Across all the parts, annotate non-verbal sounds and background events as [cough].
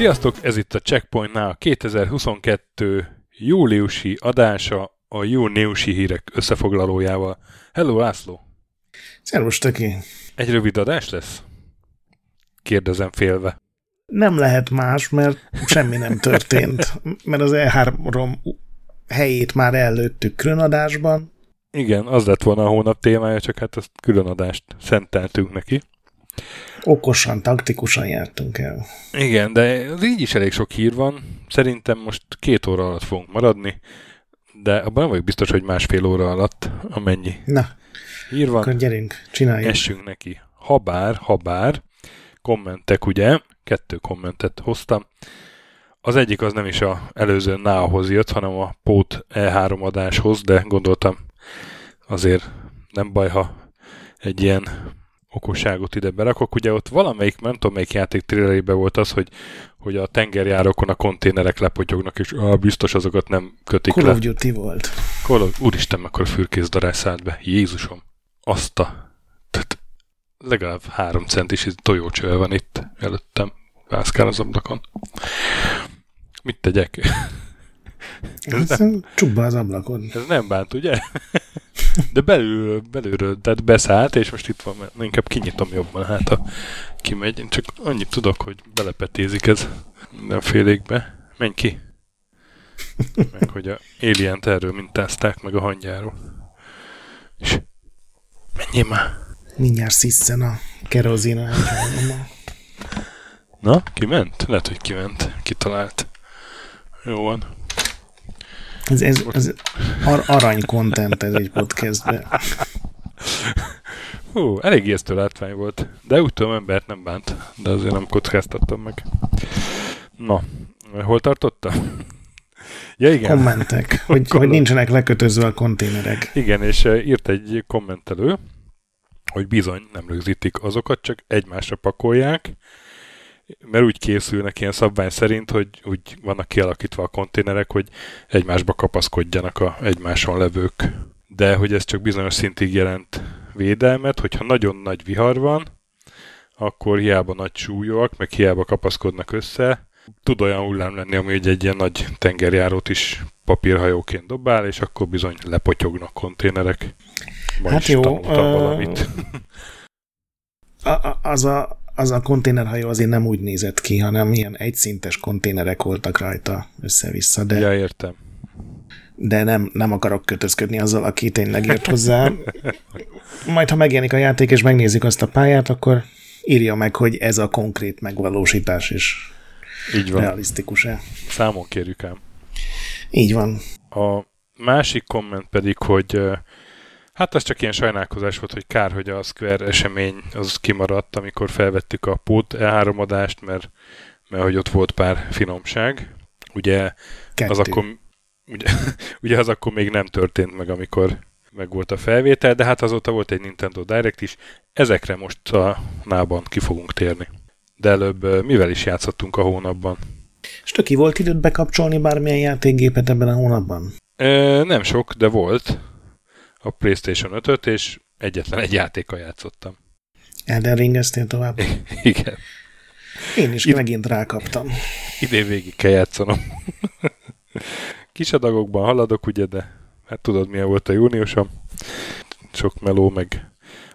Sziasztok, ez itt a Checkpointnál a 2022 júliusi adása a júniusi hírek összefoglalójával. Hello, László! Szervus, Töki! Egy rövid adás lesz? Kérdezem félve. Nem lehet más, mert semmi nem történt. Mert az E3 helyét már előttük különadásban. Igen, az lett volna a hónap témája, csak hát ezt különadást szenteltünk neki okosan, taktikusan jártunk el. Igen, de így is elég sok hír van. Szerintem most két óra alatt fogunk maradni, de abban nem vagyok biztos, hogy másfél óra alatt, amennyi Na, hír van. akkor gyerünk, csináljuk. Essünk neki. Habár, habár, kommentek, ugye? Kettő kommentet hoztam. Az egyik az nem is a előző nához jött, hanem a Pót E3 adáshoz, de gondoltam azért nem baj, ha egy ilyen okosságot ide berakok. Ugye ott valamelyik, nem tudom melyik játék trailerében volt az, hogy, hogy a tengerjárókon a konténerek lepotyognak, és ah, biztos azokat nem kötik Call le. of Duty volt. Call of, úristen, mekkora fürkészdarás szállt be. Jézusom. Azt a... Tehát legalább három centis tojócsöve van itt előttem. Vászkál az ablakon. Mit tegyek? Ez nem, csukba az ablakon. Ez nem bánt, ugye? De belül, belülről, tehát beszállt, és most itt van, mert inkább kinyitom jobban, hát ha kimegy. Én csak annyit tudok, hogy belepetézik ez mindenfélékbe. Menj ki! Meg hogy a alien erről mintázták, meg a hangyáról. És menjél már! Mindjárt sziszen a kerozin a Na, kiment? Lehet, hogy kiment. Kitalált. Jó van. Ez, ez, ez ar- arany content ez egy podcastben. Hú, elég ijesztő látvány volt. De úgy tudom, embert nem bánt. De azért nem kockáztattam meg. Na, hol tartottam? ja, igen. Kommentek, hogy, hogy nincsenek lekötözve a konténerek. Igen, és eh, írt egy kommentelő, hogy bizony nem rögzítik azokat, csak egymásra pakolják, mert úgy készülnek ilyen szabvány szerint, hogy úgy vannak kialakítva a konténerek, hogy egymásba kapaszkodjanak a egymáson levők. De hogy ez csak bizonyos szintig jelent védelmet, hogyha nagyon nagy vihar van, akkor hiába nagy súlyúak, meg hiába kapaszkodnak össze, tud olyan hullám lenni, ami egy, egy ilyen nagy tengerjárót is papírhajóként dobál, és akkor bizony lepotyognak konténerek. Ma hát jó, uh, valamit. A, a, az a az a konténerhajó azért nem úgy nézett ki, hanem ilyen egyszintes konténerek voltak rajta össze-vissza. De, ja, értem. De nem, nem akarok kötözködni azzal, aki tényleg ért hozzá. Majd, ha megjelenik a játék, és megnézik azt a pályát, akkor írja meg, hogy ez a konkrét megvalósítás is Így van. realisztikus-e. Számon kérjük ám. Így van. A másik komment pedig, hogy Hát az csak ilyen sajnálkozás volt, hogy kár, hogy a Square esemény az kimaradt, amikor felvettük a pót E3 adást, mert, mert hogy ott volt pár finomság. Ugye Kettő. az akkor, ugye, [laughs] ugye az akkor még nem történt meg, amikor meg volt a felvétel, de hát azóta volt egy Nintendo Direct is. Ezekre most a nában ki fogunk térni. De előbb mivel is játszottunk a hónapban? És töki volt időt bekapcsolni bármilyen játékgépet ebben a hónapban? E, nem sok, de volt a PlayStation 5-öt, és egyetlen egy játékkal játszottam. Elden ringeztél tovább? [laughs] Igen. Én is Id- megint rákaptam. Idén végig kell játszanom. [laughs] Kis adagokban haladok, ugye, de hát tudod, milyen volt a júniusom. Sok meló, meg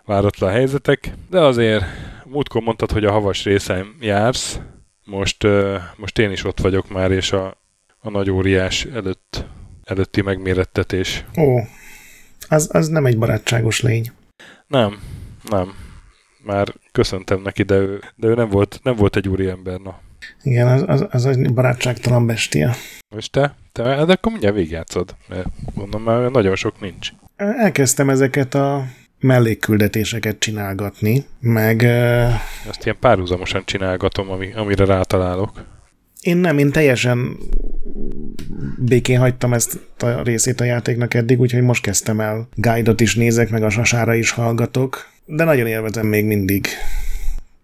váratlan helyzetek, de azért múltkor mondtad, hogy a havas részem jársz. Most, most én is ott vagyok már, és a, a nagy óriás előtt, előtti megmérettetés. Ó, az, az nem egy barátságos lény. Nem, nem. Már köszöntem neki, de ő, de ő nem, volt, nem volt egy úriember, na. Igen, az, az, az egy barátságtalan bestia. És te? Te de akkor mindjárt végigjátszod, mert mondom, már nagyon sok nincs. Elkezdtem ezeket a mellékküldetéseket csinálgatni, meg... Ezt ilyen párhuzamosan csinálgatom, ami, amire rátalálok. Én nem, én teljesen békén hagytam ezt a részét a játéknak eddig, úgyhogy most kezdtem el guide-ot is nézek, meg a sasára is hallgatok, de nagyon élvezem még mindig.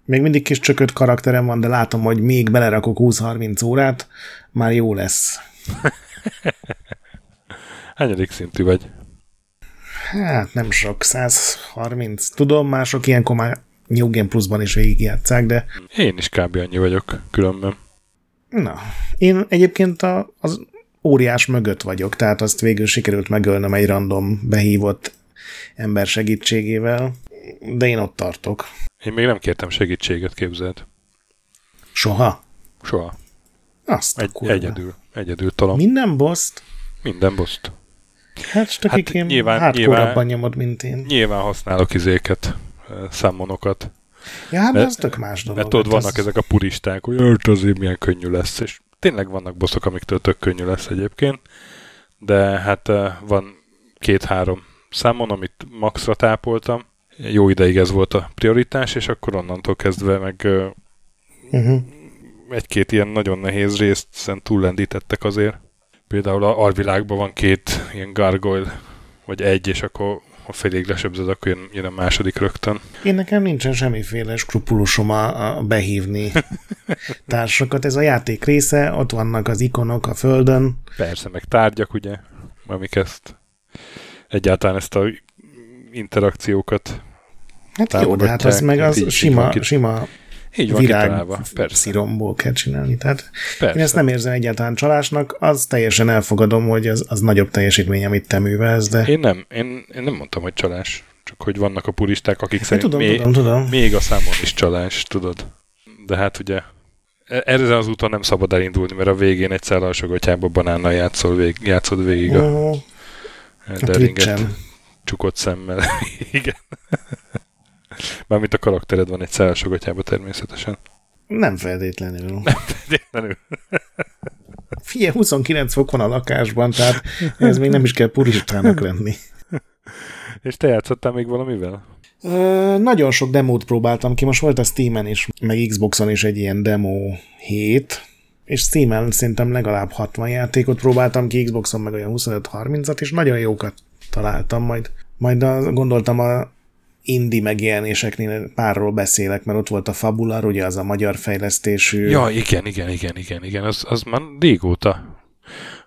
Még mindig kis csökött karakterem van, de látom, hogy még belerakok 20-30 órát, már jó lesz. [laughs] Hányadik szintű vagy? Hát nem sok, 130. Tudom, mások ilyenkor már New Game Plus-ban is végigjátszák, de... Én is kb. annyi vagyok, különben. Na, én egyébként a, az óriás mögött vagyok, tehát azt végül sikerült megölnöm egy random behívott ember segítségével, de én ott tartok. Én még nem kértem segítséget, képzeld. Soha? Soha. Azt Egy, egyedül. Egyedül talán. Minden boszt? Minden boszt. Hát stökikém hát nyilván, hardcore nyomod, mint én. Nyilván használok izéket, számonokat. Ja, hát mert, az tök más dolog. Mert tudod, hát vannak az... ezek a puristák, hogy hát azért milyen könnyű lesz, és tényleg vannak bosszok, amiktől tök könnyű lesz egyébként, de hát van két-három számon, amit maxra tápoltam, jó ideig ez volt a prioritás, és akkor onnantól kezdve meg uh-huh. egy-két ilyen nagyon nehéz részt szent túllendítettek azért. Például a alvilágban van két ilyen gargoyle, vagy egy, és akkor ha félig lesebzed, akkor jön, jön a második rögtön. Én nekem nincsen semmiféle skrupulusom a, a behívni [laughs] társakat. Ez a játék része, ott vannak az ikonok a földön. Persze, meg tárgyak, ugye, amik ezt egyáltalán ezt a interakciókat Hát jó, de hát az meg az így, sima, sima így van virág sziromból kell csinálni. Tehát Persze. én ezt nem érzem egyáltalán csalásnak, az teljesen elfogadom, hogy az, az nagyobb teljesítmény, amit te művelsz, de... Én nem, én, én nem mondtam, hogy csalás. Csak hogy vannak a puristák, akik szerint tudom, még, tudom, tudom. még a számon is csalás, tudod. De hát ugye e- erre az úton nem szabad elindulni, mert a végén egy szállalsogatjába banánnal játszol vég, játszod végig a, oh, a csukott szemmel. [laughs] Igen. Mármint a karaktered van egy szállásogatjában természetesen. Nem feltétlenül. Nem feltétlenül. [laughs] Figyelj, 29 fok van a lakásban, tehát ez még nem is kell puristának lenni. [laughs] És te játszottál még valamivel? Ö, nagyon sok demót próbáltam ki, most volt a Steam-en is, meg Xboxon is egy ilyen demo 7, és Steam-en szerintem legalább 60 játékot próbáltam ki, Xboxon meg olyan 25-30-at, és nagyon jókat találtam, majd, majd a, gondoltam a indi megjelenéseknél párról beszélek, mert ott volt a Fabular, ugye az a magyar fejlesztésű. Ja, igen, igen, igen, igen, igen, az, az már régóta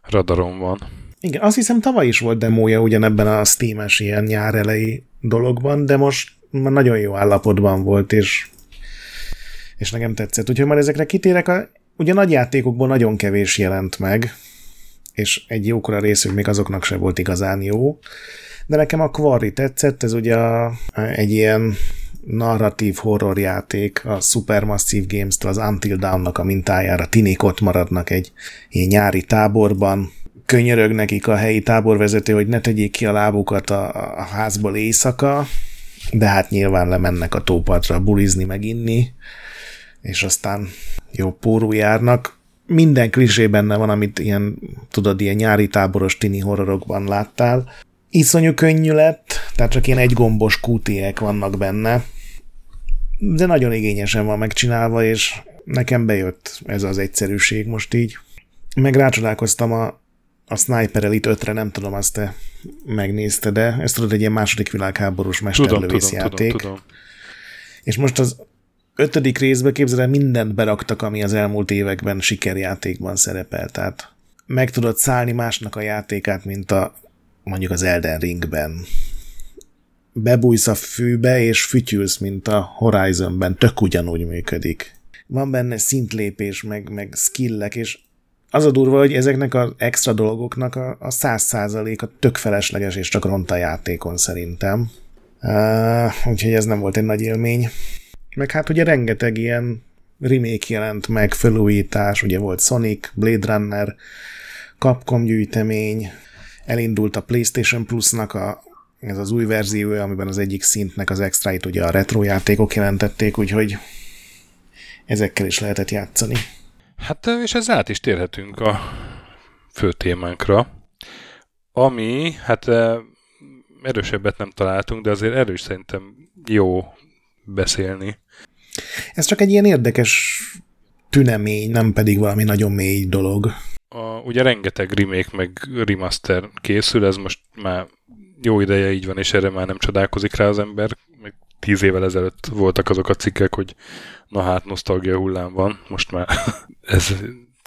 radaron van. Igen, azt hiszem tavaly is volt demója ugyanebben a Steam-es ilyen nyár elejé dologban, de most már nagyon jó állapotban volt, és, és nekem tetszett. Úgyhogy már ezekre kitérek, a, ugye nagy játékokból nagyon kevés jelent meg, és egy jókora részük még azoknak se volt igazán jó de nekem a Quarry tetszett, ez ugye a, egy ilyen narratív horror játék a Supermassive Games-től, az Until Dawn-nak a mintájára. Tinik ott maradnak egy ilyen nyári táborban, könyörög nekik a helyi táborvezető, hogy ne tegyék ki a lábukat a, a házból éjszaka, de hát nyilván lemennek a tópartra bulizni, meg inni, és aztán jó pórú járnak. Minden klisé benne van, amit ilyen, tudod, ilyen nyári táboros tini horrorokban láttál iszonyú könnyű lett, tehát csak ilyen egy gombos QT-ek vannak benne, de nagyon igényesen van megcsinálva, és nekem bejött ez az egyszerűség most így. Meg rácsodálkoztam a, a Sniper Elite 5-re, nem tudom, azt te megnézte, de ezt tudod, egy ilyen második világháborús mesterlövész játék. Tudom, tudom. És most az ötödik részbe képzeld mindent beraktak, ami az elmúlt években sikerjátékban szerepel. Tehát meg tudod szállni másnak a játékát, mint a mondjuk az Elden Ringben bebújsz a fűbe, és fütyülsz, mint a Horizonben, tök ugyanúgy működik. Van benne szintlépés, meg, meg skillek, és az a durva, hogy ezeknek az extra dolgoknak a száz százaléka tök felesleges, és csak ront a játékon szerintem. Uh, úgyhogy ez nem volt egy nagy élmény. Meg hát ugye rengeteg ilyen remake jelent meg, felújítás, ugye volt Sonic, Blade Runner, Capcom gyűjtemény, elindult a PlayStation Plus-nak a, ez az új verziója, amiben az egyik szintnek az extrait ugye a retro játékok jelentették, úgyhogy ezekkel is lehetett játszani. Hát és ezzel át is térhetünk a fő témánkra, ami, hát erősebbet nem találtunk, de azért erős szerintem jó beszélni. Ez csak egy ilyen érdekes tünemény, nem pedig valami nagyon mély dolog. A, ugye rengeteg remake meg remaster készül, ez most már jó ideje így van, és erre már nem csodálkozik rá az ember. Meg tíz évvel ezelőtt voltak azok a cikkek, hogy na hát, nosztalgia hullám van, most már [laughs] ez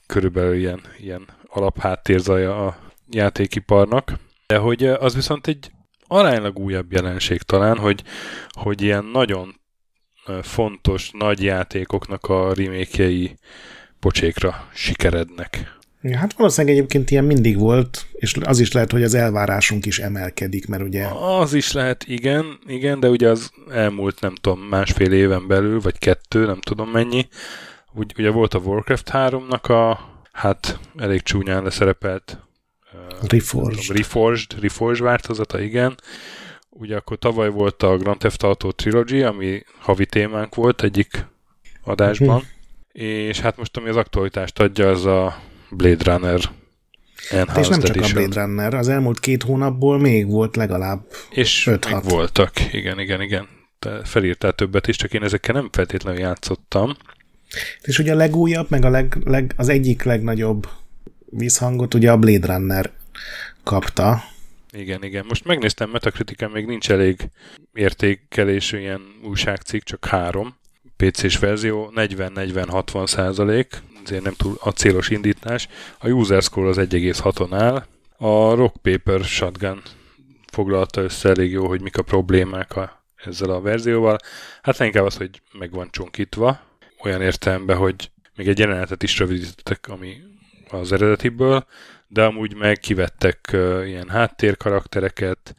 körülbelül ilyen, ilyen alapháttérzalja a játékiparnak. De hogy az viszont egy aránylag újabb jelenség talán, hogy, hogy ilyen nagyon fontos nagy játékoknak a remékjei pocsékra sikerednek. Hát valószínűleg egyébként ilyen mindig volt, és az is lehet, hogy az elvárásunk is emelkedik, mert ugye... Az is lehet, igen, igen, de ugye az elmúlt, nem tudom, másfél éven belül, vagy kettő, nem tudom mennyi. Úgy, ugye volt a Warcraft 3-nak a, hát elég csúnyán leszerepelt Reforged. Tudom, Reforged, Reforged változata, igen. Ugye akkor tavaly volt a Grand Theft Auto Trilogy, ami havi témánk volt egyik adásban, uh-huh. és hát most ami az aktualitást adja, az a Blade Runner Enhanced És nem csak Edition. a Blade Runner, az elmúlt két hónapból még volt legalább És 5 még voltak, igen, igen, igen. Te felírtál többet is, csak én ezekkel nem feltétlenül játszottam. És ugye a legújabb, meg a leg, leg, az egyik legnagyobb visszhangot ugye a Blade Runner kapta. Igen, igen. Most megnéztem, Metacritiken még nincs elég értékelésű ilyen újságcikk, csak három. PC-s verzió 40-40-60 százalék, ezért nem túl a célos indítás. A user score az 1,6-on áll. A Rock Paper Shotgun foglalta össze elég jó, hogy mik a problémák a, ezzel a verzióval. Hát inkább az, hogy meg van csonkítva, olyan értelemben, hogy még egy jelenetet is rövidítettek, ami az eredetiből, de amúgy meg kivettek uh, ilyen háttérkaraktereket,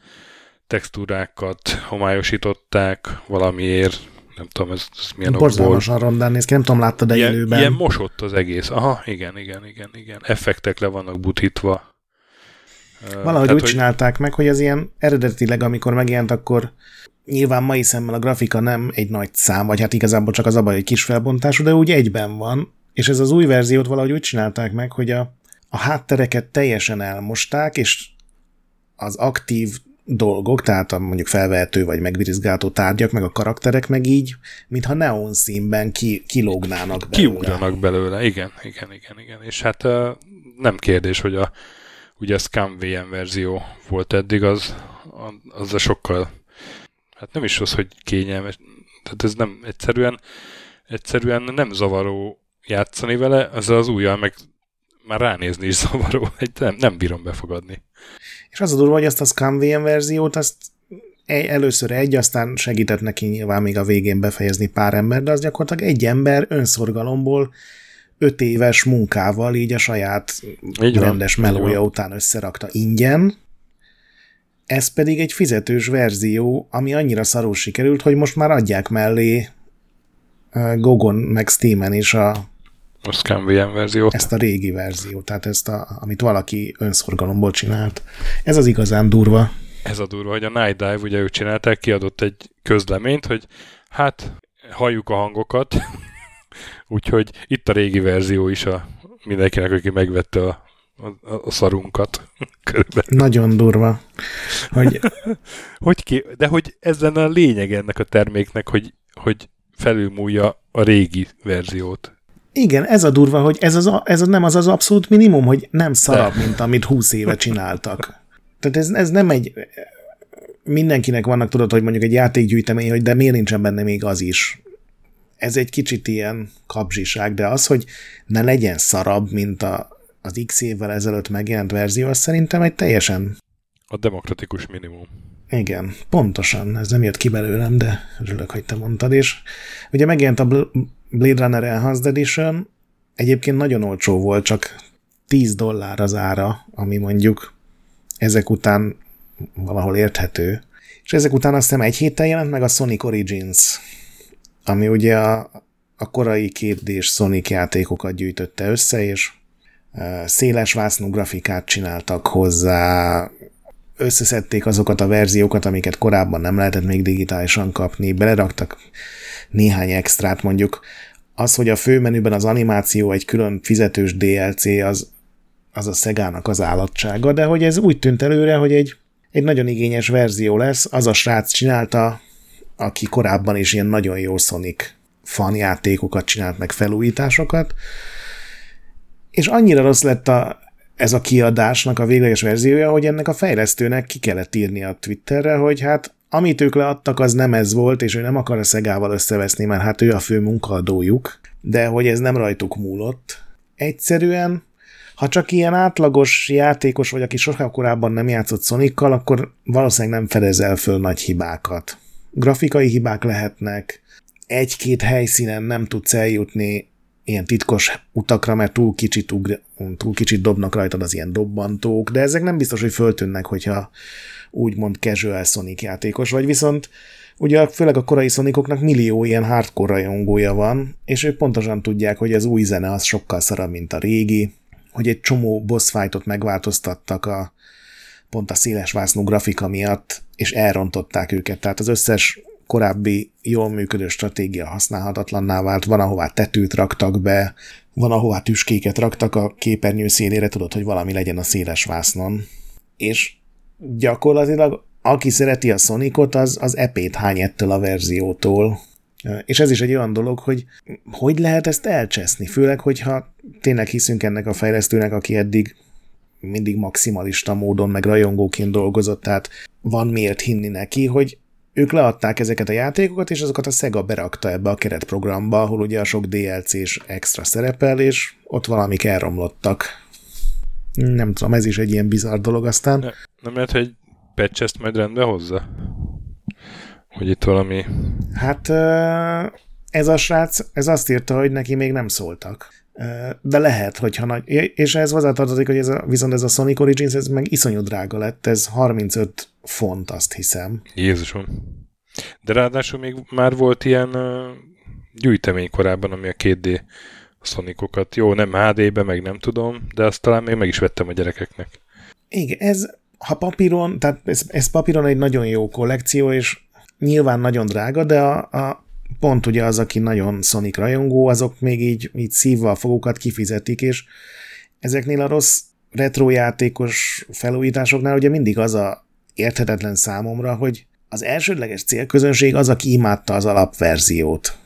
textúrákat homályosították valamiért, nem tudom, ez, ez milyen Borzalmasan rondán néz ki, nem tudom, láttad-e ilyen, élőben. Ilyen mosott az egész. Aha, igen, igen, igen, igen. Effektek le vannak butítva. Valahogy Tehát, úgy hogy... csinálták meg, hogy ez ilyen eredetileg, amikor megjelent, akkor nyilván mai szemmel a grafika nem egy nagy szám, vagy hát igazából csak az a baj, egy kis felbontású, de úgy egyben van, és ez az új verziót valahogy úgy csinálták meg, hogy a, a háttereket teljesen elmosták, és az aktív dolgok, tehát a mondjuk felvehető vagy megvirizgáltó tárgyak, meg a karakterek meg így, mintha neon színben ki, kilógnának belőle. Kiugranak belőle, igen, igen, igen, igen. És hát nem kérdés, hogy a ugye a Scam VM verzió volt eddig, az, az a sokkal, hát nem is az, hogy kényelmes, tehát ez nem egyszerűen, egyszerűen nem zavaró játszani vele, az az újjal meg már ránézni is zavaró, nem, nem bírom befogadni. És az a durva, hogy ezt a ScumVM verziót, azt először egy, aztán segített neki nyilván még a végén befejezni pár ember, de az gyakorlatilag egy ember önszorgalomból öt éves munkával így a saját így rendes van, melója után összerakta ingyen, ez pedig egy fizetős verzió, ami annyira szarul sikerült, hogy most már adják mellé Gogon meg Steamen is a a ScanVM verziót. Ezt a régi verziót, tehát ezt, a, amit valaki önszorgalomból csinált. Ez az igazán durva. Ez a durva, hogy a Night Dive, ugye ők csinálták, kiadott egy közleményt, hogy hát halljuk a hangokat, [laughs] úgyhogy itt a régi verzió is a mindenkinek, aki megvette a, a, a szarunkat. [laughs] Körülbelül. Nagyon durva. Hogy... [laughs] hogy ki, de hogy ez lenne a lényeg ennek a terméknek, hogy, hogy felülmúlja a régi verziót. Igen, ez a durva, hogy ez, az a, ez nem az az abszolút minimum, hogy nem szarabb, mint amit húsz éve csináltak. Tehát ez, ez nem egy... Mindenkinek vannak, tudod, hogy mondjuk egy játékgyűjtemény, hogy de miért nincsen benne még az is. Ez egy kicsit ilyen kapzsiság, de az, hogy ne legyen szarabb, mint a, az x évvel ezelőtt megjelent verzió, az szerintem egy teljesen... A demokratikus minimum. Igen, pontosan. Ez nem jött ki belőlem, de örülök, hogy te mondtad. És ugye megjelent a Blade Runner Enhanced Edition, egyébként nagyon olcsó volt, csak 10 dollár az ára, ami mondjuk ezek után valahol érthető. És ezek után azt hiszem egy héttel jelent meg a Sonic Origins, ami ugye a, a korai 2 Sonic játékokat gyűjtötte össze, és széles vásznú grafikát csináltak hozzá, összeszedték azokat a verziókat, amiket korábban nem lehetett még digitálisan kapni, beleraktak néhány extrát, mondjuk. Az, hogy a főmenüben az animáció egy külön fizetős DLC, az, az a Szegának az állatsága, de hogy ez úgy tűnt előre, hogy egy, egy nagyon igényes verzió lesz, az a srác csinálta, aki korábban is ilyen nagyon jó Sonic fanjátékokat csinált, meg felújításokat, és annyira rossz lett a, ez a kiadásnak a végleges verziója, hogy ennek a fejlesztőnek ki kellett írni a Twitterre, hogy hát amit ők leadtak, az nem ez volt, és ő nem akar a Szegával összeveszni, mert hát ő a fő munkaadójuk, de hogy ez nem rajtuk múlott. Egyszerűen, ha csak ilyen átlagos játékos vagy, aki sokkal korábban nem játszott Sonikkal, akkor valószínűleg nem fedezel föl nagy hibákat. Grafikai hibák lehetnek, egy-két helyszínen nem tudsz eljutni ilyen titkos utakra, mert túl kicsit, ugr, túl kicsit dobnak rajtad az ilyen dobbantók, de ezek nem biztos, hogy föltűnnek, hogyha úgymond casual Sonic játékos vagy, viszont ugye főleg a korai Sonicoknak millió ilyen hardcore rajongója van, és ők pontosan tudják, hogy az új zene az sokkal szarabb, mint a régi, hogy egy csomó boss fightot megváltoztattak a pont a széles vásznú grafika miatt, és elrontották őket. Tehát az összes korábbi jól működő stratégia használhatatlanná vált, van, ahová tetőt raktak be, van, ahová tüskéket raktak a képernyő szélére, tudod, hogy valami legyen a széles vásznon. És gyakorlatilag aki szereti a Sonicot, az, az epét hány ettől a verziótól. És ez is egy olyan dolog, hogy hogy lehet ezt elcseszni, főleg, hogyha tényleg hiszünk ennek a fejlesztőnek, aki eddig mindig maximalista módon, meg rajongóként dolgozott, tehát van miért hinni neki, hogy ők leadták ezeket a játékokat, és azokat a Sega berakta ebbe a keretprogramba, ahol ugye a sok DLC és extra szerepel, és ott valamik elromlottak. Nem tudom, ez is egy ilyen bizarr dolog aztán. Ne, nem lehet, hogy patch ezt majd rendbe hozza? Hogy itt valami... Hát ez a srác, ez azt írta, hogy neki még nem szóltak. De lehet, hogyha nagy... És ez hozzátartozik, hogy ez a, viszont ez a Sonic Origins, ez meg iszonyú drága lett, ez 35 font, azt hiszem. Jézusom. De ráadásul még már volt ilyen uh, gyűjtemény korábban, ami a 2D Sonicokat. Jó, nem HD-be, meg nem tudom, de azt talán még meg is vettem a gyerekeknek. Igen, ez ha papíron, tehát ez, ez papíron egy nagyon jó kollekció, és nyilván nagyon drága, de a, a pont ugye az, aki nagyon Sonic rajongó, azok még így, így szívva a fogukat kifizetik, és ezeknél a rossz retrojátékos felújításoknál ugye mindig az a érthetetlen számomra, hogy az elsődleges célközönség az, aki imádta az alapverziót.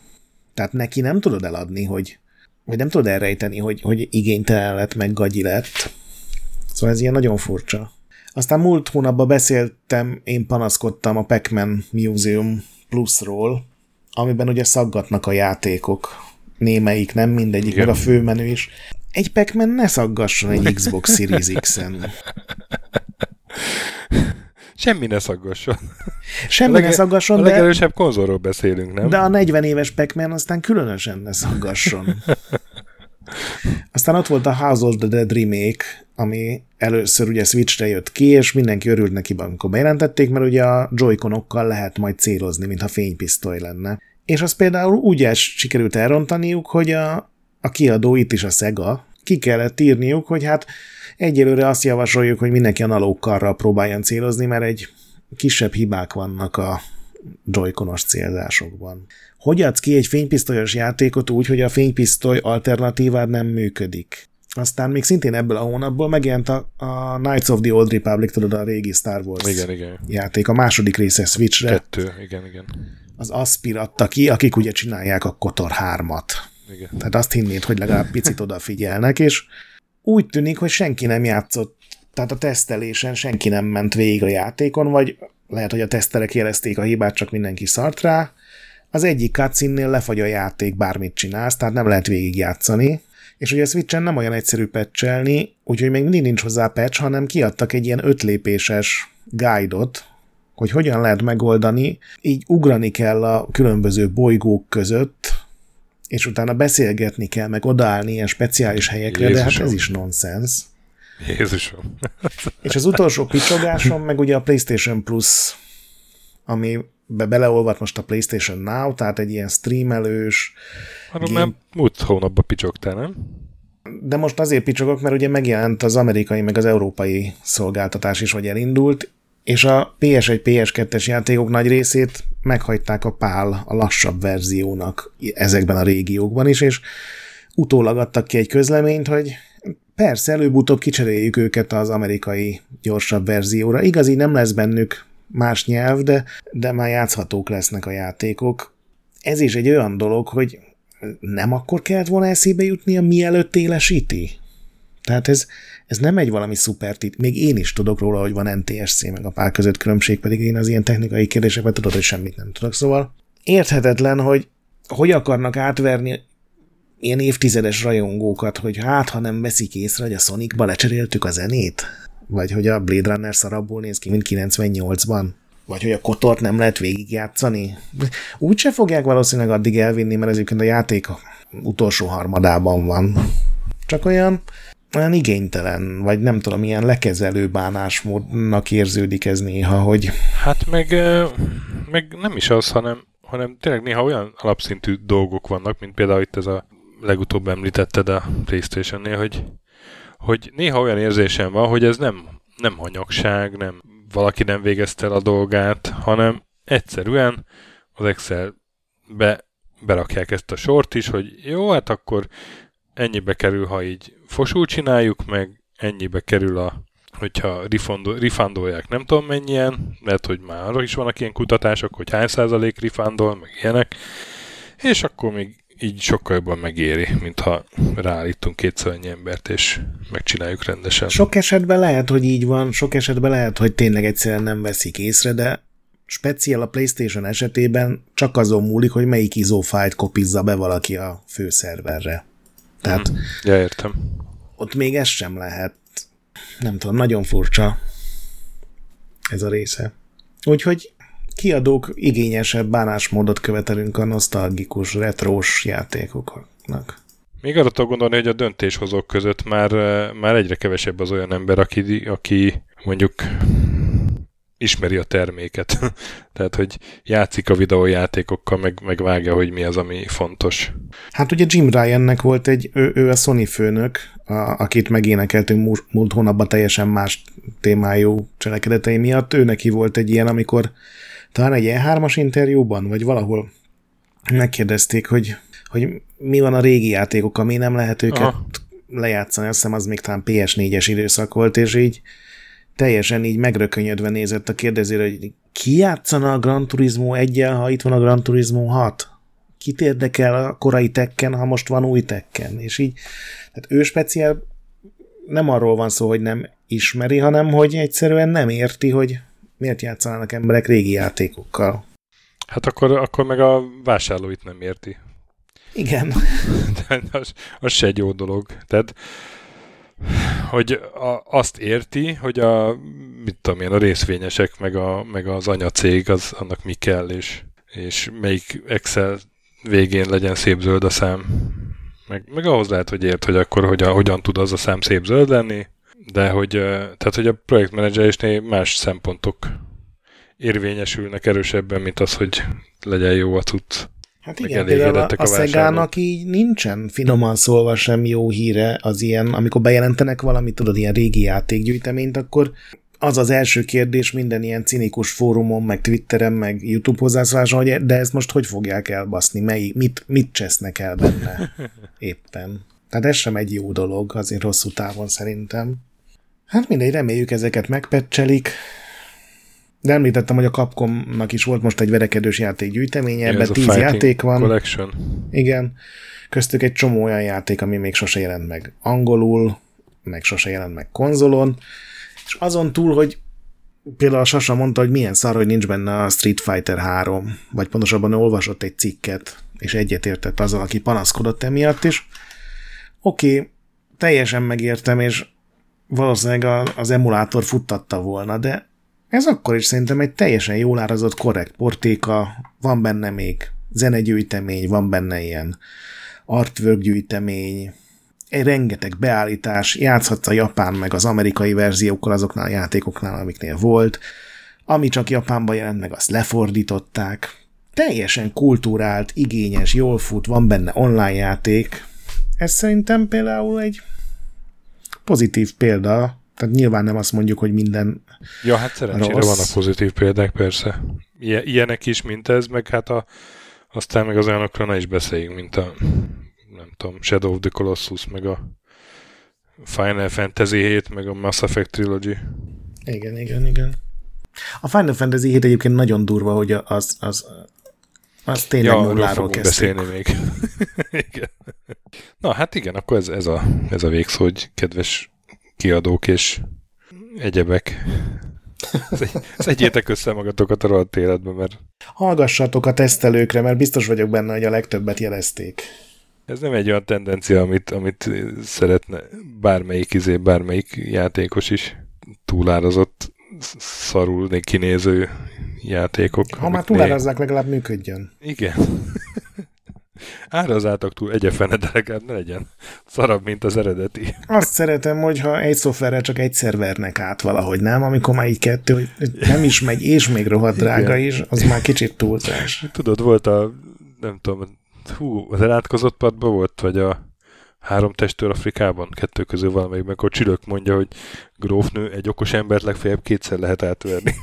Tehát neki nem tudod eladni, hogy vagy nem tudod elrejteni, hogy, hogy igénytelen lett, meg gagyi lett. Szóval ez ilyen nagyon furcsa. Aztán múlt hónapban beszéltem, én panaszkodtam a Pac-Man Museum Plusról, amiben ugye szaggatnak a játékok. Némelyik, nem mindegyik, Igen. meg a főmenü is. Egy pac ne szaggasson egy Xbox Series X-en. [laughs] Semmi ne szaggasson. Semmi lege, ne szaggasson, a legerősebb de... konzolról beszélünk, nem? De a 40 éves pac aztán különösen ne szaggasson. [laughs] Aztán ott volt a House of the Dead remake, ami először ugye Switchre jött ki, és mindenki örült neki, amikor bejelentették, mert ugye a joy lehet majd célozni, mintha fénypisztoly lenne. És azt például úgy el sikerült elrontaniuk, hogy a, a kiadó itt is a Sega, ki kellett írniuk, hogy hát egyelőre azt javasoljuk, hogy mindenki analógkarral próbáljon célozni, mert egy kisebb hibák vannak a joyconos célzásokban. Hogy adsz ki egy fénypisztolyos játékot úgy, hogy a fénypisztoly alternatívád nem működik? Aztán még szintén ebből a hónapból megjelent a, a Knights of the Old Republic, tudod, a régi Star Wars igen, igen. játék, a második része Switchre. Kettő, igen, igen. Az Aspir adta ki, akik ugye csinálják a Kotor 3-at. Igen. Tehát azt hinnéd, hogy legalább picit odafigyelnek, és úgy tűnik, hogy senki nem játszott, tehát a tesztelésen senki nem ment végig a játékon, vagy lehet, hogy a teszterek jelezték a hibát, csak mindenki szart rá. Az egyik cutscene lefagy a játék, bármit csinálsz, tehát nem lehet végig játszani. És ugye a Switchen nem olyan egyszerű patchelni, úgyhogy még mindig nincs hozzá patch, hanem kiadtak egy ilyen ötlépéses guide-ot, hogy hogyan lehet megoldani, így ugrani kell a különböző bolygók között, és utána beszélgetni kell, meg odaállni ilyen speciális helyekre, Jézusom. de hát ez is nonsens. Jézusom. és az utolsó picsogásom meg ugye a PlayStation Plus, ami be beleolvat most a PlayStation Now, tehát egy ilyen streamelős... Arra game... már múlt hónapban picsogtál, nem? De most azért picsogok, mert ugye megjelent az amerikai meg az európai szolgáltatás is, hogy elindult, és a PS1, PS2-es játékok nagy részét meghagyták a pál a lassabb verziónak ezekben a régiókban is, és utólag adtak ki egy közleményt, hogy persze, előbb-utóbb kicseréljük őket az amerikai gyorsabb verzióra. Igaz, nem lesz bennük más nyelv, de, de már játszhatók lesznek a játékok. ez is egy olyan dolog, hogy nem akkor kellett volna eszébe jutnia, mielőtt élesíti? Tehát ez, ez nem egy valami szuper tit. Még én is tudok róla, hogy van NTSC meg a pár között különbség, pedig én az ilyen technikai kérdésekben tudod, hogy semmit nem tudok. Szóval érthetetlen, hogy hogy akarnak átverni ilyen évtizedes rajongókat, hogy hát, ha nem veszik észre, hogy a Sonicba lecseréltük a zenét? Vagy hogy a Blade Runner szarabból néz ki, mint 98-ban? Vagy hogy a kotort nem lehet végigjátszani? Úgyse fogják valószínűleg addig elvinni, mert ezért a játék utolsó harmadában van. Csak olyan, olyan igénytelen, vagy nem tudom, ilyen lekezelő bánásmódnak érződik ez néha, hogy... Hát meg, meg nem is az, hanem, hanem tényleg néha olyan alapszintű dolgok vannak, mint például itt ez a legutóbb említetted a Playstation-nél, hogy, hogy néha olyan érzésem van, hogy ez nem, nem hanyagság, nem valaki nem végezte el a dolgát, hanem egyszerűen az Excel-be berakják ezt a sort is, hogy jó, hát akkor ennyibe kerül, ha így fosul csináljuk, meg ennyibe kerül a hogyha rifandolják nem tudom mennyien, mert hogy már arra is vannak ilyen kutatások, hogy hány százalék rifandol, meg ilyenek, és akkor még így sokkal jobban megéri, mint ha ráállítunk kétszer annyi embert, és megcsináljuk rendesen. Sok esetben lehet, hogy így van, sok esetben lehet, hogy tényleg egyszerűen nem veszik észre, de speciál a PlayStation esetében csak azon múlik, hogy melyik izófájt kopizza be valaki a főszerverre. Tehát... Mm, ja, értem. Ott még ez sem lehet. Nem tudom, nagyon furcsa ez a része. Úgyhogy kiadók igényesebb bánásmódot követelünk a nosztalgikus, retrós játékoknak. Még arra tudok gondolni, hogy a döntéshozók között már, már egyre kevesebb az olyan ember, aki, aki mondjuk ismeri a terméket. [laughs] Tehát, hogy játszik a videójátékokkal, meg, meg vágja, hogy mi az, ami fontos. Hát ugye Jim Ryannek volt egy, ő, ő a Sony főnök, a, akit megénekeltünk múlt, múlt hónapban teljesen más témájú cselekedetei miatt. Ő neki volt egy ilyen, amikor talán egy E3-as interjúban, vagy valahol megkérdezték, hogy, hogy mi van a régi játékok, mi nem lehet őket Aha. lejátszani, azt hiszem az még talán PS4-es időszak volt, és így teljesen így megrökönyödve nézett a kérdezőre, hogy ki játszana a Gran Turismo 1 ha itt van a Gran Turismo 6? Kit érdekel a korai tekken, ha most van új tekken? És így, tehát ő speciál nem arról van szó, hogy nem ismeri, hanem hogy egyszerűen nem érti, hogy miért játszanának emberek régi játékokkal. Hát akkor, akkor meg a vásárlóit nem érti. Igen. [laughs] De az, az se egy jó dolog. Tehát hogy a, azt érti, hogy a, mit tudom én, a részvényesek, meg, a, meg az anyacég, az, annak mi kell, és, és melyik Excel végén legyen szép zöld a szám. Meg, meg ahhoz lehet, hogy ért, hogy akkor hogyan, hogyan tud az a szám szép zöld lenni, de hogy, tehát, hogy a projektmenedzselésnél más szempontok érvényesülnek erősebben, mint az, hogy legyen jó a cucc. Hát igen, például a, a Szegának így nincsen finoman szólva sem jó híre az ilyen, amikor bejelentenek valamit, tudod, ilyen régi játékgyűjteményt, akkor az az első kérdés minden ilyen cinikus fórumon, meg Twitteren, meg YouTube hozzászóláson, hogy de ezt most hogy fogják elbaszni, mely, mit, mit csesznek el benne [laughs] éppen. Tehát ez sem egy jó dolog, azért hosszú távon szerintem. Hát mindegy, reméljük ezeket megpecselik. De említettem, hogy a Capcomnak is volt most egy verekedős játékgyűjteménye, ebben tíz játék van. Collection. Igen. Köztük egy csomó olyan játék, ami még sose jelent meg angolul, meg sose jelent meg konzolon, és azon túl, hogy például a Sasa mondta, hogy milyen szar, hogy nincs benne a Street Fighter 3, vagy pontosabban olvasott egy cikket, és egyetértett azzal, aki panaszkodott emiatt is. Oké, okay, teljesen megértem, és valószínűleg az emulátor futtatta volna, de ez akkor is szerintem egy teljesen jól árazott, korrekt portéka, van benne még zenegyűjtemény, van benne ilyen artwork gyűjtemény, rengeteg beállítás, játszhatsz a japán meg az amerikai verziókkal azoknál a játékoknál, amiknél volt, ami csak Japánban jelent meg, azt lefordították. Teljesen kultúrált, igényes, jól fut, van benne online játék. Ez szerintem például egy pozitív példa, tehát nyilván nem azt mondjuk, hogy minden Ja, hát szerencsére rossz. vannak pozitív példák, persze. Ilyenek is, mint ez, meg hát a, aztán meg az olyanokra ne is beszéljünk, mint a nem tudom, Shadow of the Colossus, meg a Final Fantasy 7, meg a Mass Effect Trilogy. Igen, igen, igen. A Final Fantasy 7 egyébként nagyon durva, hogy az, az Az tényleg ja, nulláról beszélni még. [laughs] igen. Na, hát igen, akkor ez, ez, a, ez a végszó, hogy kedves kiadók és egyebek. [laughs] Szedjétek össze magatokat a rohadt életben, mert... Hallgassatok a tesztelőkre, mert biztos vagyok benne, hogy a legtöbbet jelezték. Ez nem egy olyan tendencia, amit, amit szeretne bármelyik izé, bármelyik játékos is túlárazott, szarul kinéző játékok. Ha már túlárazzák, legalább működjön. Igen. [laughs] Árazzátok túl egyefene, de legalább ne legyen szarabb, mint az eredeti. Azt szeretem, hogyha egy szoftverre csak egyszer vernek át valahogy, nem? Amikor már így kettő, hogy nem is megy, és még rohadt drága Igen. is, az már kicsit túlzás. Tudod, volt a, nem tudom, hú, az elátkozott padban volt, vagy a három testőr Afrikában, kettő közül valamelyik, akkor Csülök mondja, hogy grófnő egy okos embert legfeljebb kétszer lehet átverni. [laughs]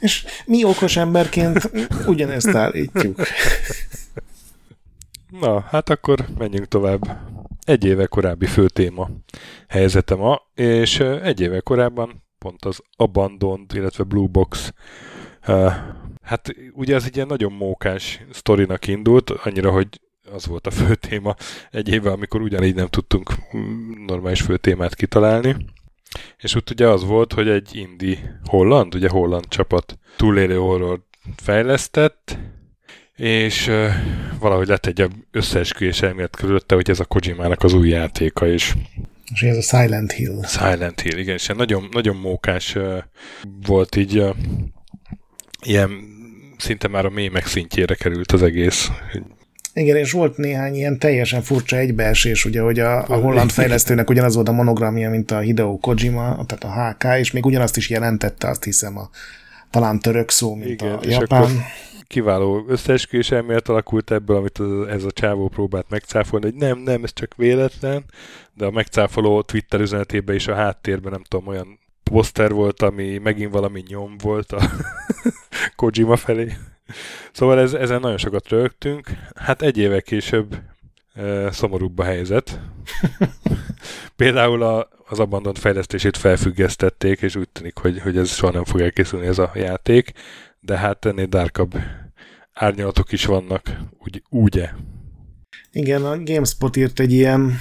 És mi okos emberként ugyanezt állítjuk. Na, hát akkor menjünk tovább. Egy éve korábbi fő téma helyzete ma, és egy éve korábban pont az Abandoned, illetve Blue Box Hát ugye ez egy ilyen nagyon mókás sztorinak indult, annyira, hogy az volt a fő téma egy éve, amikor ugyanígy nem tudtunk normális fő témát kitalálni. És ott ugye az volt, hogy egy indie holland, ugye holland csapat túlélő horror fejlesztett, és uh, valahogy lett egy összeesküvés elmélet körülötte, hogy ez a Kojimának az új játéka is. És ez a Silent Hill. Silent Hill, igen, és nagyon, nagyon mókás uh, volt így uh, ilyen szinte már a mémek szintjére került az egész. Igen, és volt néhány ilyen teljesen furcsa egybeesés, ugye, hogy a, a holland [laughs] fejlesztőnek ugyanaz volt a monogramja, mint a Hideo Kojima, tehát a HK, és még ugyanazt is jelentette, azt hiszem, a talán török szó, mint Igen, a japán. Kiváló összeesküvés elmélet alakult ebből, amit ez a csávó próbált megcáfolni, hogy nem, nem, ez csak véletlen, de a megcáfoló Twitter üzenetében is a háttérben nem tudom, olyan poszter volt, ami megint valami nyom volt a [laughs] Kojima felé. Szóval ez, ezen nagyon sokat rögtünk. Hát egy éve később e, szomorúbb a helyzet. [laughs] Például a, az Abandon fejlesztését felfüggesztették, és úgy tűnik, hogy, hogy ez soha nem fog elkészülni ez a játék, de hát ennél dárkabb árnyalatok is vannak, úgy, ugye? Igen, a GameSpot írt egy ilyen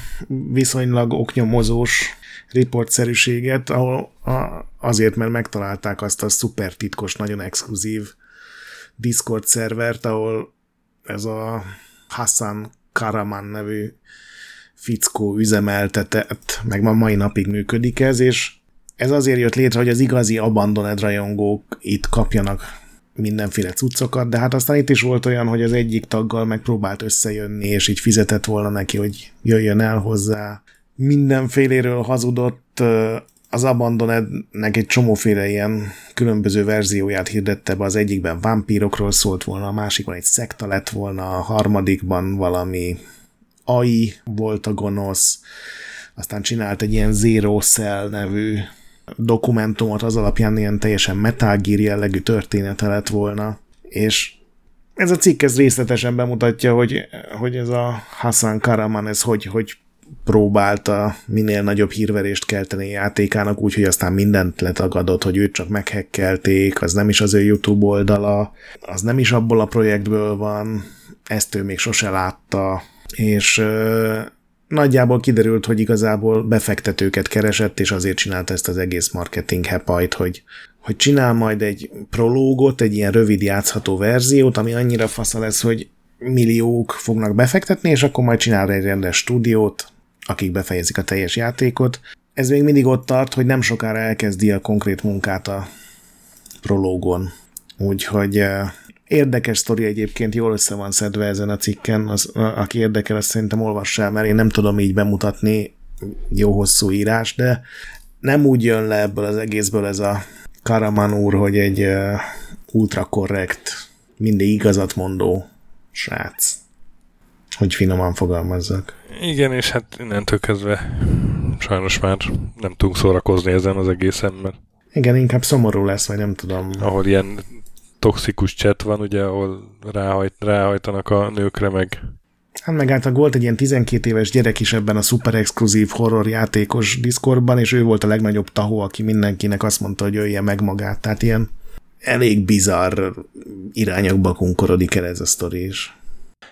viszonylag oknyomozós riportszerűséget, ahol azért, mert megtalálták azt a szuper titkos, nagyon exkluzív Discord szervert, ahol ez a Hassan Karaman nevű fickó üzemeltetett, meg ma mai napig működik ez, és ez azért jött létre, hogy az igazi Abandoned rajongók itt kapjanak mindenféle cuccokat, de hát aztán itt is volt olyan, hogy az egyik taggal megpróbált összejönni, és így fizetett volna neki, hogy jöjjön el hozzá. Mindenféléről hazudott, az Abandonednek egy csomóféle ilyen különböző verzióját hirdette be, az egyikben vámpírokról szólt volna, a másikban egy szekta lett volna, a harmadikban valami AI volt a gonosz, aztán csinált egy ilyen Zero Cell nevű dokumentumot, az alapján ilyen teljesen Metal Gear jellegű története lett volna, és ez a cikk ez részletesen bemutatja, hogy, hogy ez a Hassan Karaman, ez hogy, hogy próbálta minél nagyobb hírverést kelteni játékának, úgyhogy aztán mindent letagadott, hogy őt csak meghekkelték, az nem is az ő YouTube oldala, az nem is abból a projektből van, ezt ő még sose látta, és nagyjából kiderült, hogy igazából befektetőket keresett, és azért csinálta ezt az egész marketing hepajt, hogy, hogy csinál majd egy prológot, egy ilyen rövid játszható verziót, ami annyira fasza lesz, hogy milliók fognak befektetni, és akkor majd csinál egy rendes stúdiót, akik befejezik a teljes játékot. Ez még mindig ott tart, hogy nem sokára elkezdi a konkrét munkát a prológon. Úgyhogy uh, érdekes sztori egyébként, jól össze van szedve ezen a cikken, az, aki érdekel, azt szerintem olvassa el, mert én nem tudom így bemutatni jó hosszú írás, de nem úgy jön le ebből az egészből ez a Karaman úr, hogy egy uh, ultra korrekt, mindig igazat mondó srác hogy finoman fogalmazzak. Igen, és hát innentől kezdve sajnos már nem tudunk szórakozni ezen az egészen, mert... Igen, inkább szomorú lesz, vagy nem tudom. Ahol ilyen toxikus chat van, ugye, ahol ráhajt, ráhajtanak a nőkre, meg... Hát meg általában volt egy ilyen 12 éves gyerek is ebben a szuper exkluzív horror játékos Discordban, és ő volt a legnagyobb tahó, aki mindenkinek azt mondta, hogy ölje meg magát. Tehát ilyen elég bizarr irányokba kunkorodik el ez a sztori is.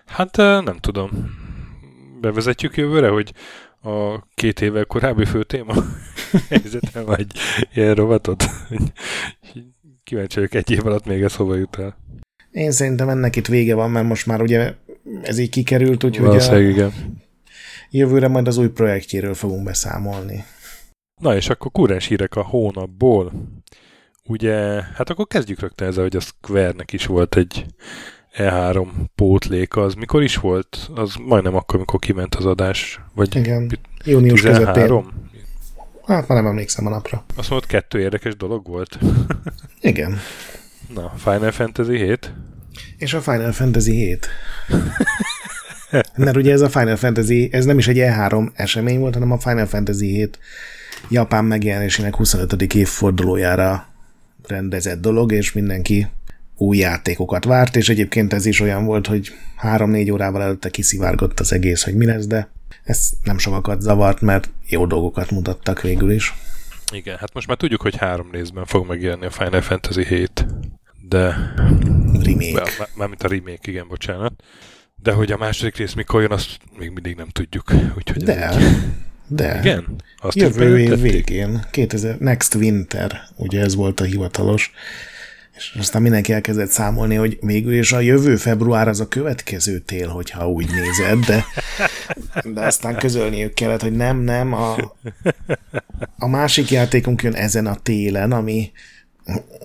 Hát nem tudom. Bevezetjük jövőre, hogy a két évvel korábbi fő téma [laughs] helyzetem, vagy ilyen rovatot. Kíváncsi vagyok, egy év alatt még ez hova jut el. Én szerintem ennek itt vége van, mert most már ugye ez így kikerült, úgyhogy a igen. jövőre majd az új projektjéről fogunk beszámolni. Na és akkor kurás hírek a hónapból. Ugye, hát akkor kezdjük rögtön ezzel, hogy a Square-nek is volt egy E3 pótléka. Az mikor is volt? Az majdnem akkor, amikor kiment az adás. Vagy Igen, június 13? közepén. Hát már nem emlékszem a napra. Azt mondod, kettő érdekes dolog volt? [laughs] Igen. Na, Final Fantasy 7? És a Final Fantasy 7. Mert ugye ez a Final Fantasy, ez nem is egy E3 esemény volt, hanem a Final Fantasy 7 Japán megjelenésének 25. évfordulójára rendezett dolog, és mindenki új játékokat várt, és egyébként ez is olyan volt, hogy három-négy órával előtte kiszivárgott az egész, hogy mi lesz, de ez nem sokakat zavart, mert jó dolgokat mutattak végül is. Igen, hát most már tudjuk, hogy három részben fog megjelenni a Final Fantasy 7, de... Remake. Mármint a remake, igen, bocsánat. De hogy a második rész mikor jön, azt még mindig nem tudjuk. Úgyhogy de, egy... de. Igen? Azt Jövő év végén, 2000, Next Winter, ugye ez volt a hivatalos és aztán mindenki elkezdett számolni, hogy végül is a jövő február az a következő tél, hogyha úgy nézed, de, de aztán közölniük kellett, hogy nem, nem, a, a másik játékunk jön ezen a télen, ami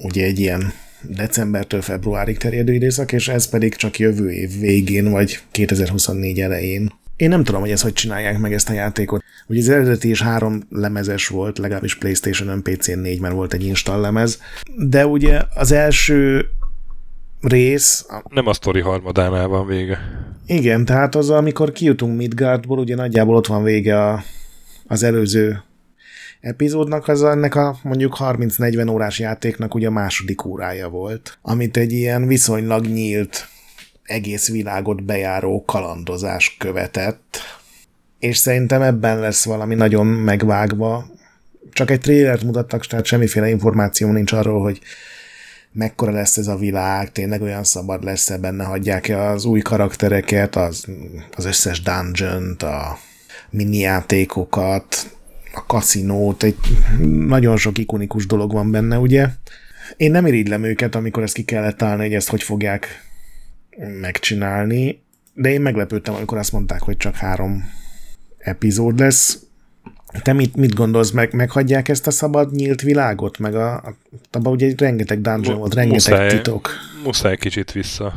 ugye egy ilyen decembertől februárig terjedő időszak, és ez pedig csak jövő év végén, vagy 2024 elején. Én nem tudom, hogy ezt hogy csinálják meg ezt a játékot. Ugye az eredeti is három lemezes volt, legalábbis Playstation-ön, PC-n négy, mert volt egy install lemez, de ugye az első rész... Nem a sztori harmadánál van vége. Igen, tehát az, amikor kijutunk Midgardból, ugye nagyjából ott van vége a, az előző epizódnak, az ennek a mondjuk 30-40 órás játéknak ugye a második órája volt, amit egy ilyen viszonylag nyílt egész világot bejáró kalandozás követett, és szerintem ebben lesz valami nagyon megvágva. Csak egy trélert mutattak, tehát semmiféle információ nincs arról, hogy mekkora lesz ez a világ, tényleg olyan szabad lesz-e benne, hagyják-e az új karaktereket, az, az összes dungeon a mini játékokat, a kaszinót, egy nagyon sok ikonikus dolog van benne, ugye? Én nem irigylem őket, amikor ezt ki kellett találni, hogy ezt hogy fogják megcsinálni, de én meglepődtem, amikor azt mondták, hogy csak három epizód lesz. Te mit, mit gondolsz, meg, meghagyják ezt a szabad nyílt világot? Meg a, a abban ugye rengeteg dungeon volt, rengeteg muszáj, titok. Muszáj kicsit vissza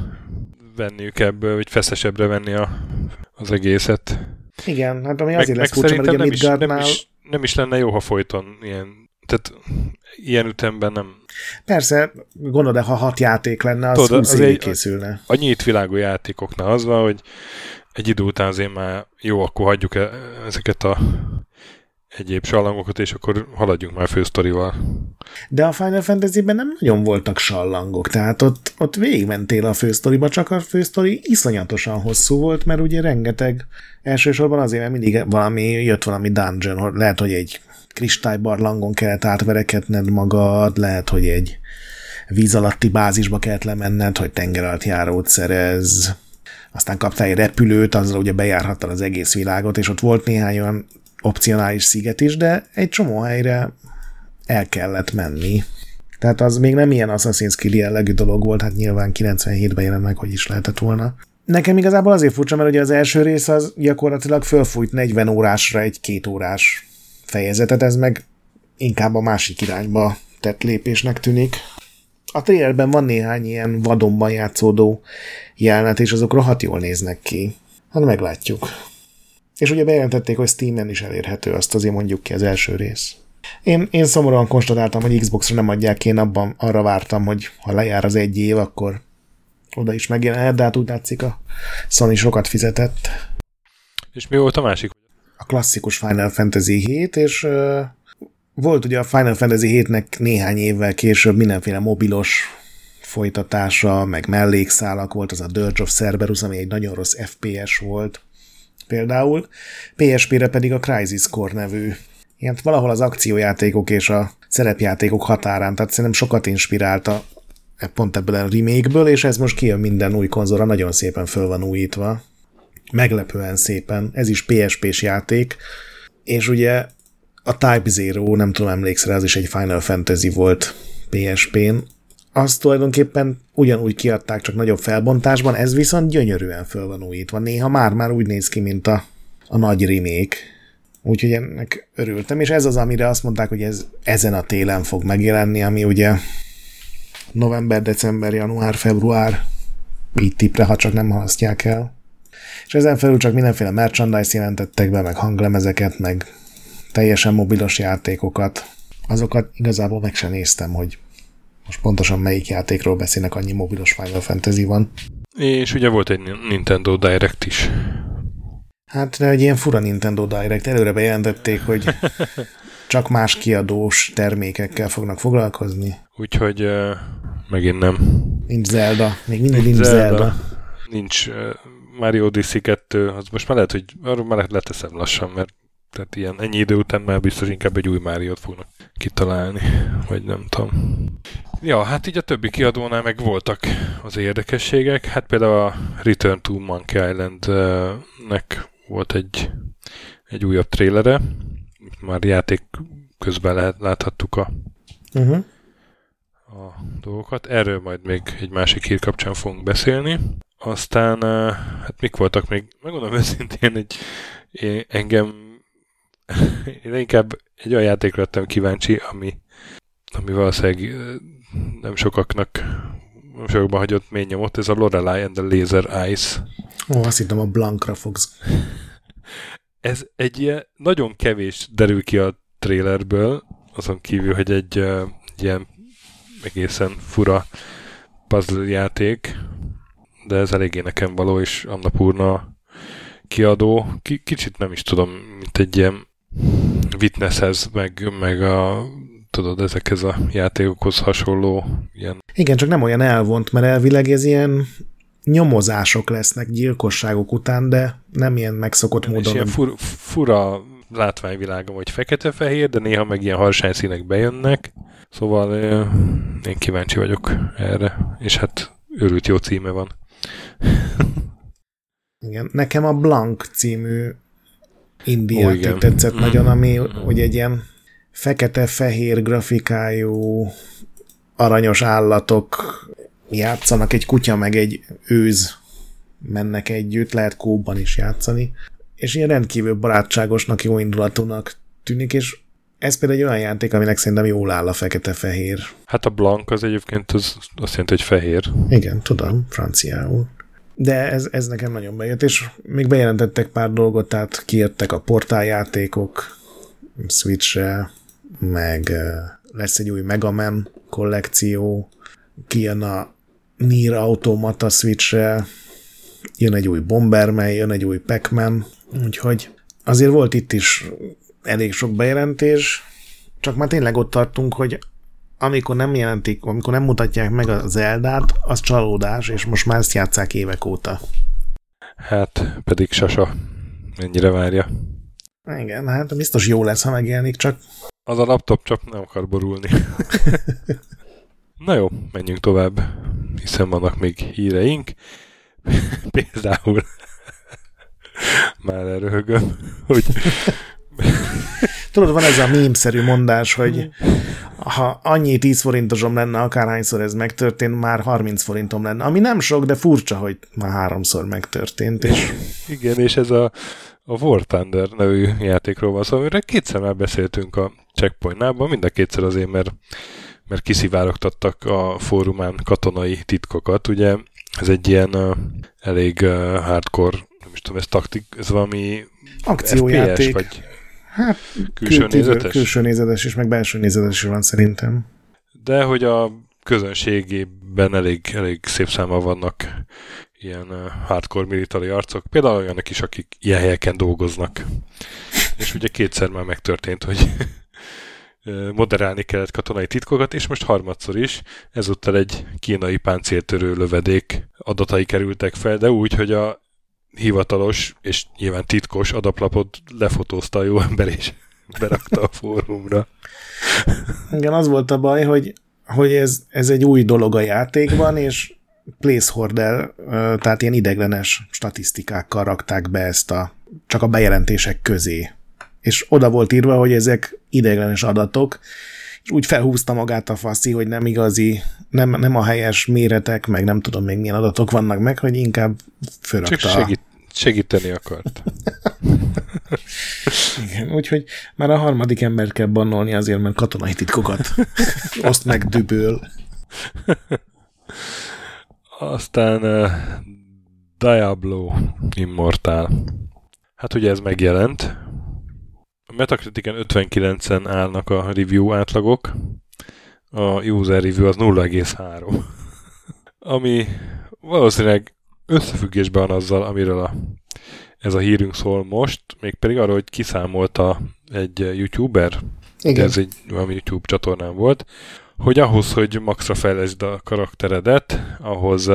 venniük ebből, vagy feszesebbre venni a, az egészet. Igen, hát ami azért meg, lesz furcsa, mert ugye nem is, nem, is, nem is lenne jó, ha folyton ilyen, tehát ilyen ütemben nem, Persze, gondolod, ha hat játék lenne, az Tudod, 20 az egy, készülne. A, a nyílt világú játékoknál az van, hogy egy idő után azért már jó, akkor hagyjuk -e ezeket a egyéb sallangokat, és akkor haladjunk már fősztorival. De a Final Fantasy-ben nem nagyon voltak sallangok, tehát ott, ott végigmentél a fősztoriba, csak a fősztori iszonyatosan hosszú volt, mert ugye rengeteg, elsősorban azért, mert mindig valami, jött valami dungeon, lehet, hogy egy kristálybarlangon kellett átverekedned magad, lehet, hogy egy víz alatti bázisba kellett lemenned, hogy tenger alatt járót szerez, aztán kaptál egy repülőt, azzal ugye bejárhattad az egész világot, és ott volt néhány olyan opcionális sziget is, de egy csomó helyre el kellett menni. Tehát az még nem ilyen Assassin's Creed jellegű dolog volt, hát nyilván 97-ben jelent meg, hogy is lehetett volna. Nekem igazából azért furcsa, mert ugye az első rész az gyakorlatilag fölfújt 40 órásra egy két órás fejezetet, ez meg inkább a másik irányba tett lépésnek tűnik. A trailerben van néhány ilyen vadonban játszódó jelenet, és azok rohadt jól néznek ki. Hát meglátjuk. És ugye bejelentették, hogy Steam-en is elérhető, azt azért mondjuk ki az első rész. Én, én szomorúan konstatáltam, hogy Xbox-ra nem adják, én abban arra vártam, hogy ha lejár az egy év, akkor oda is megjelenhet, de hát úgy látszik a Sony sokat fizetett. És mi volt a másik? A klasszikus Final Fantasy 7, és volt ugye a Final Fantasy 7-nek néhány évvel később mindenféle mobilos folytatása, meg mellékszálak volt, az a Dirge of Cerberus, ami egy nagyon rossz FPS volt például. PSP-re pedig a Crisis Core nevű ilyen valahol az akciójátékok és a szerepjátékok határán, tehát szerintem sokat inspirálta pont ebből a remake és ez most kijön minden új konzolra, nagyon szépen föl van újítva. Meglepően szépen. Ez is PSP-s játék, és ugye a Type Zero, nem tudom, emlékszel, az is egy Final Fantasy volt PSP-n, azt tulajdonképpen ugyanúgy kiadták, csak nagyobb felbontásban, ez viszont gyönyörűen föl van újítva. Néha már-már úgy néz ki, mint a, a nagy remake. Úgyhogy ennek örültem, és ez az, amire azt mondták, hogy ez ezen a télen fog megjelenni, ami ugye november, december, január, február, így tipre, ha csak nem halasztják el. És ezen felül csak mindenféle merchandise jelentettek be, meg hanglemezeket, meg teljesen mobilos játékokat. Azokat igazából meg sem néztem, hogy most pontosan melyik játékról beszélnek, annyi mobilos Final Fantasy van. És ugye volt egy Nintendo Direct is. Hát, de egy ilyen fura Nintendo Direct. Előre bejelentették, hogy [laughs] csak más kiadós termékekkel fognak foglalkozni. Úgyhogy uh, megint nem. Nincs Zelda. Még mindig nincs, nincs Zelda. Zelda. Nincs uh, Mario Odyssey 2. Az most már lehet, hogy arról már leteszem lassan, mert tehát ilyen ennyi idő után már biztos inkább egy új Máriót fognak kitalálni, vagy nem tudom. Ja, hát így a többi kiadónál meg voltak az érdekességek. Hát például a Return to Monkey Island-nek volt egy, egy újabb trélere. Már játék közben lehet, láthattuk a, uh-huh. a dolgokat. Erről majd még egy másik hír kapcsán fogunk beszélni. Aztán, hát mik voltak még, megmondom [laughs] őszintén, egy, én, engem [laughs] én inkább egy olyan játékra lettem kíváncsi, ami, ami valószínűleg nem sokaknak nem sokakban hagyott mély nyomot, ez a Lorelei and the Laser Eyes. Ó, azt hittem a Blankra fogsz. [laughs] ez egy ilyen, nagyon kevés derül ki a trailerből, azon kívül, hogy egy, egy ilyen egészen fura puzzle játék, de ez eléggé nekem való, és Annapurna kiadó. K- kicsit nem is tudom, mint egy ilyen Witnesshez, meg, meg a tudod, ezekhez a játékokhoz hasonló ilyen... Igen, csak nem olyan elvont, mert elvileg ez ilyen nyomozások lesznek gyilkosságok után, de nem ilyen megszokott módon. És ilyen fur, fura látványvilágom, hogy fekete-fehér, de néha meg ilyen harsány színek bejönnek, szóval én kíváncsi vagyok erre, és hát őrült jó címe van. Igen, nekem a Blank című indiáték tetszett mm. nagyon, ami hogy egy ilyen fekete-fehér grafikájú aranyos állatok játszanak, egy kutya meg egy őz mennek együtt, lehet kóban is játszani, és ilyen rendkívül barátságosnak, jó indulatúnak tűnik, és ez például egy olyan játék, aminek szerintem jól áll a fekete-fehér. Hát a blank az egyébként az azt jelenti, hogy fehér. Igen, tudom, franciául. De ez, ez nekem nagyon bejött, és még bejelentettek pár dolgot, tehát kijöttek a portáljátékok Switchre, meg lesz egy új Mega Man kollekció, kijön a Nier Automata Switchre, jön egy új Bomberman, jön egy új Pac-Man, úgyhogy azért volt itt is elég sok bejelentés, csak már tényleg ott tartunk, hogy amikor nem jelentik, amikor nem mutatják meg a Zeldát, az csalódás, és most már ezt játszák évek óta. Hát, pedig Sasa mennyire várja. Igen, hát biztos jó lesz, ha megjelenik, csak... Az a laptop csak nem akar borulni. [laughs] Na jó, menjünk tovább, hiszen vannak még híreink. [laughs] Például [laughs] már elröhögöm, hogy Tudod, van ez a mémszerű mondás, hogy ha annyi 10 forintosom lenne, akárhányszor ez megtörtént, már 30 forintom lenne. Ami nem sok, de furcsa, hogy már háromszor megtörtént. És... Igen, és ez a, a War Thunder nevű játékról van szó, szóval, amire kétszer már beszéltünk a checkpointnában, mind a kétszer azért, mert, mert kiszivárogtattak a fórumán katonai titkokat. Ugye ez egy ilyen uh, elég uh, hardcore, nem is tudom, ez taktik, ez valami akciójáték. FPS, vagy Hát, külső kül- nézetes? Külső nézetes is, meg belső nézetes is van szerintem. De hogy a közönségében elég, elég szép száma vannak ilyen hardcore military arcok, például olyanok is, akik ilyen helyeken dolgoznak. [laughs] És ugye kétszer már megtörtént, hogy moderálni kellett katonai titkokat, és most harmadszor is, ezúttal egy kínai páncéltörő lövedék adatai kerültek fel, de úgy, hogy a hivatalos és nyilván titkos adaplapot lefotózta a jó ember és [laughs] berakta a fórumra. Igen, az volt a baj, hogy hogy ez, ez egy új dolog a játékban, és placeholder, tehát ilyen ideglenes statisztikákkal rakták be ezt a, csak a bejelentések közé. És oda volt írva, hogy ezek ideglenes adatok, és úgy felhúzta magát a faszi, hogy nem igazi, nem, nem a helyes méretek, meg nem tudom még milyen adatok vannak meg, hogy inkább fölrakta. Csak segít, segíteni akart. [laughs] Igen, úgyhogy már a harmadik ember kell bannolni azért, mert katonai titkokat meg düböl. Aztán uh, Diablo Immortal. Hát ugye ez megjelent. A Metacritiken 59-en állnak a review átlagok. A user review az 0,3. Ami valószínűleg összefüggésben van azzal, amiről a, ez a hírünk szól most, mégpedig arról, hogy kiszámolta egy youtuber, Igen. ez egy valami YouTube csatornán volt, hogy ahhoz, hogy maxra fejleszd a karakteredet, ahhoz,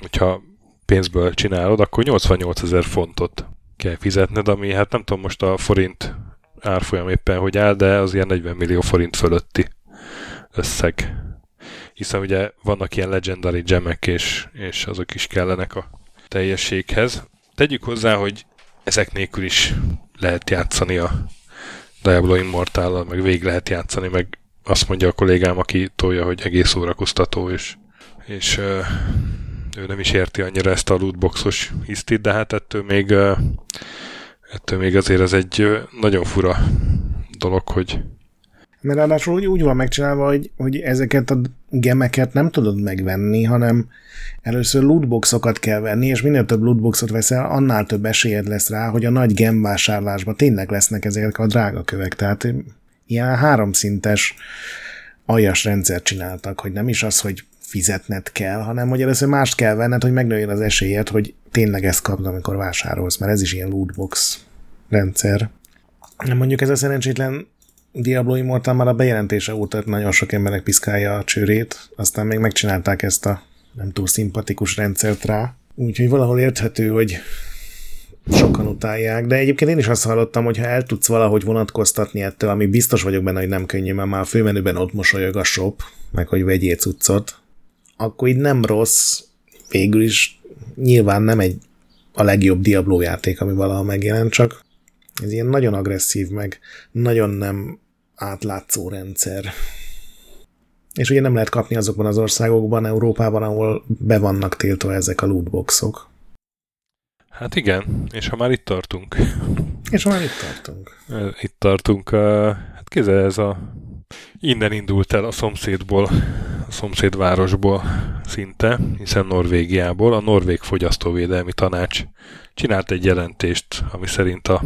hogyha pénzből csinálod, akkor 88 ezer fontot kell fizetned, ami hát nem tudom most a forint árfolyam éppen hogy áll, de az ilyen 40 millió forint fölötti összeg. Hiszen ugye vannak ilyen legendary gemek, és, és azok is kellenek a teljességhez. Tegyük hozzá, hogy ezek nélkül is lehet játszani a Diablo immortal meg végig lehet játszani, meg azt mondja a kollégám, aki tolja, hogy egész szórakoztató, és, és ő nem is érti annyira ezt a lootboxos hisztit, de hát ettől még, ettől még azért ez egy uh, nagyon fura dolog, hogy mert ráadásul úgy, úgy van megcsinálva, hogy, hogy ezeket a gemeket nem tudod megvenni, hanem először lootboxokat kell venni, és minél több lootboxot veszel, annál több esélyed lesz rá, hogy a nagy gemvásárlásban tényleg lesznek ezek a drága kövek. Tehát ilyen háromszintes aljas rendszert csináltak, hogy nem is az, hogy fizetned kell, hanem hogy először mást kell venned, hogy megnőjön az esélyed, hogy tényleg ezt kapd, amikor vásárolsz, mert ez is ilyen lootbox rendszer. Mondjuk ez a szerencsétlen Diablo Immortal már a bejelentése óta nagyon sok embernek piszkálja a csőrét, aztán még megcsinálták ezt a nem túl szimpatikus rendszert rá. Úgyhogy valahol érthető, hogy sokan utálják, de egyébként én is azt hallottam, hogy ha el tudsz valahogy vonatkoztatni ettől, ami biztos vagyok benne, hogy nem könnyű, mert már a főmenüben ott mosolyog a shop, meg hogy vegyél cuccot, akkor így nem rossz, végül is nyilván nem egy a legjobb Diablo játék, ami valaha megjelent, csak ez ilyen nagyon agresszív, meg nagyon nem átlátszó rendszer. És ugye nem lehet kapni azokban az országokban, Európában, ahol be vannak tiltva ezek a lootboxok. Hát igen, és ha már itt tartunk. És ha már itt tartunk. Itt tartunk, hát kézzel ez a... Innen indult el a szomszédból, a szomszédvárosból szinte, hiszen Norvégiából. A Norvég Fogyasztóvédelmi Tanács csinált egy jelentést, ami szerint a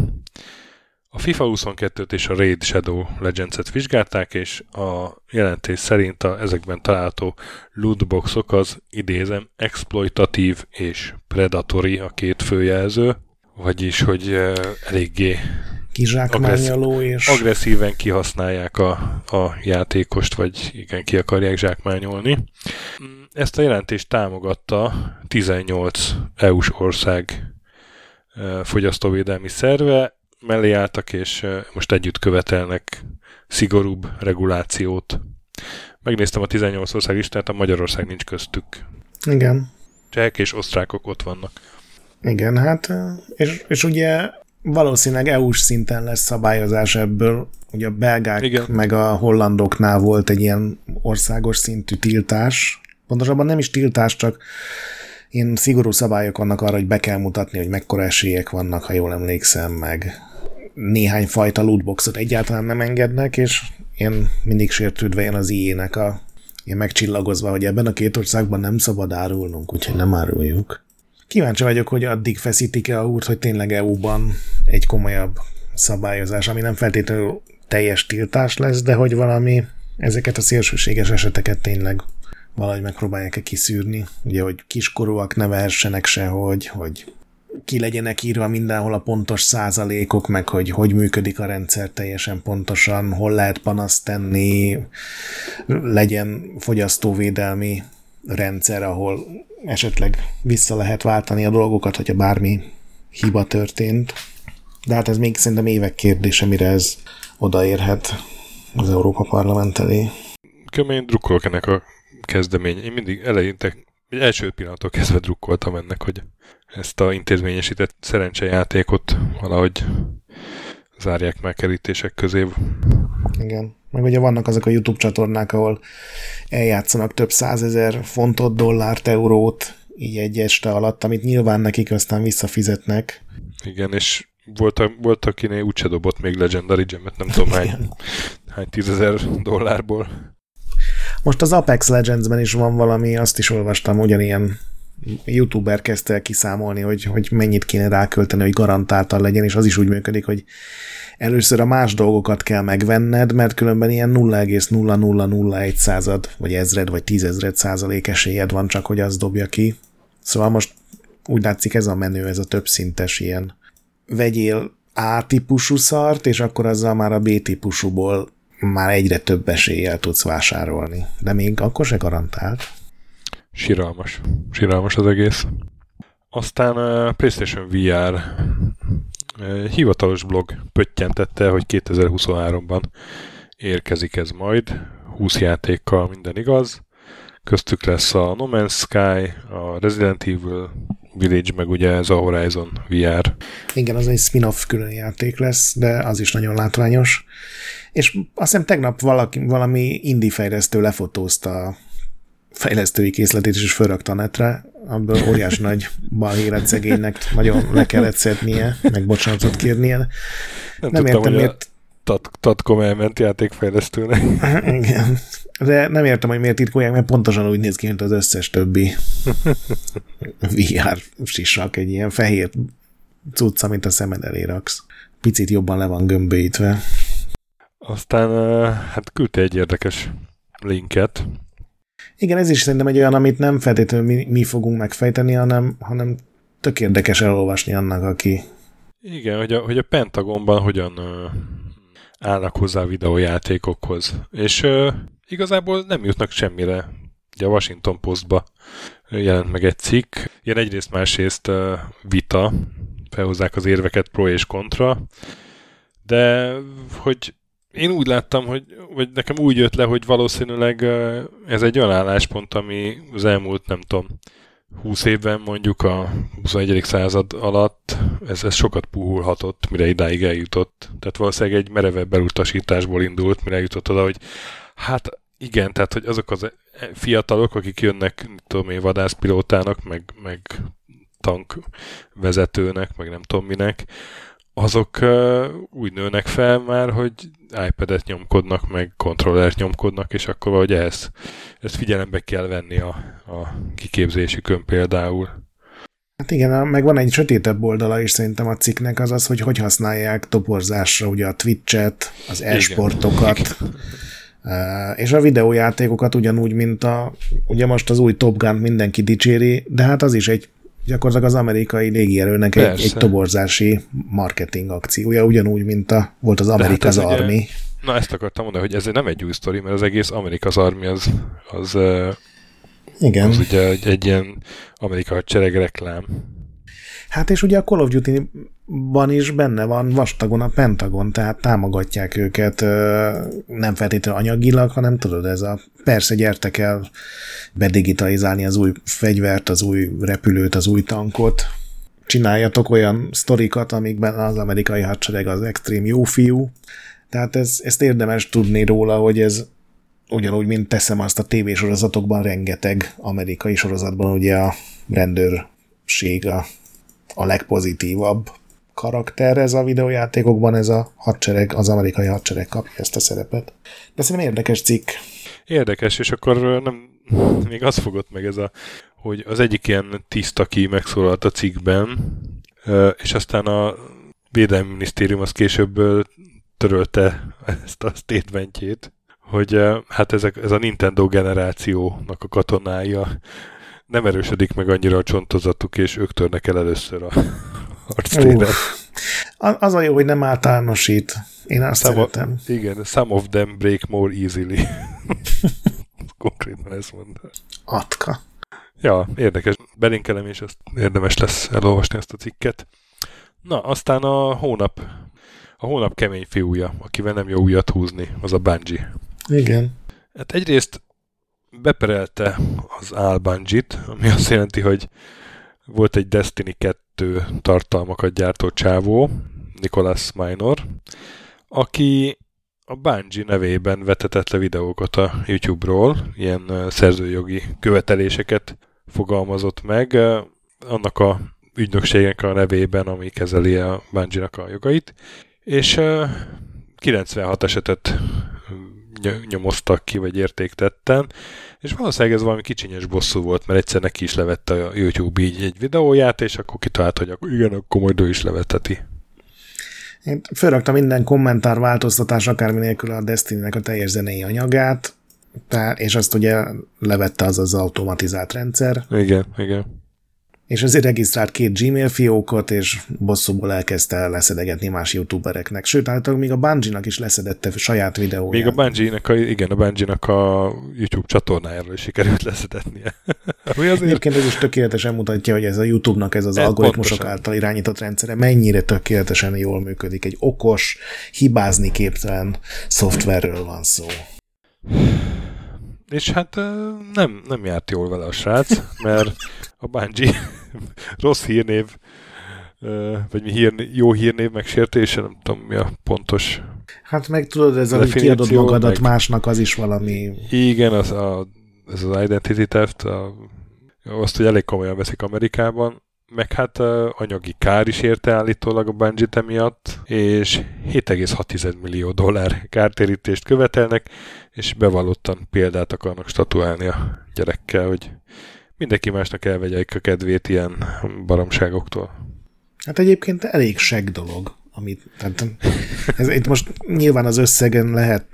a FIFA 22-t és a Raid Shadow Legends-et vizsgálták, és a jelentés szerint a ezekben található lootboxok az idézem exploitatív és predatory a két főjelző, vagyis, hogy eléggé kizsákmányoló és... agresszíven kihasználják a, a játékost, vagy igen, ki akarják zsákmányolni. Ezt a jelentést támogatta 18 EU-s ország fogyasztóvédelmi szerve, mellé álltak, és most együtt követelnek szigorúbb regulációt. Megnéztem a 18 ország listát, a Magyarország nincs köztük. Igen. Csehek és osztrákok ott vannak. Igen, hát, és, és ugye valószínűleg EU-s szinten lesz szabályozás ebből. Ugye a belgák Igen. meg a hollandoknál volt egy ilyen országos szintű tiltás. Pontosabban nem is tiltás, csak én szigorú szabályok vannak arra, hogy be kell mutatni, hogy mekkora esélyek vannak, ha jól emlékszem, meg néhány fajta lootboxot egyáltalán nem engednek, és én mindig sértődve jön az ilyenek a én megcsillagozva, hogy ebben a két országban nem szabad árulnunk, úgyhogy nem áruljuk. Kíváncsi vagyok, hogy addig feszítik-e a út, hogy tényleg EU-ban egy komolyabb szabályozás, ami nem feltétlenül teljes tiltás lesz, de hogy valami ezeket a szélsőséges eseteket tényleg valahogy megpróbálják-e kiszűrni. Ugye, hogy kiskorúak ne vehessenek sehogy, hogy ki legyenek írva mindenhol a pontos százalékok, meg hogy hogy működik a rendszer teljesen pontosan, hol lehet panaszt tenni, legyen fogyasztóvédelmi rendszer, ahol esetleg vissza lehet váltani a dolgokat, hogyha bármi hiba történt. De hát ez még szerintem évek kérdése, mire ez odaérhet az Európa Parlament elé. kömény, drukkolok ennek a kezdemény. Én mindig eleinte, egy első pillanattól kezdve drukkoltam ennek, hogy ezt a intézményesített szerencsejátékot valahogy zárják meg kerítések közé. Igen. Meg ugye vannak azok a YouTube csatornák, ahol eljátszanak több százezer fontot, dollárt, eurót így egy este alatt, amit nyilván nekik aztán visszafizetnek. Igen, és volt, a, volt akinél úgyse dobott még Legendary Gemet, nem tudom hány, hány tízezer dollárból. Most az Apex Legends-ben is van valami, azt is olvastam, ugyanilyen youtuber kezdte el kiszámolni, hogy, hogy mennyit kéne rákölteni, hogy garantáltan legyen, és az is úgy működik, hogy először a más dolgokat kell megvenned, mert különben ilyen 0,0001 század, vagy ezred, vagy tízezred százalék esélyed van csak, hogy az dobja ki. Szóval most úgy látszik ez a menő, ez a többszintes ilyen vegyél A-típusú szart, és akkor azzal már a B-típusúból már egyre több eséllyel tudsz vásárolni. De még akkor se garantált. Siralmas. Siralmas az egész. Aztán a PlayStation VR hivatalos blog pöttyentette, hogy 2023-ban érkezik ez majd, 20 játékkal minden igaz. Köztük lesz a No Man's Sky, a Resident Evil Village, meg ugye ez a Horizon VR. Igen, az egy spin-off külön játék lesz, de az is nagyon látványos. És azt hiszem tegnap valaki, valami indie fejlesztő lefotózta fejlesztői készletét, és fölrakta a netre, abból óriás nagy balhéret szegénynek nagyon le kellett szednie, meg bocsánatot kérnie. Nem, nem tudtam, értem, miért... Tatkom elment játékfejlesztőnek. Igen. De nem értem, hogy miért titkolják, mert pontosan úgy néz ki, mint az összes többi VR sisak, egy ilyen fehér cucca, mint a szemed elé raksz. Picit jobban le van gömböítve. Aztán hát küldte egy érdekes linket. Igen, ez is szerintem egy olyan, amit nem feltétlenül mi, mi fogunk megfejteni, hanem, hanem tök érdekes elolvasni annak, aki... Igen, hogy a, hogy a Pentagonban hogyan uh, állnak hozzá a videójátékokhoz. És uh, igazából nem jutnak semmire. Ugye a Washington Postba jelent meg egy cikk. Ilyen egyrészt másrészt uh, vita, felhozzák az érveket pro és kontra, de hogy én úgy láttam, hogy vagy nekem úgy jött le, hogy valószínűleg ez egy olyan álláspont, ami az elmúlt, nem tudom, 20 évben mondjuk a 21. század alatt ez, ez sokat puhulhatott, mire idáig eljutott. Tehát valószínűleg egy merevebb belutasításból indult, mire eljutott oda, hogy hát igen, tehát hogy azok az fiatalok, akik jönnek, tudom én, vadászpilótának, meg, meg tankvezetőnek, meg nem tudom minek, azok uh, úgy nőnek fel már, hogy iPad-et nyomkodnak, meg kontrollert nyomkodnak, és akkor valahogy ehhez ezt figyelembe kell venni a, a kiképzésükön például. Hát igen, meg van egy sötétebb oldala is szerintem a cikknek, az az, hogy hogy használják toporzásra ugye a Twitch-et, az e-sportokat, és a videójátékokat ugyanúgy, mint a, ugye most az új Top Gun mindenki dicséri, de hát az is egy gyakorlatilag az amerikai légierőnek egy, egy toborzási marketing akciója, ugyanúgy, mint a, volt az Amerika's hát Army. Ugye, na ezt akartam mondani, hogy ez nem egy új sztori, mert az egész Amerika's Army az, az, Igen. az ugye egy, egy ilyen Amerika hadsereg reklám. Hát és ugye a Call of Duty-ban is benne van vastagon a Pentagon, tehát támogatják őket nem feltétlenül anyagilag, hanem tudod, ez a persze gyertek el bedigitalizálni az új fegyvert, az új repülőt, az új tankot, csináljatok olyan sztorikat, amikben az amerikai hadsereg az extrém jó fiú, tehát ez, ezt érdemes tudni róla, hogy ez ugyanúgy, mint teszem azt a tévésorozatokban, rengeteg amerikai sorozatban ugye a rendőrség, a a legpozitívabb karakter ez a videójátékokban, ez a hadsereg, az amerikai hadsereg kapja ezt a szerepet. De szerintem érdekes cikk. Érdekes, és akkor nem, még az fogott meg ez a, hogy az egyik ilyen tiszta ki megszólalt a cikkben, és aztán a Védelmi Minisztérium az később törölte ezt a statementjét, hogy hát ezek, ez a Nintendo generációnak a katonája nem erősödik meg annyira a csontozatuk, és ők törnek el először a [laughs] harctéren. Az a jó, hogy nem általánosít. Én azt some szeretem. Of, igen, some of them break more easily. [laughs] Konkrétan ezt mondta. Atka. Ja, érdekes. Belinkelem, és ezt érdemes lesz elolvasni ezt a cikket. Na, aztán a hónap, a hónap kemény fiúja, akivel nem jó újat húzni, az a Bungie. Igen. Hát egyrészt beperelte az Albungit, ami azt jelenti, hogy volt egy Destiny 2 tartalmakat gyártó csávó, Nicholas Minor, aki a Bungie nevében vetetett le videókat a YouTube-ról, ilyen szerzőjogi követeléseket fogalmazott meg, annak a ügynökségek a nevében, ami kezeli a Bungie-nak a jogait, és 96 esetet nyomoztak ki, vagy értéktetten, és valószínűleg ez valami kicsinyes bosszú volt, mert egyszer neki is levette a YouTube így egy videóját, és akkor kitalált, hogy igen, akkor majd ő is leveteti. Én felraktam minden kommentár változtatás, akármi nélkül a Destiny-nek a teljes zenei anyagát, és azt ugye levette az az automatizált rendszer. Igen, igen és azért regisztrált két Gmail fiókot, és bosszúból elkezdte leszedegetni más youtubereknek. Sőt, általában még a Bungie-nak is leszedette saját videóját. Még a Bungie-nak, a, igen, a Bungie-nak a YouTube csatornájáról is sikerült leszedetnie. [laughs] Ami azért... Egyébként ez is tökéletesen mutatja, hogy ez a YouTube-nak ez az ez algoritmusok pontosan. által irányított rendszere mennyire tökéletesen jól működik. Egy okos, hibázni képtelen szoftverről van szó. [sighs] És hát nem, nem járt jól vele a srác, mert a Bungie [laughs] rossz hírnév, vagy mi hír, jó hírnév megsértése, nem tudom mi a pontos Hát meg tudod, ez a, hogy kiadod magadat meg... másnak, az is valami... Igen, az a, ez az identity theft, a, azt, hogy elég komolyan veszik Amerikában, meg hát anyagi kár is érte állítólag a bungie emiatt, és 7,6 millió dollár kártérítést követelnek, és bevallottan példát akarnak statuálni a gyerekkel, hogy mindenki másnak elvegyeik a kedvét ilyen baromságoktól. Hát egyébként elég seg dolog, amit, tehát ez, itt most nyilván az összegen lehet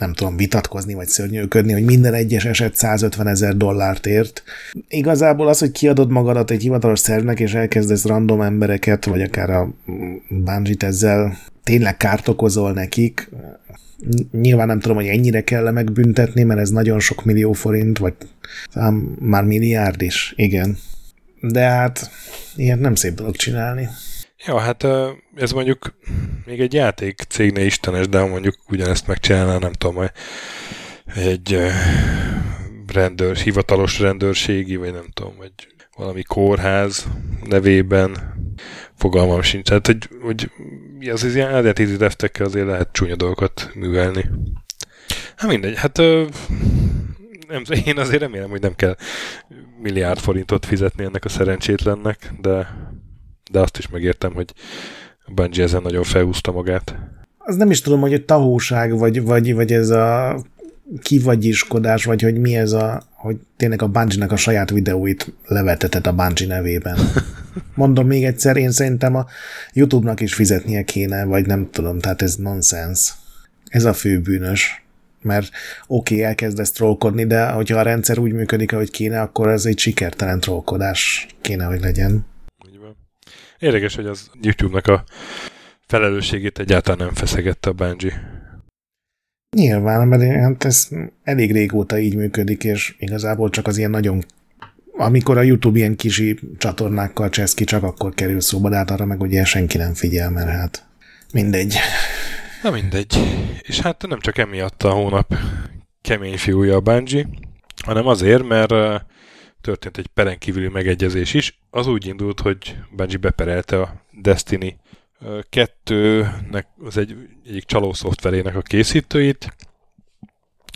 nem tudom, vitatkozni vagy szörnyűködni, hogy minden egyes eset 150 ezer dollárt ért. Igazából az, hogy kiadod magadat egy hivatalos szervnek, és elkezdesz random embereket, vagy akár a bungie ezzel tényleg kárt okozol nekik, nyilván nem tudom, hogy ennyire kell -e megbüntetni, mert ez nagyon sok millió forint, vagy már milliárd is, igen. De hát ilyen nem szép dolog csinálni. Ja, hát ez mondjuk még egy játék cégnél istenes, de mondjuk ugyanezt megcsinálná, nem tudom, egy rendőr, hivatalos rendőrségi, vagy nem tudom, vagy valami kórház nevében fogalmam sincs. Tehát, hogy, hogy az, ilyen identity deftekkel azért lehet csúnya dolgokat művelni. Hát mindegy, hát nem, én azért remélem, hogy nem kell milliárd forintot fizetni ennek a szerencsétlennek, de de azt is megértem, hogy Bungie ezen nagyon felhúzta magát. Az nem is tudom, hogy egy tahóság, vagy, vagy, vagy ez a kivagyiskodás, vagy hogy mi ez a, hogy tényleg a bungie a saját videóit levetetett a Bungie nevében. [laughs] Mondom még egyszer, én szerintem a YouTube-nak is fizetnie kéne, vagy nem tudom, tehát ez nonsens. Ez a fő bűnös. Mert oké, okay, elkezdesz trollkodni, de hogyha a rendszer úgy működik, ahogy kéne, akkor ez egy sikertelen trollkodás kéne, hogy legyen. Érdekes, hogy az YouTube-nak a felelősségét egyáltalán nem feszegette a Bungie. Nyilván, mert hát ez elég régóta így működik, és igazából csak az ilyen nagyon amikor a YouTube ilyen kisi csatornákkal csesz ki, csak akkor kerül szóba, de hát arra meg ugye senki nem figyel, mert hát mindegy. Na mindegy. És hát nem csak emiatt a hónap kemény fiúja a Bungie, hanem azért, mert történt egy peren kívüli megegyezés is. Az úgy indult, hogy Bungie beperelte a Destiny 2-nek, az egy, egyik csaló szoftverének a készítőit.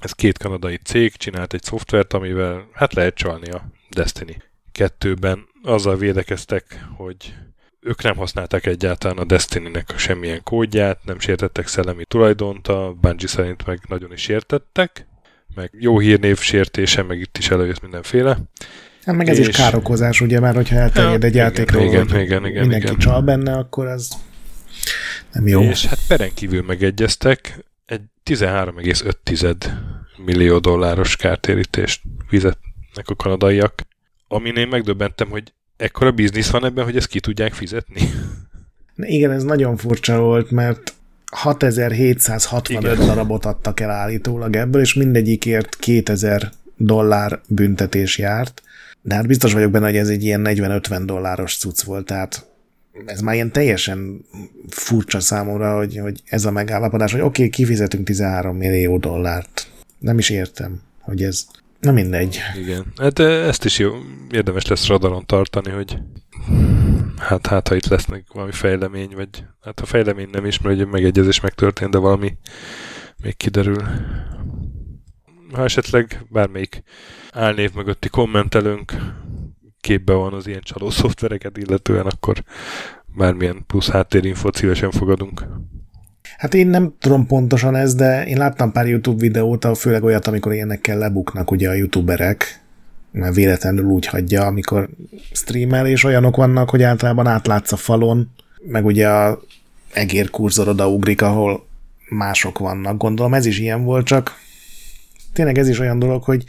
Ez két kanadai cég csinált egy szoftvert, amivel hát lehet csalni a Destiny 2-ben. Azzal védekeztek, hogy ők nem használták egyáltalán a Destiny-nek semmilyen kódját, nem sértettek szellemi tulajdont, a Bungie szerint meg nagyon is értettek meg jó hírnév sértése, meg itt is előjött mindenféle. Hát meg ez és... is károkozás, ugye már, hogyha elterjed ja, egy igen, játékról, igen, igen, igen, igen, mindenki igen. csal benne, akkor az nem jó. És hát peren kívül megegyeztek, egy 13,5 millió dolláros kártérítést fizetnek a kanadaiak, amin én megdöbbentem, hogy ekkora biznisz van ebben, hogy ezt ki tudják fizetni. Igen, ez nagyon furcsa volt, mert 6765 Igen. darabot adtak el állítólag ebből, és mindegyikért 2000 dollár büntetés járt. De hát biztos vagyok benne, hogy ez egy ilyen 40-50 dolláros cucc volt, tehát ez már ilyen teljesen furcsa számomra, hogy, hogy ez a megállapodás, hogy oké, okay, kifizetünk 13 millió dollárt. Nem is értem, hogy ez... Na mindegy. Igen. Hát ezt is jó, érdemes lesz radaron tartani, hogy hát, hát ha itt lesznek valami fejlemény, vagy hát a fejlemény nem is, mert ugye megegyezés megtörtént, de valami még kiderül. Ha esetleg bármelyik álnév mögötti kommentelőnk képbe van az ilyen csaló szoftvereket illetően, akkor bármilyen plusz háttérinfót szívesen fogadunk. Hát én nem tudom pontosan ez, de én láttam pár YouTube videót, főleg olyat, amikor ilyenekkel lebuknak ugye a youtuberek, véletlenül úgy hagyja, amikor streamel, és olyanok vannak, hogy általában átlátsz a falon, meg ugye a egér kurzor odaugrik, ahol mások vannak. Gondolom ez is ilyen volt, csak tényleg ez is olyan dolog, hogy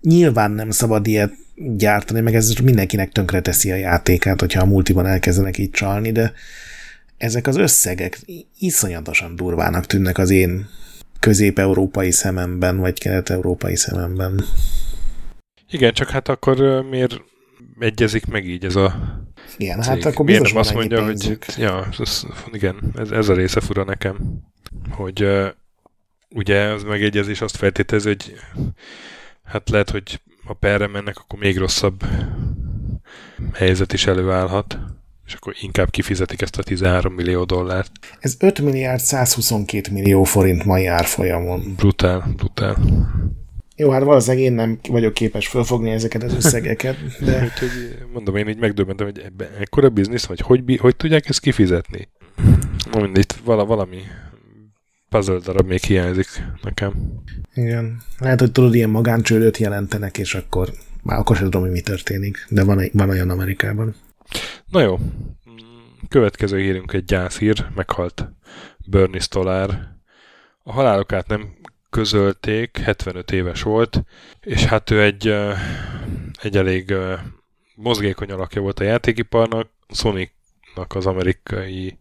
nyilván nem szabad ilyet gyártani, meg ez mindenkinek tönkre teszi a játékát, hogyha a multiban elkezdenek így csalni, de ezek az összegek iszonyatosan durvának tűnnek az én közép-európai szememben, vagy kelet-európai szememben. Igen, csak hát akkor miért egyezik meg így ez a Igen, cég? hát akkor miért nem azt mondja, pénzük. hogy ja, ez, igen, ez, ez a része fura nekem, hogy uh, ugye az megegyezés azt feltételezi, hogy hát lehet, hogy ha perre mennek, akkor még rosszabb helyzet is előállhat, és akkor inkább kifizetik ezt a 13 millió dollárt. Ez 5 milliárd 122 millió forint mai árfolyamon. Brutál, brutál. Jó, hát valószínűleg én nem vagyok képes fölfogni ezeket az összegeket, de... [laughs] Úgyhogy mondom, én így megdöbbentem, hogy ebben ekkora biznisz, vagy hogy, hogy tudják ezt kifizetni? Mindig vala, valami puzzle darab még hiányzik nekem. Igen. Lehet, hogy tudod, ilyen magáncsődöt jelentenek, és akkor már akkor sem tudom, hogy mi történik, de van, van olyan Amerikában. Na jó. Következő hírünk egy gyászhír, meghalt Bernie Stolar. A halálokát nem közölték, 75 éves volt, és hát ő egy, egy elég mozgékony alakja volt a játékiparnak, Sonicnak az amerikai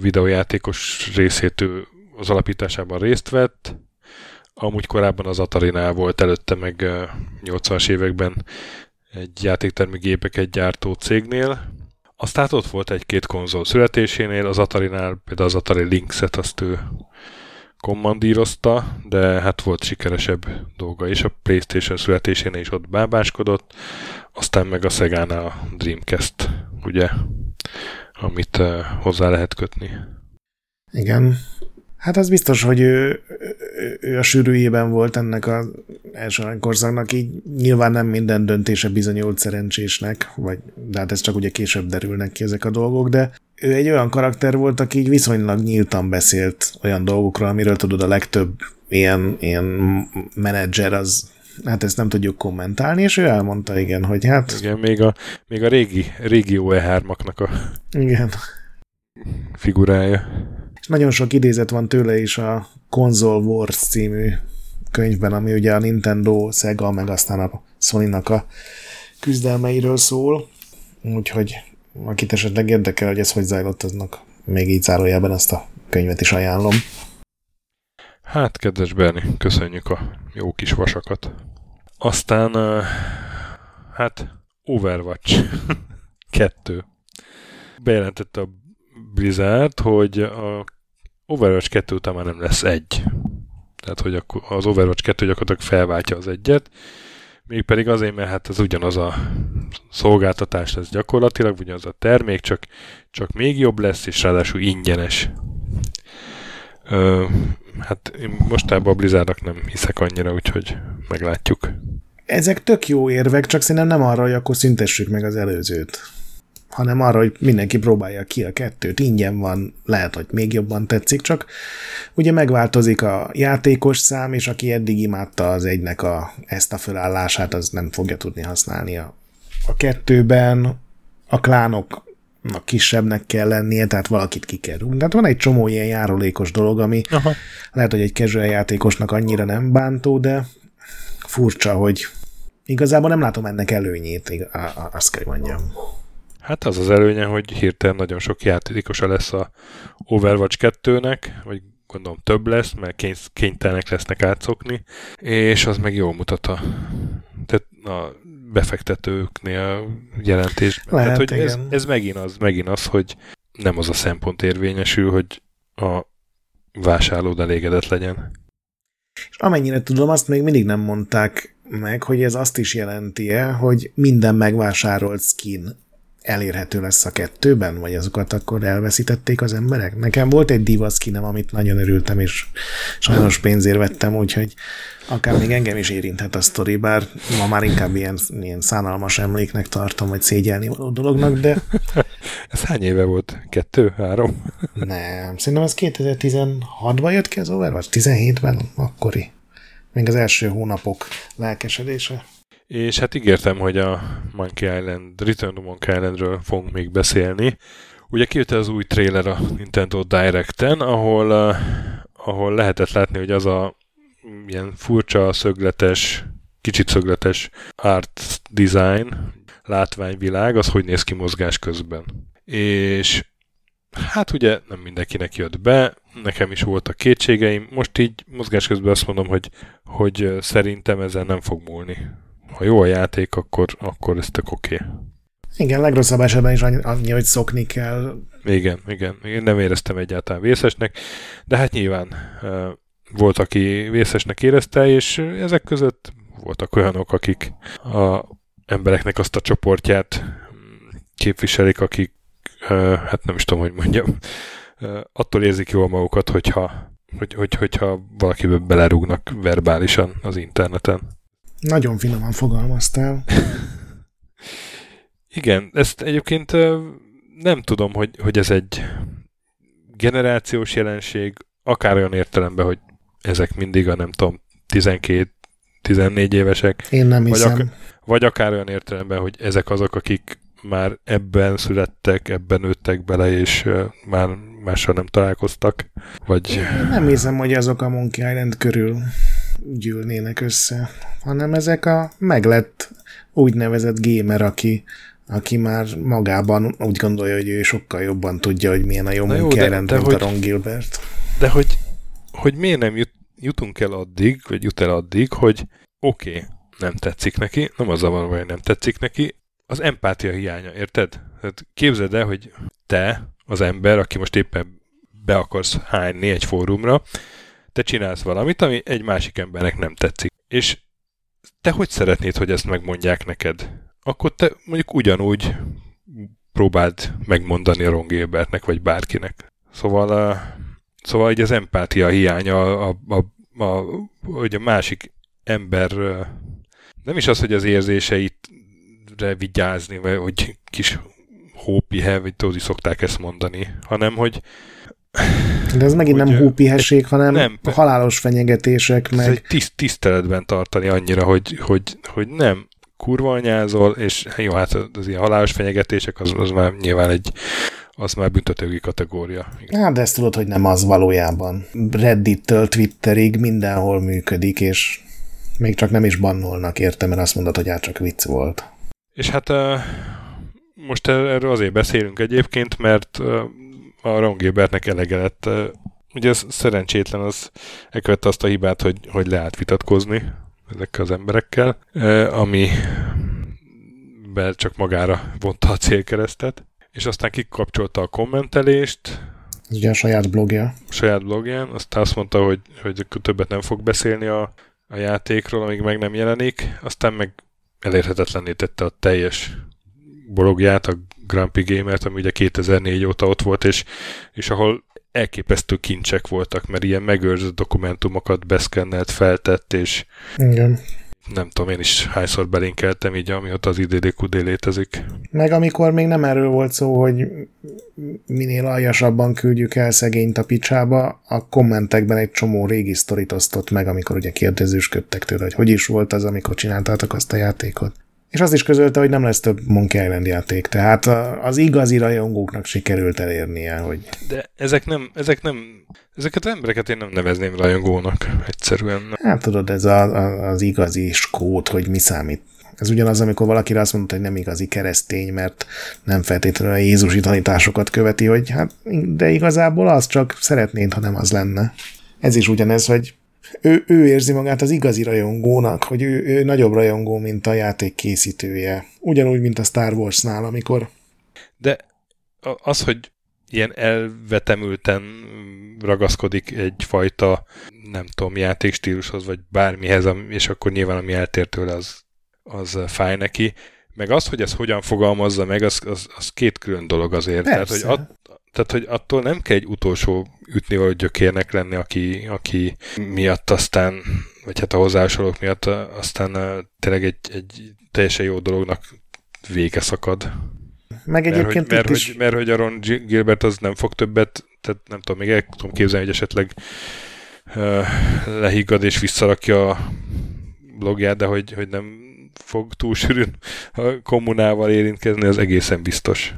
videójátékos részét ő az alapításában részt vett, amúgy korábban az Atari-nál volt, előtte meg 80-as években egy játéktermi gépeket gyártó cégnél. Aztán ott volt egy-két konzol születésénél, az Atari-nál például az Atari Lynx-et azt ő kommandírozta, de hát volt sikeresebb dolga is. A Playstation születésénél is ott bábáskodott, aztán meg a Sega-nál a Dreamcast, ugye, amit uh, hozzá lehet kötni. Igen, Hát az biztos, hogy ő, ő a sűrűjében volt ennek az első korszaknak, így nyilván nem minden döntése bizonyult szerencsésnek, vagy, de hát ez csak ugye később derülnek ki ezek a dolgok, de ő egy olyan karakter volt, aki így viszonylag nyíltan beszélt olyan dolgokról, amiről tudod a legtöbb ilyen, ilyen menedzser az hát ezt nem tudjuk kommentálni, és ő elmondta, igen, hogy hát... Igen, még a, még a régi, régi OE3-aknak a igen. figurája nagyon sok idézet van tőle is a Console Wars című könyvben, ami ugye a Nintendo, Sega, meg aztán a Sony-nak a küzdelmeiről szól. Úgyhogy akit esetleg érdekel, hogy ez hogy zajlott, aznak még így zárójában ezt a könyvet is ajánlom. Hát, kedves Berni, köszönjük a jó kis vasakat. Aztán, hát, Overwatch [laughs] 2. Bejelentette a Blizzard, hogy a Overwatch 2 után már nem lesz egy. Tehát, hogy az Overwatch 2 gyakorlatilag felváltja az egyet, mégpedig azért, mert hát ez ugyanaz a szolgáltatás lesz gyakorlatilag, ugyanaz a termék, csak, csak még jobb lesz, és ráadásul ingyenes. Ö, hát én mostában a Blizzardnak nem hiszek annyira, úgyhogy meglátjuk. Ezek tök jó érvek, csak szerintem nem arra, hogy akkor szüntessük meg az előzőt hanem arra, hogy mindenki próbálja ki a kettőt, ingyen van, lehet, hogy még jobban tetszik, csak ugye megváltozik a játékos szám, és aki eddig imádta az egynek a, ezt a fölállását, az nem fogja tudni használni a, a kettőben, a klánok a kisebbnek kell lennie, tehát valakit ki kell rúgni. Tehát van egy csomó ilyen járulékos dolog, ami Aha. lehet, hogy egy casual játékosnak annyira nem bántó, de furcsa, hogy igazából nem látom ennek előnyét, azt kell mondjam. Hát az az előnye, hogy hirtelen nagyon sok játékosa lesz a Overwatch 2-nek, vagy gondolom több lesz, mert kénytelenek lesznek átszokni, és az meg jól mutat a, tehát a befektetőknél jelentésben. Lehet, tehát, hogy ez, ez megint, az, megint az, hogy nem az a szempont érvényesül, hogy a vásárlód elégedett legyen. És amennyire tudom, azt még mindig nem mondták meg, hogy ez azt is jelenti-e, hogy minden megvásárolt skin elérhető lesz a kettőben, vagy azokat akkor elveszítették az emberek? Nekem volt egy diva skinem, amit nagyon örültem, és sajnos pénzért vettem, úgyhogy akár még engem is érinthet a sztori, bár ma már inkább ilyen, ilyen szánalmas emléknek tartom, vagy szégyelni való dolognak, de... [laughs] Ez hány éve volt? Kettő? Három? [laughs] Nem, szerintem ez 2016-ban jött ki az Overwatch, 17-ben akkori. Még az első hónapok lelkesedése. És hát ígértem, hogy a Monkey Island, Return to Monkey Islandről fogunk még beszélni. Ugye kijött az új trailer a Nintendo Direct-en, ahol, uh, ahol lehetett látni, hogy az a ilyen furcsa, szögletes, kicsit szögletes art design, látványvilág, az hogy néz ki mozgás közben. És hát ugye nem mindenkinek jött be, nekem is voltak kétségeim, most így mozgás közben azt mondom, hogy, hogy szerintem ezen nem fog múlni. Ha jó a játék, akkor, akkor ez tök oké. Okay. Igen, legrosszabb esetben is annyi, hogy szokni kell. Igen, igen. Én nem éreztem egyáltalán vészesnek, de hát nyilván volt, aki vészesnek érezte, és ezek között voltak olyanok, akik a embereknek azt a csoportját képviselik, akik, hát nem is tudom, hogy mondjam, attól érzik jól magukat, hogyha, hogy, hogy, hogyha valakibe belerúgnak verbálisan az interneten. Nagyon finoman fogalmaztál. [laughs] Igen, ezt egyébként nem tudom, hogy, hogy ez egy generációs jelenség, akár olyan értelemben, hogy ezek mindig a nem tudom, 12-14 évesek. Én nem hiszem. Vagy, ak- vagy akár olyan értelemben, hogy ezek azok, akik már ebben születtek, ebben nőttek bele, és uh, már mással nem találkoztak. Vagy... Én nem hiszem, hogy azok a Monkey Island körül gyűlnének össze, hanem ezek a meglett úgynevezett gamer, aki, aki már magában úgy gondolja, hogy ő sokkal jobban tudja, hogy milyen a jó Monkey Island, mint a Ron Gilbert. De hogy hogy miért nem jut, jutunk el addig, vagy jut el addig, hogy oké, okay, nem tetszik neki, nem az a van, hogy nem tetszik neki, az empátia hiánya, érted? Hát képzeld el, hogy te, az ember, aki most éppen be akarsz hányni egy fórumra, te csinálsz valamit, ami egy másik embernek nem tetszik. És te hogy szeretnéd, hogy ezt megmondják neked? Akkor te mondjuk ugyanúgy próbáld megmondani a Ron Gilbertnek, vagy bárkinek. Szóval Szóval így az empátia hiánya, a, a, a, a, hogy a másik ember nem is az, hogy az érzéseitre vigyázni, vagy hogy kis hópihe, vagy tudod, szokták ezt mondani, hanem hogy de ez megint hogy, nem hópihesség, hanem nem, halálos fenyegetések, meg... Egy tiszt, tiszteletben tartani annyira, hogy, hogy, hogy nem kurva anyázol, és jó, hát az ilyen halálos fenyegetések, az, az már nyilván egy az már büntetőgi kategória. Hát, de ezt tudod, hogy nem az valójában. Reddit-től Twitterig mindenhol működik, és még csak nem is bannolnak érte, mert azt mondod, hogy hát csak vicc volt. És hát most erről azért beszélünk egyébként, mert a Ron Gilbertnek elege lett. Ugye ez szerencsétlen, az elkövette azt a hibát, hogy, hogy leállt vitatkozni ezekkel az emberekkel, ami csak magára vonta a célkeresztet és aztán kikapcsolta a kommentelést. Ez ugye a saját blogja. A saját blogján, aztán azt mondta, hogy, hogy többet nem fog beszélni a, a játékról, amíg meg nem jelenik, aztán meg elérhetetlenné tette a teljes blogját, a Grumpy Gamert, ami ugye 2004 óta ott volt, és, és ahol elképesztő kincsek voltak, mert ilyen megőrzött dokumentumokat beszkennelt, feltett, és Igen nem tudom, én is hányszor belinkeltem így, amióta az IDDQD létezik. Meg amikor még nem erről volt szó, hogy minél aljasabban küldjük el szegényt a picsába, a kommentekben egy csomó régi sztorit osztott meg, amikor ugye kérdezősködtek tőle, hogy hogy is volt az, amikor csináltátok azt a játékot. És azt is közölte, hogy nem lesz több Monkey Island játék, tehát az igazi rajongóknak sikerült elérnie, hogy... De ezek nem, ezek nem, ezeket az embereket én nem nevezném rajongónak, egyszerűen. Nem. Hát tudod, ez a, a, az igazi skót, hogy mi számít. Ez ugyanaz, amikor valakire azt mondta, hogy nem igazi keresztény, mert nem feltétlenül a Jézusi tanításokat követi, hogy hát, de igazából az csak szeretnéd, ha nem az lenne. Ez is ugyanez, hogy ő, ő érzi magát az igazi rajongónak, hogy ő, ő nagyobb rajongó, mint a játék készítője. Ugyanúgy, mint a Star Wars-nál, amikor... De az, hogy ilyen elvetemülten ragaszkodik egyfajta, nem tudom, játékstílushoz, vagy bármihez, és akkor nyilván ami eltér tőle, az, az fáj neki. Meg az, hogy ez hogyan fogalmazza meg, az, az, az két külön dolog azért. Tehát hogy, tehát, hogy attól nem kell egy utolsó ütni vagy gyökérnek lenni, aki, aki miatt aztán, vagy hát a hozzásolók miatt aztán tényleg egy, egy teljesen jó dolognak vége szakad. Meg egyébként mert, hogy, mert, is... hogy, mert hogy Aaron Gilbert az nem fog többet, tehát nem tudom, még el tudom képzelni, hogy esetleg uh, lehiggad és visszarakja a blogját, de hogy, hogy nem fog túl sűrűn a kommunával érintkezni, az egészen biztos.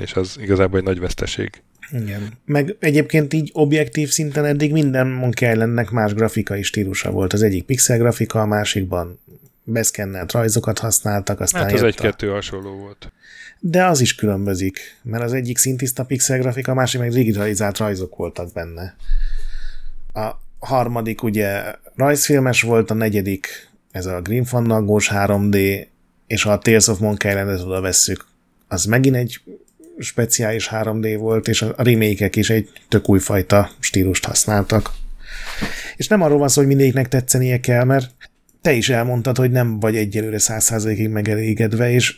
És az igazából egy nagy veszteség. Igen. Meg egyébként így objektív szinten eddig minden Monkey Islandnek más grafikai stílusa volt. Az egyik pixel grafika, a másikban beszkennelt rajzokat használtak, aztán Hát az egy-kettő hasonló volt. De az is különbözik, mert az egyik szintiszta pixel grafika, a másik meg digitalizált rajzok voltak benne. A harmadik ugye rajzfilmes volt, a negyedik ez a Green Fandangos 3D, és ha a Tales of Monkey Island-et oda vesszük, az megint egy speciális 3D volt, és a remake is egy tök újfajta stílust használtak. És nem arról van szó, hogy mindegyiknek tetszenie kell, mert te is elmondtad, hogy nem vagy egyelőre száz százalékig megelégedve, és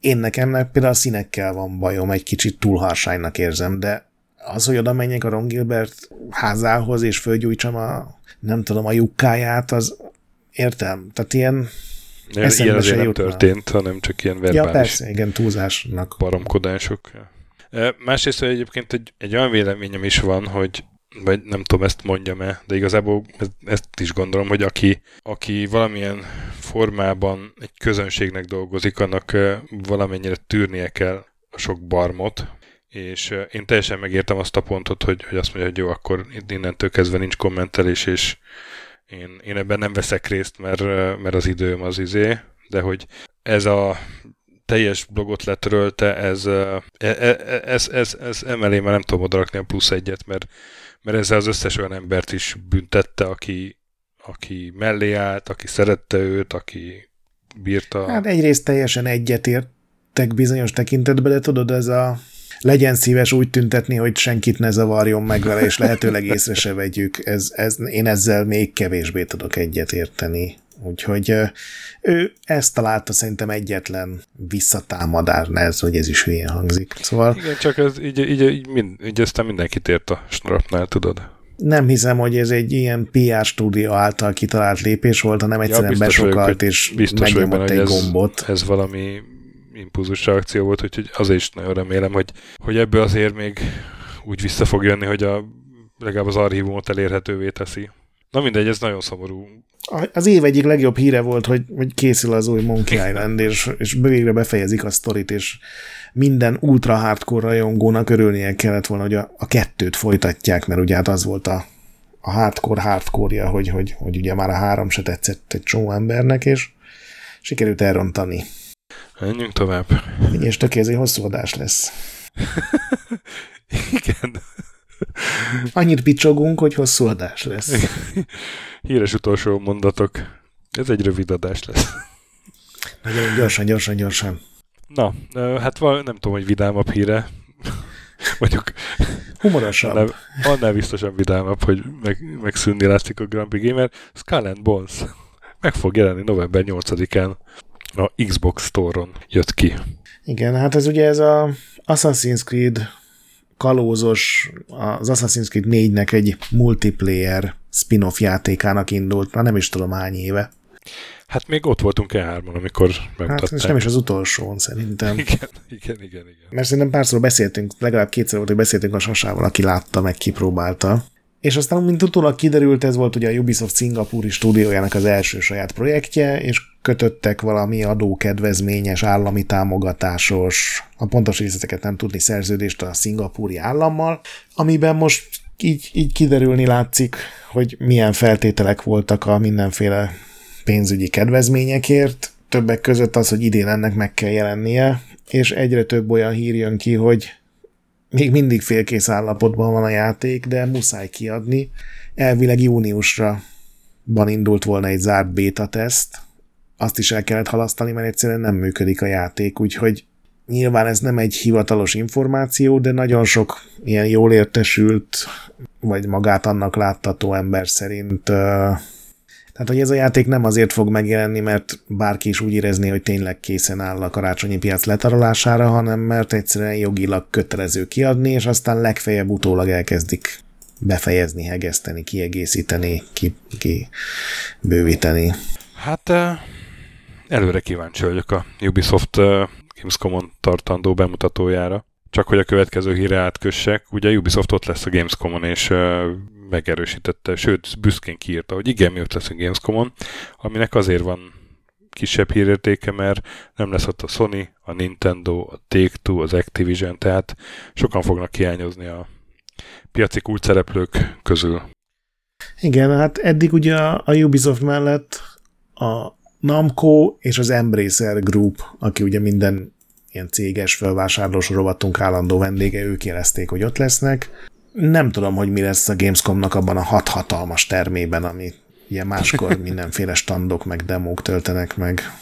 én nekem például a színekkel van bajom, egy kicsit túl harsánynak érzem, de az, hogy oda menjek a Ron Gilbert házához, és fölgyújtsam a, nem tudom, a lyukkáját, az értem. Tehát ilyen Ilyen azért nem jutna. történt, hanem csak ilyen verbális ja, persze, igen, túlzásnak. baromkodások. Másrészt hogy egyébként egy, egy olyan véleményem is van, hogy vagy nem tudom, ezt mondjam-e, de igazából ezt is gondolom, hogy aki, aki valamilyen formában egy közönségnek dolgozik, annak valamennyire tűrnie kell a sok barmot, és én teljesen megértem azt a pontot, hogy, hogy azt mondja, hogy jó, akkor innentől kezdve nincs kommentelés, és én, én ebben nem veszek részt, mert, mert az időm az izé, de hogy ez a teljes blogot letörölte, ez, ez, ez, ez, ez emelé már nem tudom odarakni a plusz egyet, mert, mert ezzel az összes olyan embert is büntette, aki, aki mellé állt, aki szerette őt, aki bírta. Hát egyrészt teljesen egyetértek bizonyos tekintetben, de tudod, ez a legyen szíves úgy tüntetni, hogy senkit ne zavarjon meg vele, és lehetőleg észre se vegyük. Ez, ez, én ezzel még kevésbé tudok egyetérteni. Úgyhogy ő ezt találta szerintem egyetlen visszatámadás, ez, hogy ez is hülyén hangzik. Szóval... Igen, csak ez így, így, így, mind, így aztán mindenkit ért a snarapnál, tudod? Nem hiszem, hogy ez egy ilyen PR stúdió által kitalált lépés volt, hanem egyszerűen ja, besokalt, és megnyomott egy ez, gombot. Ez valami impulzus reakció volt, úgyhogy azért is nagyon remélem, hogy, hogy ebből azért még úgy vissza fog jönni, hogy a, legalább az archívumot elérhetővé teszi. Na mindegy, ez nagyon szomorú. Az év egyik legjobb híre volt, hogy, hogy készül az új Monkey Island, és, és végre befejezik a sztorit, és minden ultra hardcore rajongónak örülnie kellett volna, hogy a, a kettőt folytatják, mert ugye hát az volt a, a hardcore hardcore-ja, hogy, hogy, hogy ugye már a három se tetszett egy csomó embernek, és sikerült elrontani. Menjünk tovább. És tökéletes hosszú adás lesz. [laughs] Igen. Annyit picsogunk, hogy hosszú adás lesz. Híres utolsó mondatok. Ez egy rövid adás lesz. Nagyon gyorsan, gyorsan, gyorsan. Na, hát val, nem tudom, hogy vidámabb híre. Mondjuk humorosabb. Annál, annál biztosan vidámabb, hogy meg, megszűnni látszik a Prix Gamer. Skull Bones meg fog jelenni november 8-án a Xbox Store-on jött ki. Igen, hát ez ugye ez a Assassin's Creed kalózos, az Assassin's Creed 4-nek egy multiplayer spin-off játékának indult, már nem is tudom hány éve. Hát még ott voltunk E3-on, amikor megmutatták. Hát és nem is az utolsón szerintem. Igen, igen, igen, igen. Mert szerintem párszor beszéltünk, legalább kétszer volt, hogy beszéltünk a Sasával, aki látta, meg kipróbálta. És aztán, mint utólag kiderült, ez volt ugye a Ubisoft szingapúri stúdiójának az első saját projektje, és kötöttek valami adókedvezményes, állami támogatásos, a pontos részleteket nem tudni szerződést a szingapúri állammal, amiben most így, így kiderülni látszik, hogy milyen feltételek voltak a mindenféle pénzügyi kedvezményekért, többek között az, hogy idén ennek meg kell jelennie, és egyre több olyan hír jön ki, hogy még mindig félkész állapotban van a játék, de muszáj kiadni. Elvileg júniusra van indult volna egy zárt beta teszt, azt is el kellett halasztani, mert egyszerűen nem működik a játék, úgyhogy nyilván ez nem egy hivatalos információ, de nagyon sok ilyen jól értesült, vagy magát annak láttató ember szerint tehát, hogy ez a játék nem azért fog megjelenni, mert bárki is úgy érezni, hogy tényleg készen áll a karácsonyi piac letarolására, hanem mert egyszerűen jogilag kötelező kiadni, és aztán legfeljebb utólag elkezdik befejezni, hegeszteni, kiegészíteni, ki, ki bővíteni. Hát előre kíváncsi vagyok a Ubisoft Gamescom-on tartandó bemutatójára. Csak hogy a következő híre átkössek, ugye Ubisoft ott lesz a Gamescom-on, és megerősítette, sőt, büszkén kiírta, hogy igen, mi ott leszünk Gamescom-on, aminek azért van kisebb hírértéke, mert nem lesz ott a Sony, a Nintendo, a Take-Two, az Activision, tehát sokan fognak hiányozni a piaci kulcsszereplők közül. Igen, hát eddig ugye a Ubisoft mellett a Namco és az Embracer Group, aki ugye minden ilyen céges felvásárlós rovatunk állandó vendége, ők jelezték, hogy ott lesznek. Nem tudom, hogy mi lesz a Gamescomnak abban a hat hatalmas termében, ami ugye máskor [laughs] mindenféle standok meg demók töltenek meg.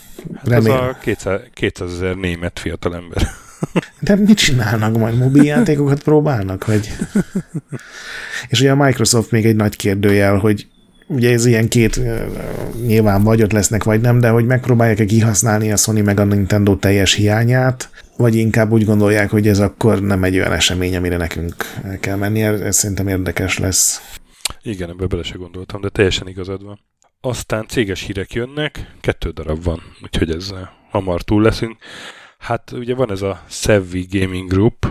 Remélem. Hát ez a 200 ezer német fiatalember. [laughs] De mit csinálnak majd? Mobiljátékokat próbálnak? Vagy? [laughs] És ugye a Microsoft még egy nagy kérdőjel, hogy ugye ez ilyen két, nyilván vagy ott lesznek, vagy nem, de hogy megpróbálják-e kihasználni a Sony meg a Nintendo teljes hiányát, vagy inkább úgy gondolják, hogy ez akkor nem egy olyan esemény, amire nekünk el kell menni. Ez szerintem érdekes lesz. Igen, ebbe bele se gondoltam, de teljesen igazad van. Aztán céges hírek jönnek, kettő darab van, úgyhogy ez hamar túl leszünk. Hát ugye van ez a Savvy Gaming Group,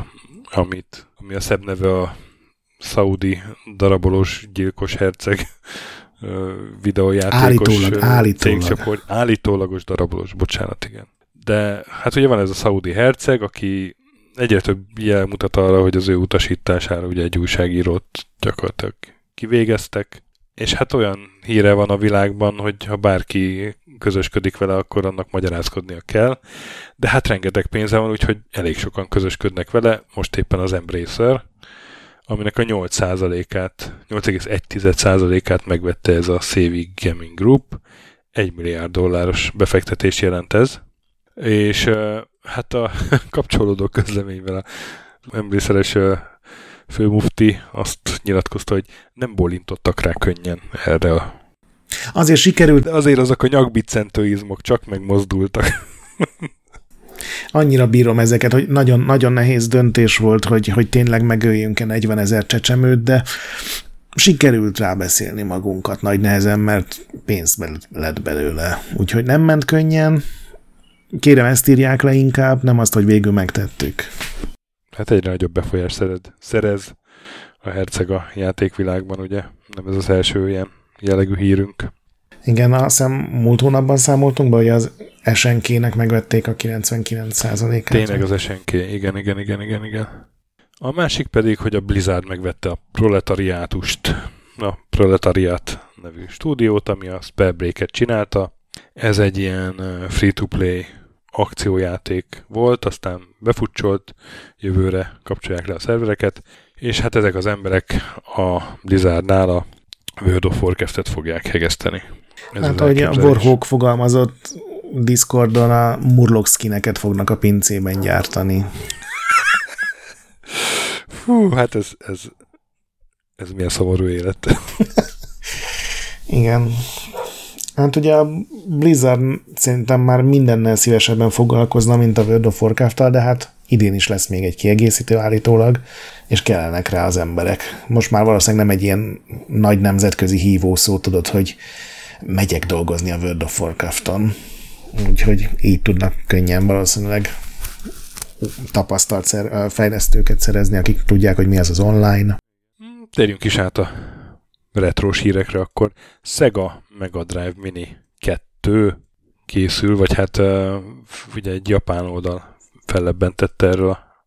amit, ami a szebb neve a Saudi darabolós gyilkos herceg videójátékos állítólag, állítólag. állítólagos darabolós, bocsánat, igen. De hát ugye van ez a Saudi herceg, aki egyre több jel mutat arra, hogy az ő utasítására ugye egy újságírót gyakorlatilag kivégeztek, és hát olyan híre van a világban, hogy ha bárki közösködik vele, akkor annak magyarázkodnia kell, de hát rengeteg pénze van, úgyhogy elég sokan közösködnek vele, most éppen az Embracer, aminek a 8%-át, 8,1%-át megvette ez a Savvy Gaming Group. 1 milliárd dolláros befektetés jelent ez. És hát a [laughs] kapcsolódó közleményvel a emlészeres főmufti azt nyilatkozta, hogy nem bolintottak rá könnyen erre a Azért sikerült. De azért azok a nyakbiccentő izmok csak megmozdultak. Annyira bírom ezeket, hogy nagyon, nagyon nehéz döntés volt, hogy, hogy tényleg megöljünk-e 40 ezer csecsemőt, de sikerült rábeszélni magunkat nagy nehezen, mert pénz lett belőle. Úgyhogy nem ment könnyen, kérem ezt írják le inkább, nem azt, hogy végül megtettük. Hát egyre nagyobb befolyás szerez, szerez a herceg a játékvilágban, ugye? Nem ez az első ilyen jellegű hírünk. Igen, azt hiszem múlt hónapban számoltunk be, hogy az SNK-nek megvették a 99%-át. Tényleg az SNK, igen, igen, igen, igen, igen. A másik pedig, hogy a Blizzard megvette a Proletariátust, a Proletariat nevű stúdiót, ami a Spellbreak-et csinálta. Ez egy ilyen free-to-play akciójáték volt, aztán befutcsolt, jövőre kapcsolják le a szervereket, és hát ezek az emberek a Blizzardnál a World of Warcraft-et fogják hegeszteni. Ez hát ahogy a Warhawk fogalmazott, Discordon a murloc skineket fognak a pincében gyártani. Hú, hát ez, ez, ez milyen szomorú élet. Igen. Hát ugye a Blizzard szerintem már mindennel szívesebben foglalkozna, mint a World of warcraft de hát idén is lesz még egy kiegészítő állítólag, és kellenek rá az emberek. Most már valószínűleg nem egy ilyen nagy nemzetközi hívó szó, tudod, hogy megyek dolgozni a World of Warcraft-on. Úgyhogy így tudnak könnyen valószínűleg tapasztalt szer- fejlesztőket szerezni, akik tudják, hogy mi az az online. Térjünk is át a retrós hírekre, akkor Sega Mega Drive Mini 2 készül, vagy hát ugye egy japán oldal fellebbentette erről a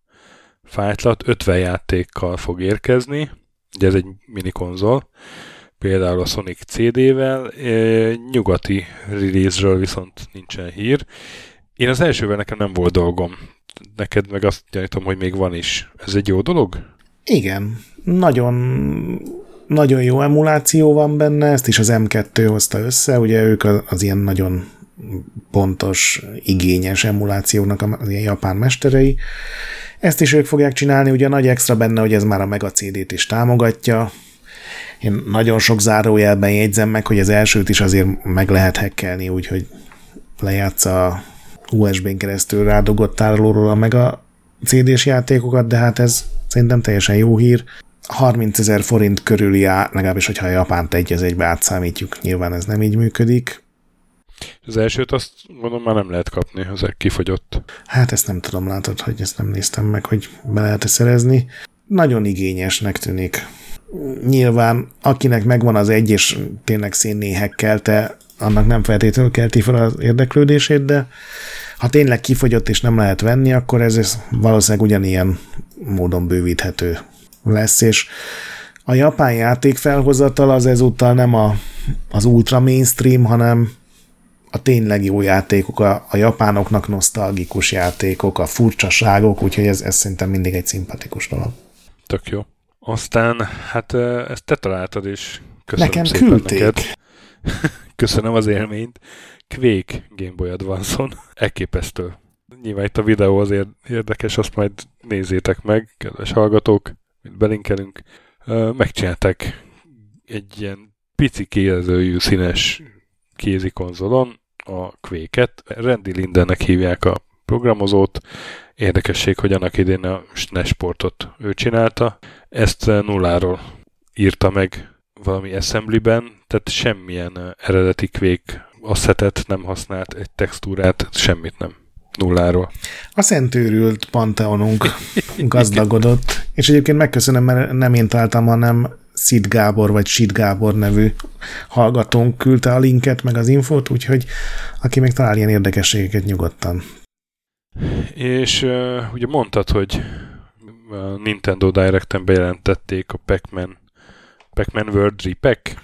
fájtlat, 50 játékkal fog érkezni, ugye ez egy mini konzol, például a Sonic CD-vel, nyugati release-ről viszont nincsen hír. Én az elsővel nekem nem volt dolgom. Neked meg azt gyanítom, hogy még van is. Ez egy jó dolog? Igen. Nagyon nagyon jó emuláció van benne, ezt is az M2 hozta össze, ugye ők az, az ilyen nagyon pontos, igényes emulációnak a japán mesterei. Ezt is ők fogják csinálni, ugye nagy extra benne, hogy ez már a Mega CD-t is támogatja. Én nagyon sok zárójelben jegyzem meg, hogy az elsőt is azért meg lehet hekkelni, úgyhogy lejátsza USB-n keresztül rádogott tárolóról meg a CD-s játékokat, de hát ez szerintem teljesen jó hír. 30 ezer forint körüli áll, legalábbis, hogyha a Japánt egy az egybe átszámítjuk, nyilván ez nem így működik. Az elsőt azt gondolom már nem lehet kapni, az kifogyott. Hát ezt nem tudom, látod, hogy ezt nem néztem meg, hogy be lehet -e szerezni. Nagyon igényesnek tűnik. Nyilván, akinek megvan az egy, és tényleg szénnéhek kelte, annak nem feltétlenül kelti fel az érdeklődését, de ha tényleg kifogyott és nem lehet venni, akkor ez valószínűleg ugyanilyen módon bővíthető lesz, és a japán játék felhozatal az ezúttal nem a, az ultra mainstream, hanem a tényleg jó játékok, a, a japánoknak nosztalgikus játékok, a furcsaságok, úgyhogy ez, ez szerintem mindig egy szimpatikus dolog. Tök jó. Aztán, hát ezt te találtad, és köszönöm Nekem szépen küldték. neked. [laughs] köszönöm az élményt. Quake Game Boy Advance-on. Elképesztő. Nyilván itt a videó azért érdekes, azt majd nézzétek meg, kedves hallgatók, mint belinkelünk. Megcsinálták egy ilyen pici kijelzőjű színes kézi konzolon a Quake-et. Randy Lindennek hívják a programozót. Érdekesség, hogy annak idén a SNES sportot ő csinálta. Ezt nulláról írta meg valami assemblyben, tehát semmilyen eredeti Quake asszetet nem használt, egy textúrát, semmit nem. Nulláról. A szentőrült panteonunk [laughs] gazdagodott, és egyébként megköszönöm, mert nem én találtam, hanem Szid Gábor, vagy Sid Gábor nevű hallgatónk küldte a linket, meg az infót, úgyhogy aki még talál ilyen érdekességeket nyugodtan. És uh, ugye mondtad, hogy a Nintendo Direct-en bejelentették a Pac-Man, Pac-Man World Repack?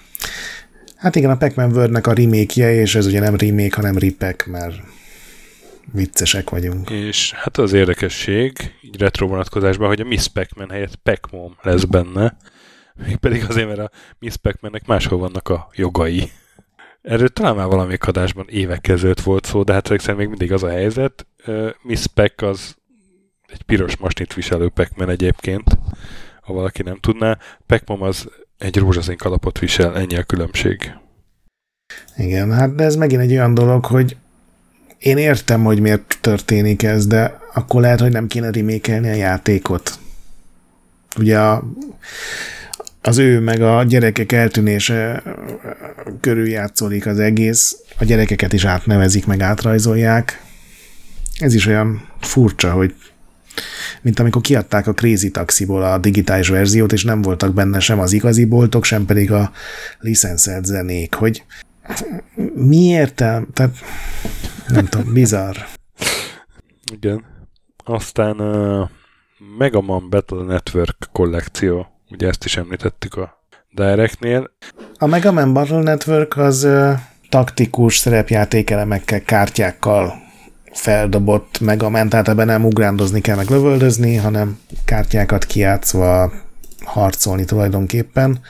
Hát igen, a Pac-Man World-nek a remake és ez ugye nem remake, hanem repack, mert viccesek vagyunk. És hát az érdekesség, így retro vonatkozásban, hogy a Miss Pac-Man helyett Pac-Mom lesz benne, pedig azért, mert a Miss Pac-Mannek máshol vannak a jogai. Erről talán már valami adásban évek ezelőtt volt szó, de hát szerintem még mindig az a helyzet. Miss Pac az egy piros masnit viselő pac egyébként, ha valaki nem tudná. Pac-Mom az egy rózsaszín kalapot visel, ennyi a különbség. Igen, hát de ez megint egy olyan dolog, hogy én értem, hogy miért történik ez, de akkor lehet, hogy nem kéne remékelni a játékot. Ugye a, az ő meg a gyerekek eltűnése körül játszódik az egész, a gyerekeket is átnevezik, meg átrajzolják. Ez is olyan furcsa, hogy mint amikor kiadták a Crazy Taxiból a digitális verziót, és nem voltak benne sem az igazi boltok, sem pedig a licenszelt zenék, hogy miért? Tehát nem tudom, bizarr. Igen. Aztán uh, Megaman Battle Network kollekció, ugye ezt is említettük a Directnél. A Megaman Battle Network az uh, taktikus szerepjátékelemekkel, kártyákkal feldobott Megaman, tehát ebben nem ugrándozni kell meg lövöldözni, hanem kártyákat kiátszva harcolni tulajdonképpen.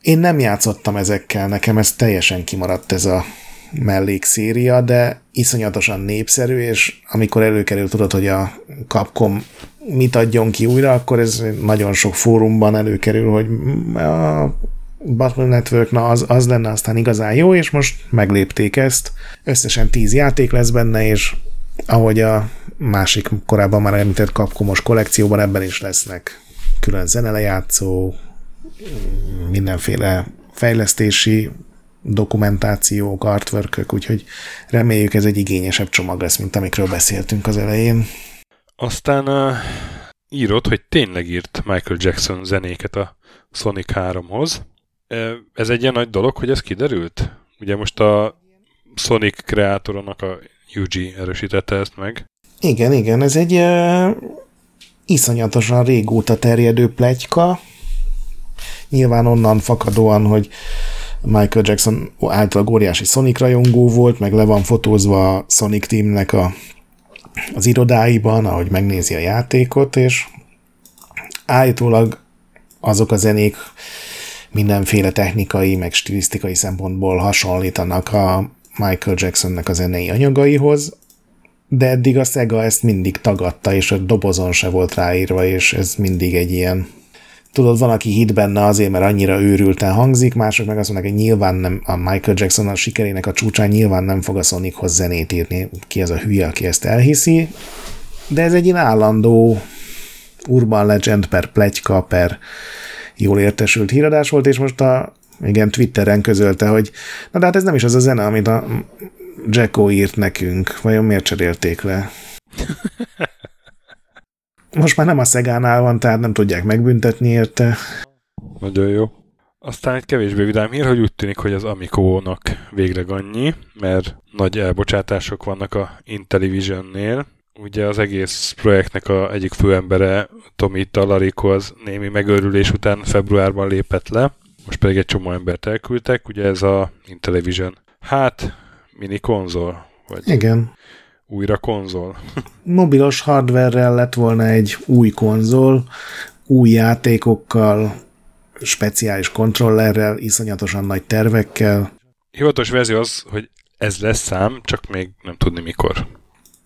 Én nem játszottam ezekkel, nekem ez teljesen kimaradt ez a mellékszéria, de iszonyatosan népszerű, és amikor előkerül, tudod, hogy a Capcom mit adjon ki újra, akkor ez nagyon sok fórumban előkerül, hogy a Battle Network, na az, az lenne aztán igazán jó, és most meglépték ezt. Összesen tíz játék lesz benne, és ahogy a másik korábban már említett Capcomos kollekcióban ebben is lesznek külön zenelejátszó, mindenféle fejlesztési dokumentációk, artworkök, úgyhogy reméljük ez egy igényesebb csomag lesz, mint amikről beszéltünk az elején. Aztán uh, írott, hogy tényleg írt Michael Jackson zenéket a Sonic 3-hoz. Uh, ez egy ilyen nagy dolog, hogy ez kiderült? Ugye most a Sonic kreátorónak a Yuji erősítette ezt meg. Igen, igen, ez egy uh, iszonyatosan régóta terjedő pletyka, nyilván onnan fakadóan, hogy Michael Jackson által óriási Sonic rajongó volt, meg le van fotózva a Sonic Teamnek a, az irodáiban, ahogy megnézi a játékot, és állítólag azok a zenék mindenféle technikai, meg stilisztikai szempontból hasonlítanak a Michael Jacksonnek a zenei anyagaihoz, de eddig a Sega ezt mindig tagadta, és a dobozon se volt ráírva, és ez mindig egy ilyen tudod, van, aki hit benne azért, mert annyira őrülten hangzik, mások meg azt mondják, hogy nyilván nem a Michael Jackson a sikerének a csúcsán nyilván nem fog a Sonichoz zenét írni, ki az a hülye, aki ezt elhiszi, de ez egy ilyen állandó urban legend per pletyka per jól értesült híradás volt, és most a igen, Twitteren közölte, hogy na de hát ez nem is az a zene, amit a Jacko írt nekünk. Vajon miért cserélték le? [laughs] Most már nem a Szegánál van, tehát nem tudják megbüntetni érte. Nagyon jó. Aztán egy kevésbé vidám hír, hogy úgy tűnik, hogy az Amikónak végre annyi, mert nagy elbocsátások vannak a Intellivision-nél. Ugye az egész projektnek a egyik főembere, Tomi Talariko, az némi megőrülés után februárban lépett le, most pedig egy csomó embert elküldtek, ugye ez a Intellivision. Hát, mini konzol? Vagy Igen. Újra konzol? Mobilos hardverrel lett volna egy új konzol, új játékokkal, speciális kontrollerrel, iszonyatosan nagy tervekkel. Hivatalos verzió az, hogy ez lesz szám, csak még nem tudni mikor.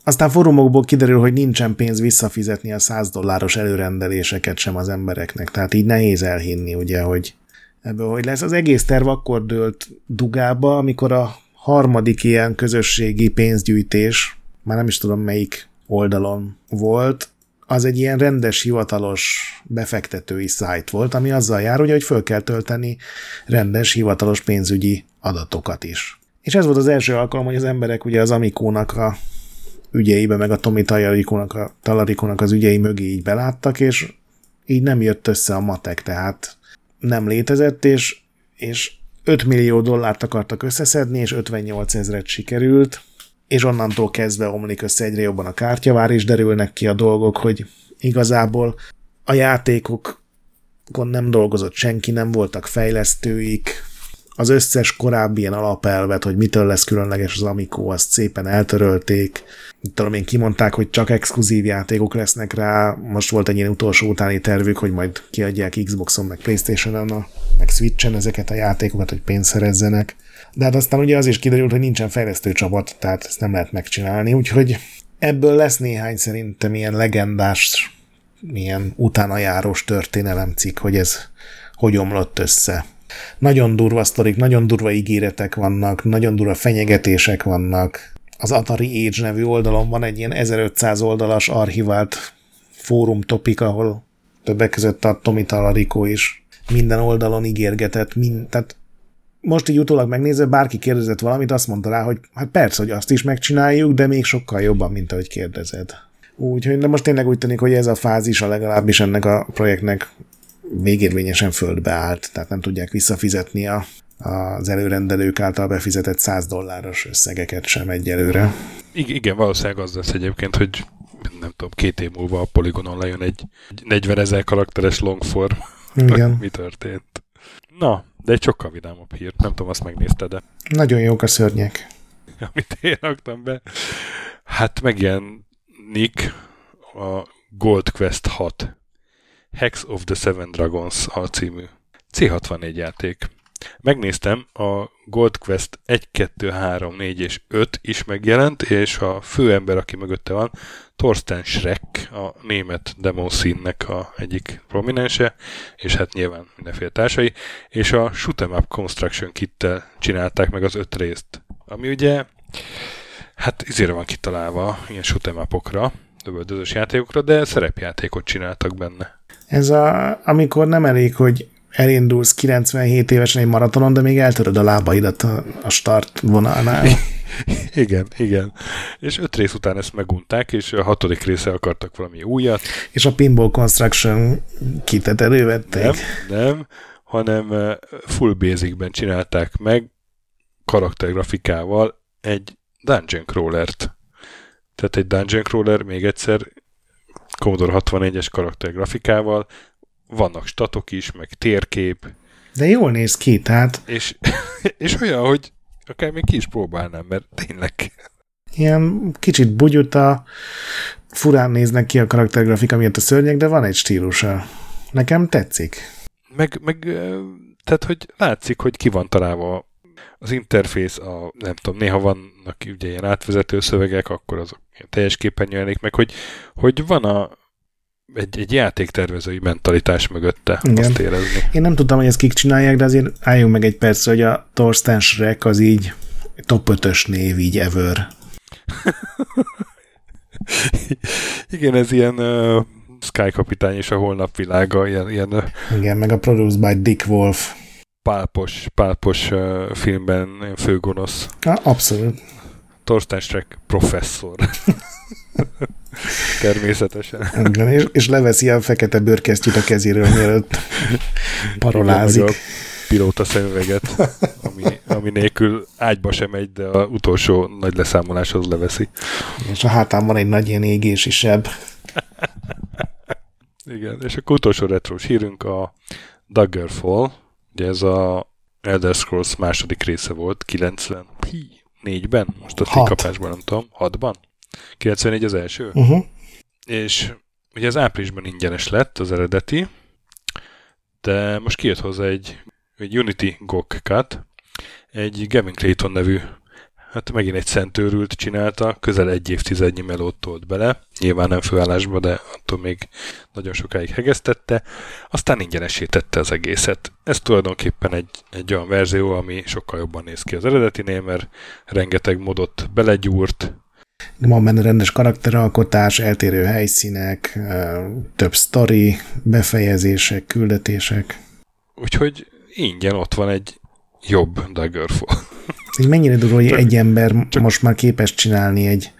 Aztán fórumokból kiderül, hogy nincsen pénz visszafizetni a 100 dolláros előrendeléseket sem az embereknek, tehát így nehéz elhinni, ugye, hogy ebből hogy lesz. Az egész terv akkor dőlt dugába, amikor a harmadik ilyen közösségi pénzgyűjtés, már nem is tudom melyik oldalon volt, az egy ilyen rendes, hivatalos befektetői szájt volt, ami azzal jár, ugye, hogy föl kell tölteni rendes, hivatalos pénzügyi adatokat is. És ez volt az első alkalom, hogy az emberek ugye az Amikónak a ügyeibe, meg a Tomi Talarikónak, a Talarikónak az ügyei mögé így beláttak, és így nem jött össze a matek, tehát nem létezett, és, és 5 millió dollárt akartak összeszedni, és 58 ezeret sikerült, és onnantól kezdve omlik össze egyre jobban a kártyavár, és derülnek ki a dolgok, hogy igazából a játékokon nem dolgozott senki, nem voltak fejlesztőik, az összes korábbi ilyen alapelvet, hogy mitől lesz különleges az Amico, azt szépen eltörölték. Tudom én, kimondták, hogy csak exkluzív játékok lesznek rá. Most volt egy ilyen utolsó utáni tervük, hogy majd kiadják Xboxon, meg Playstation-on, meg Switch-en ezeket a játékokat, hogy pénzt szerezzenek. De hát aztán ugye az is kiderült, hogy nincsen fejlesztő csapat, tehát ezt nem lehet megcsinálni, úgyhogy ebből lesz néhány szerintem ilyen legendás, ilyen utána járós történelemcikk, hogy ez hogy omlott össze. Nagyon durva sztorik, nagyon durva ígéretek vannak, nagyon durva fenyegetések vannak. Az Atari Age nevű oldalon van egy ilyen 1500 oldalas archivált fórum topik, ahol többek között a Tomi Talariko is minden oldalon ígérgetett, mind, tehát most így utólag megnézve, bárki kérdezett valamit, azt mondta rá, hogy hát persze, hogy azt is megcsináljuk, de még sokkal jobban, mint ahogy kérdezed. Úgyhogy de most tényleg úgy tűnik, hogy ez a fázis a legalábbis ennek a projektnek végérvényesen földbe állt, tehát nem tudják visszafizetni a, az előrendelők által befizetett 100 dolláros összegeket sem egyelőre. Igen, valószínűleg az lesz egyébként, hogy nem tudom, két év múlva a Polygonon lejön egy 40 ezer karakteres longform. Igen. [laughs] Mi történt? Na, de egy sokkal vidámabb hír. Nem tudom, azt megnézted de Nagyon jók a szörnyek. [laughs] Amit én raktam be. Hát megjelenik a Gold Quest 6. Hex of the Seven Dragons a című C64 játék. Megnéztem, a Gold Quest 1, 2, 3, 4 és 5 is megjelent, és a főember, aki mögötte van, Thorsten Schreck, a német demo színnek a egyik prominense, és hát nyilván mindenféle társai, és a Shoot'em Up Construction Kit-tel csinálták meg az öt részt, ami ugye hát izére van kitalálva, ilyen shoot'em upokra, lövöldözős játékokra, de szerepjátékot csináltak benne. Ez a, amikor nem elég, hogy elindulsz 97 évesen egy maratonon, de még eltöröd a lábaidat a, a start vonalnál. [laughs] igen, igen. És öt rész után ezt megunták, és a hatodik része akartak valami újat. És a Pinball Construction kitet elővették. Nem, nem, hanem eh, full basicben csinálták meg karaktergrafikával egy dungeon crawlert. Tehát egy dungeon crawler még egyszer Commodore 64-es karaktergrafikával, vannak statok is, meg térkép. De jól néz ki, tehát... És, [laughs] és olyan, hogy akár még ki is próbálnám, mert tényleg... Ilyen kicsit bugyuta, furán néznek ki a karaktergrafika miatt a szörnyek, de van egy stílusa. Nekem tetszik. Meg, meg tehát, hogy látszik, hogy ki van találva az interfész, a, nem tudom, néha vannak ugye ilyen átvezető szövegek, akkor azok teljes képen jelenik meg, hogy, hogy van a, egy, egy játéktervezői mentalitás mögötte, Igen. azt érezni. Én nem tudtam, hogy ezt kik csinálják, de azért álljunk meg egy perc, hogy a Thorsten Schreck az így top 5-ös név így ever. [laughs] Igen, ez ilyen uh, Sky kapitány és a holnap világa, ilyen, ilyen uh, Igen, meg a Produced by Dick Wolf. Pálpos, pálpos uh, filmben főgonosz. Ha, abszolút. Thorsten Schreck professzor. Természetesen. Igen, és, és leveszi a fekete bőrkesztyűt a kezéről, mielőtt parolázik. Igen, pilóta szemüveget, ami, ami nélkül ágyba sem megy, de a utolsó nagy leszámoláshoz leveszi. És a hátán van egy nagy ilyen égési seb. Igen, és akkor utolsó retrós hírünk a Daggerfall, ugye ez a Elder Scrolls második része volt, 94-ben, most a kikapásban nem tudom, 6-ban? 94 az első? Uh-huh. És ugye az áprilisban ingyenes lett az eredeti, de most kijött hozzá egy egy Unity GOG Cut, egy Gavin Clayton nevű, hát megint egy szentőrült csinálta, közel egy évtizednyi melót tolt bele, nyilván nem főállásba, de attól még nagyon sokáig hegesztette, aztán ingyenesítette az egészet. Ez tulajdonképpen egy, egy olyan verzió, ami sokkal jobban néz ki az eredetinél, mert rengeteg modot belegyúrt, van benne rendes karakteralkotás, eltérő helyszínek, több sztori, befejezések, küldetések. Úgyhogy ingyen ott van egy jobb Daggerfall. Így mennyire durva, hogy egy ember csak, most már képes csinálni egy...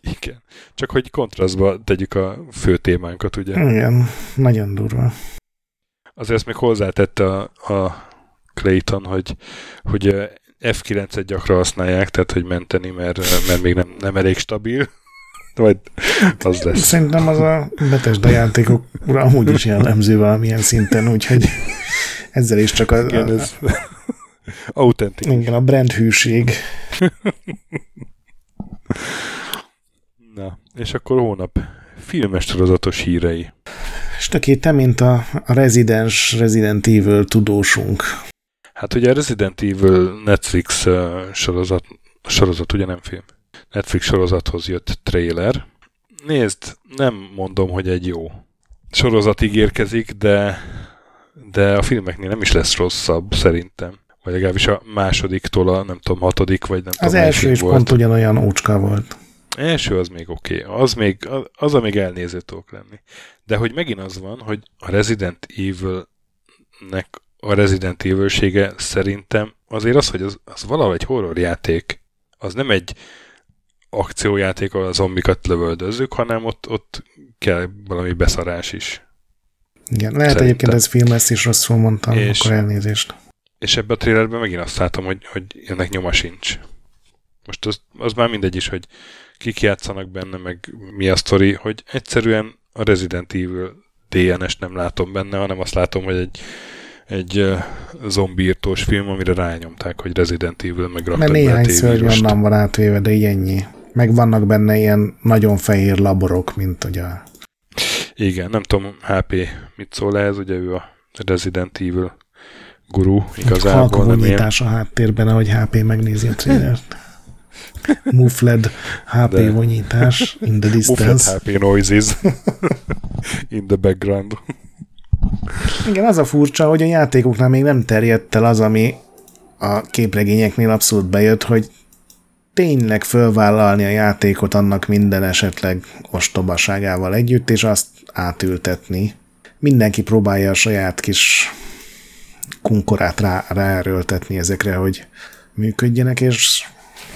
Igen. Csak hogy kontrasztba tegyük a fő témánkat, ugye? Igen, nagyon durva. Azért ezt még hozzátette a, a Clayton, hogy, hogy F9-et gyakran használják, tehát hogy menteni, mert, mert még nem, nem elég stabil. [laughs] Vagy az lesz. Szerintem az a Bethesda játékok amúgy is jellemző valamilyen szinten, úgyhogy ezzel is csak a... Igen, ez autentikus. Igen, a brand hűség. [laughs] Na, és akkor hónap filmes sorozatos hírei. És töké, te, mint a, a rezidens Resident Evil tudósunk. Hát ugye a Resident Evil Netflix uh, sorozat, sorozat ugye nem film, Netflix sorozathoz jött trailer. Nézd, nem mondom, hogy egy jó sorozat ígérkezik, de de a filmeknél nem is lesz rosszabb, szerintem. Vagy legalábbis a másodiktól a nem tudom, hatodik, vagy nem az tudom, első is volt. pont ugyanolyan ócska volt. Első az még oké, okay. az még, az, az a még elnéző tudok lenni. De hogy megint az van, hogy a Resident Evil-nek a Resident evil szerintem azért az, hogy az, az valahogy egy horrorjáték, az nem egy akciójáték, ahol a zombikat lövöldözzük, hanem ott, ott kell valami beszarás is. Igen, lehet Szerintem. egyébként ez film lesz is rosszul mondtam, és, akkor elnézést. És ebbe a trailerben megint azt látom, hogy, hogy ennek nyoma sincs. Most az, az már mindegy is, hogy kik játszanak benne, meg mi a sztori, hogy egyszerűen a Resident Evil DNS nem látom benne, hanem azt látom, hogy egy, egy zombírtós film, amire rányomták, hogy Resident Evil, meg raktak Mert néhány szörny onnan van átvéve, de ennyi. Meg vannak benne ilyen nagyon fehér laborok, mint a igen, nem tudom, HP mit szól ez, ugye ő a Resident Evil guru igazából. Nem ilyen... a háttérben, ahogy HP megnézi a trailert. [laughs] Muffled HP De... vonyítás in the [laughs] distance. Muffled HP noises [laughs] in the background. Igen, az a furcsa, hogy a játékoknál még nem terjedt el az, ami a képregényeknél abszolút bejött, hogy tényleg fölvállalni a játékot annak minden esetleg ostobaságával együtt, és azt átültetni. Mindenki próbálja a saját kis kunkorát rá, ráerőltetni ezekre, hogy működjenek, és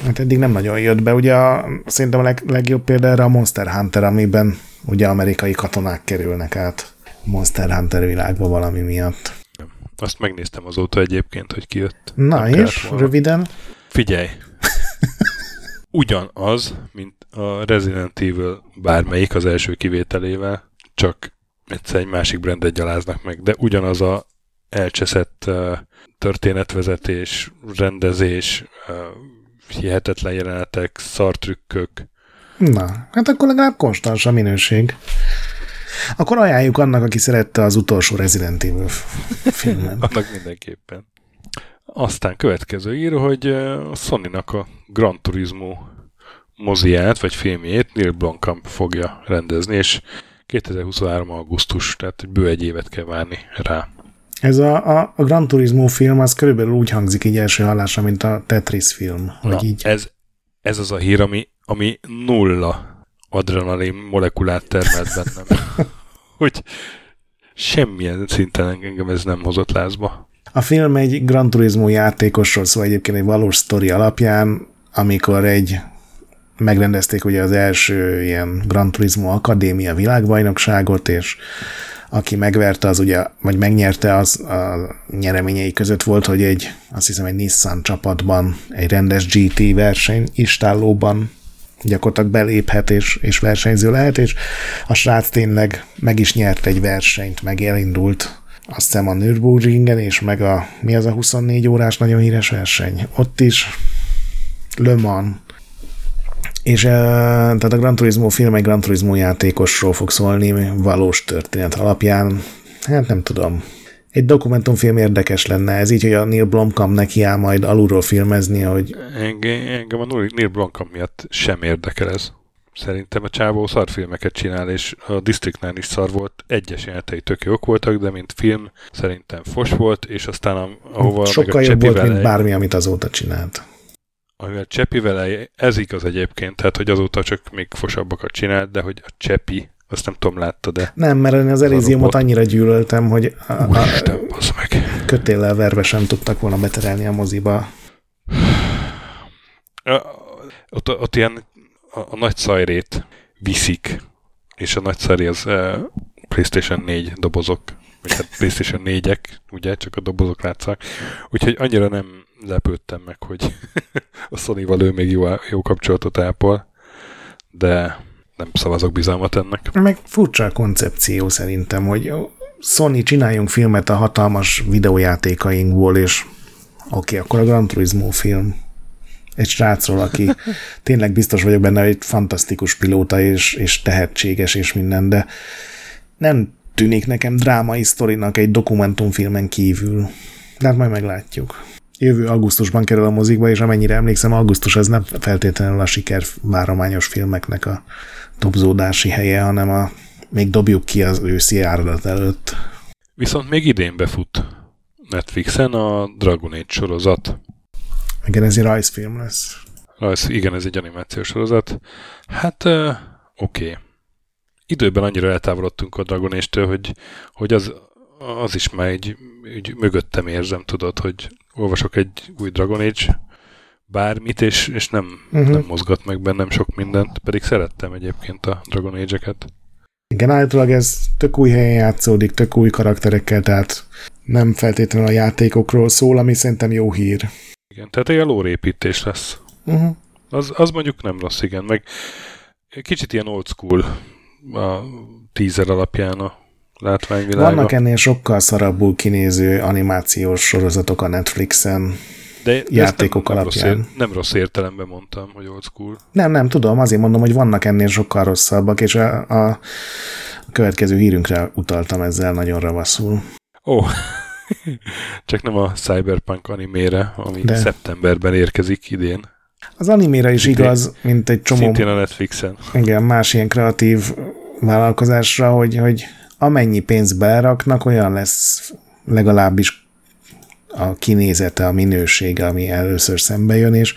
hát eddig nem nagyon jött be. Ugye a, szerintem a leg, legjobb példa erre a Monster Hunter, amiben ugye amerikai katonák kerülnek át Monster Hunter világba valami miatt. Azt megnéztem azóta egyébként, hogy kijött. Na és, röviden? Figyelj, [laughs] ugyanaz, mint a Resident Evil bármelyik az első kivételével, csak egyszer egy másik brandet gyaláznak meg, de ugyanaz a elcseszett történetvezetés, rendezés, hihetetlen jelenetek, szartrükkök. Na, hát akkor legalább konstans a minőség. Akkor ajánljuk annak, aki szerette az utolsó Resident Evil filmet. [laughs] annak mindenképpen. Aztán következő ír, hogy a Sony-nak a Gran Turismo moziát, vagy filmjét Neil Blomkamp fogja rendezni, és 2023. augusztus, tehát bő egy évet kell várni rá. Ez a, a, a Gran Turismo film, az körülbelül úgy hangzik így első hallásra, mint a Tetris film. Na, így. Ez, ez az a hír, ami, ami nulla adrenalin molekulát termelt bennem. [laughs] hogy semmilyen szinten engem ez nem hozott lázba. A film egy Gran Turismo játékosról szól egyébként egy valós sztori alapján, amikor egy megrendezték ugye az első ilyen Gran Turismo Akadémia világbajnokságot, és aki megverte, az ugye, vagy megnyerte, az a nyereményei között volt, hogy egy, azt hiszem egy Nissan csapatban, egy rendes GT verseny istállóban gyakorlatilag beléphet és, és versenyző lehet, és a srác tényleg meg is nyert egy versenyt, meg elindult azt hiszem a Nürburgringen, és meg a, mi az a 24 órás nagyon híres verseny? Ott is Le Mans, és uh, tehát a Gran Turismo film egy Gran Turismo játékosról fog szólni, valós történet alapján. Hát nem tudom. Egy dokumentumfilm érdekes lenne ez, így, hogy a Neil Blomkamp neki áll majd alulról filmezni, hogy... Engem, engem a Neil Blomkamp miatt sem érdekel ez. Szerintem a csávó szarfilmeket csinál, és a Districtnál is szar volt. Egyes jelenetei tök jók voltak, de mint film szerintem fos volt, és aztán ahova... Sokkal jobb volt, mint bármi, amit azóta csinált amivel Csepi vele, ez igaz egyébként, tehát hogy azóta csak még fosabbakat csinált, de hogy a Csepi, azt nem tudom, látta, de... Nem, mert én az Elysiumot annyira gyűlöltem, hogy a, a Úristen, meg. kötéllel verve sem tudtak volna beterelni a moziba. Ott, ott ilyen a, a nagy szajrét viszik, és a nagy szajré az uh, PlayStation 4 dobozok, vagy hát PlayStation 4-ek, ugye, csak a dobozok látszák. Úgyhogy annyira nem lepődtem meg, hogy [laughs] a Sony-val ő még jó, jó kapcsolatot ápol, de nem szavazok bizalmat ennek. Meg furcsa a koncepció szerintem, hogy Sony csináljunk filmet a hatalmas videójátékainkból, és oké, okay, akkor a Gran Turismo film egy srácról, aki [laughs] tényleg biztos vagyok benne, hogy egy fantasztikus pilóta és, és tehetséges és minden, de nem tűnik nekem drámai sztorinak egy dokumentumfilmen kívül. De hát majd meglátjuk jövő augusztusban kerül a mozikba, és amennyire emlékszem, augusztus ez nem feltétlenül a siker várományos filmeknek a dobzódási helye, hanem a még dobjuk ki az őszi áradat előtt. Viszont még idén befut Netflixen a Dragon Age sorozat. Igen, ez egy rajzfilm lesz. Rajz, igen, ez egy animációs sorozat. Hát, uh, oké. Okay. Időben annyira eltávolodtunk a Dragon Age-től, hogy, hogy az, az is már egy, egy mögöttem érzem, tudod, hogy olvasok egy új Dragon Age bármit, és, és nem, uh-huh. nem mozgat meg bennem sok mindent, pedig szerettem egyébként a Dragon Age-eket. Igen, általában ez tök új helyen játszódik, tök új karakterekkel, tehát nem feltétlenül a játékokról szól, ami szerintem jó hír. Igen, tehát egy lórépítés lesz. Uh-huh. Az, az mondjuk nem rossz, igen, meg kicsit ilyen old school a tízer alapján a látványvilága. Vannak ennél sokkal szarabbul kinéző animációs sorozatok a Netflixen, de játékok nem, alapján. Nem rossz, ér, nem rossz értelemben mondtam, hogy old school. Nem, nem, tudom, azért mondom, hogy vannak ennél sokkal rosszabbak, és a, a, a következő hírünkre utaltam ezzel nagyon ravaszul. Ó, oh. [laughs] csak nem a Cyberpunk animére, ami de. szeptemberben érkezik idén. Az animére is szintén, igaz, mint egy csomó... Szintén a Netflixen. Igen, más ilyen kreatív vállalkozásra, hogy, hogy amennyi pénzt beleraknak, olyan lesz legalábbis a kinézete, a minősége, ami először szembe jön, és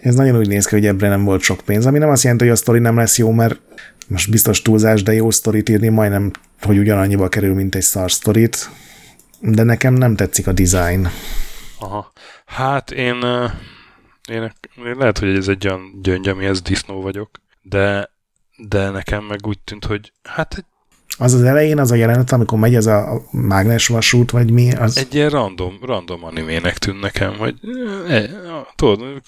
ez nagyon úgy néz ki, hogy ebbre nem volt sok pénz, ami nem azt jelenti, hogy a sztori nem lesz jó, mert most biztos túlzás, de jó sztorit írni majdnem, hogy ugyanannyiba kerül, mint egy szar sztorit, de nekem nem tetszik a design. Aha. Hát én, én, én lehet, hogy ez egy olyan gyöngy, amihez disznó vagyok, de, de nekem meg úgy tűnt, hogy hát egy az az elején, az a jelenet, amikor megy ez a mágnesvasút, vagy mi? Az... Egy ilyen random, random animének tűn nekem, hogy e, tudod,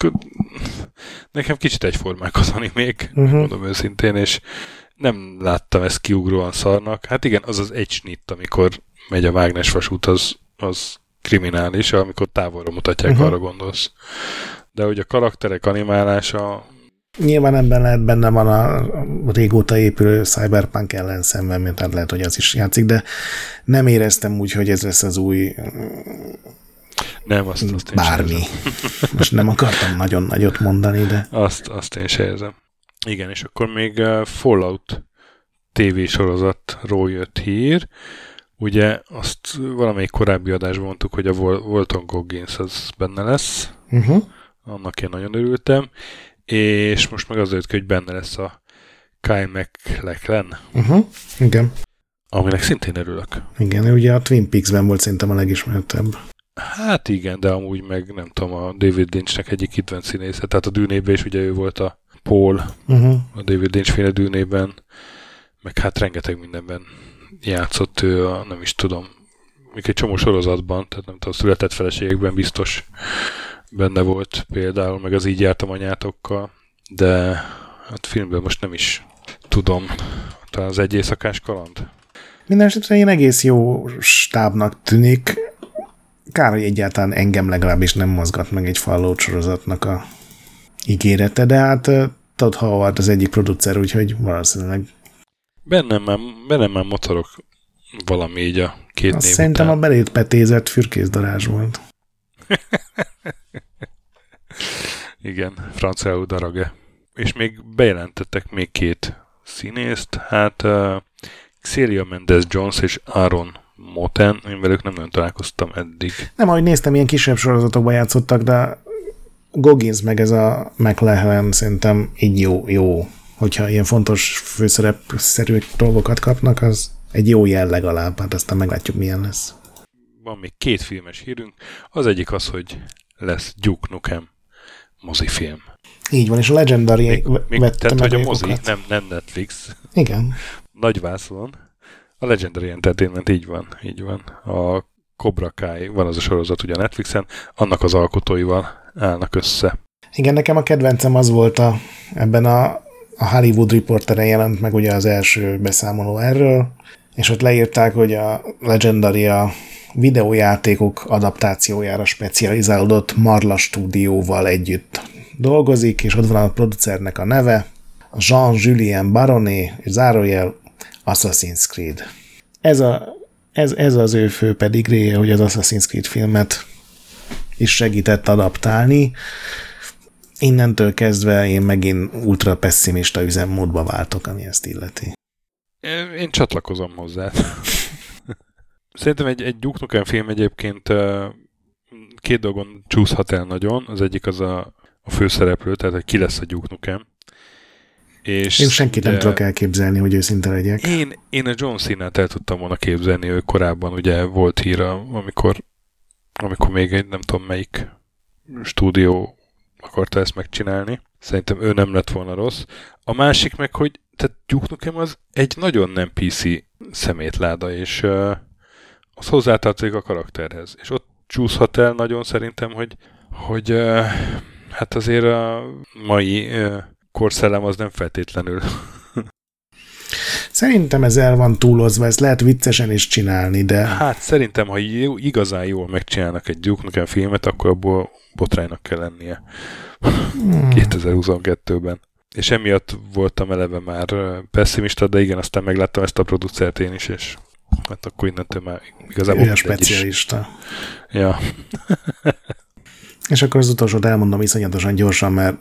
nekem kicsit egyformák az animék, uh-huh. mondom őszintén, és nem láttam ezt kiugróan szarnak. Hát igen, az az egy snitt, amikor megy a mágnesvasút, az, az kriminális, amikor távolra mutatják, uh-huh. arra gondolsz. De hogy a karakterek animálása Nyilván ebben lehet benne van a régóta épülő Cyberpunk ellen szemben, mert tehát lehet, hogy az is játszik, de nem éreztem úgy, hogy ez lesz az új Nem, azt, azt én bármi. [laughs] Most nem akartam nagyon nagyot mondani, de... Azt, azt én se érzem. Igen, és akkor még Fallout TV sorozatról jött hír. Ugye azt valamelyik korábbi adásban mondtuk, hogy a Volton Goggins az benne lesz. Uh-huh. Annak én nagyon örültem. És most meg az jött hogy benne lesz a Kyle McLachlan. Uh-huh. Igen. Aminek szintén örülök. Igen, ugye a Twin Peaks-ben volt szerintem a legismertebb. Hát igen, de amúgy meg nem tudom, a David Lynchnek egyik kedvenc színésze. Tehát a dűnében is ugye ő volt a Paul, uh-huh. a David Lynch féle dűnében, meg hát rengeteg mindenben játszott ő, a, nem is tudom, még egy csomó sorozatban, tehát nem tudom, született feleségekben biztos benne volt például, meg az így jártam anyátokkal, de hát filmben most nem is tudom. Talán az egy éjszakás kaland? Mindenesetre én egész jó stábnak tűnik. Kár, hogy egyáltalán engem legalábbis nem mozgat meg egy Fallout sorozatnak a ígérete, de hát Todd Howard az egyik producer, úgyhogy valószínűleg Bennem már, bennem már motorok valami így a két Azt név Szerintem után. a belét petézett fürkészdarázs volt. [laughs] Igen, franciául darage. És még bejelentettek még két színészt, hát uh, Xelia Mendez Jones és Aaron Moten, én velük nem nagyon találkoztam eddig. Nem, ahogy néztem, ilyen kisebb sorozatokban játszottak, de Goggins meg ez a McLaren szerintem így jó, jó. Hogyha ilyen fontos főszerep-szerű dolgokat kapnak, az egy jó jel legalább, hát aztán meglátjuk, milyen lesz. Van még két filmes hírünk. Az egyik az, hogy lesz Duke Nukem mozifilm. Így van, és a Legendary még, még vette tehát, hogy a mozi, nem, nem Netflix. Igen. Nagy vászlon. A Legendary Entertainment így van, így van. A Cobra Kai, van az a sorozat ugye a Netflixen, annak az alkotóival állnak össze. Igen, nekem a kedvencem az volt a, ebben a, a Hollywood Reporteren jelent meg ugye az első beszámoló erről, és ott leírták, hogy a Legendary a videójátékok adaptációjára specializálódott Marla stúdióval együtt dolgozik, és ott van a producernek a neve, Jean-Julien Baroné, és zárójel Assassin's Creed. Ez, a, ez, ez az ő fő pedigréje, hogy az Assassin's Creed filmet is segített adaptálni. Innentől kezdve én megint ultra pessimista üzemmódba váltok, ami ezt illeti. Én csatlakozom hozzá. Szerintem egy, egy Duke Nukem film egyébként két dolgon csúszhat el nagyon. Az egyik az a, a főszereplő, tehát hogy ki lesz a Duke Nukem. És én senkit nem tudok elképzelni, hogy őszinte legyek. Én, én a John Cena-t el tudtam volna képzelni, ő korábban ugye volt híra, amikor, amikor még egy nem tudom melyik stúdió akarta ezt megcsinálni. Szerintem ő nem lett volna rossz. A másik meg, hogy tehát Duke Nukem az egy nagyon nem PC szemétláda, és az hozzátartozik a karakterhez. És ott csúszhat el nagyon szerintem, hogy, hogy uh, hát azért a mai uh, korszellem az nem feltétlenül. Szerintem ez el van túlozva, ezt lehet viccesen is csinálni, de... Hát szerintem, ha jó, igazán jól megcsinálnak egy Duke Nukem filmet, akkor abból botránynak kell lennie. Hmm. 2022-ben. És emiatt voltam eleve már pessimista, de igen, aztán megláttam ezt a producert én is, és hát akkor innentől már igazából Olyan specialista. Is. Ja. [laughs] és akkor az utolsót elmondom iszonyatosan gyorsan, mert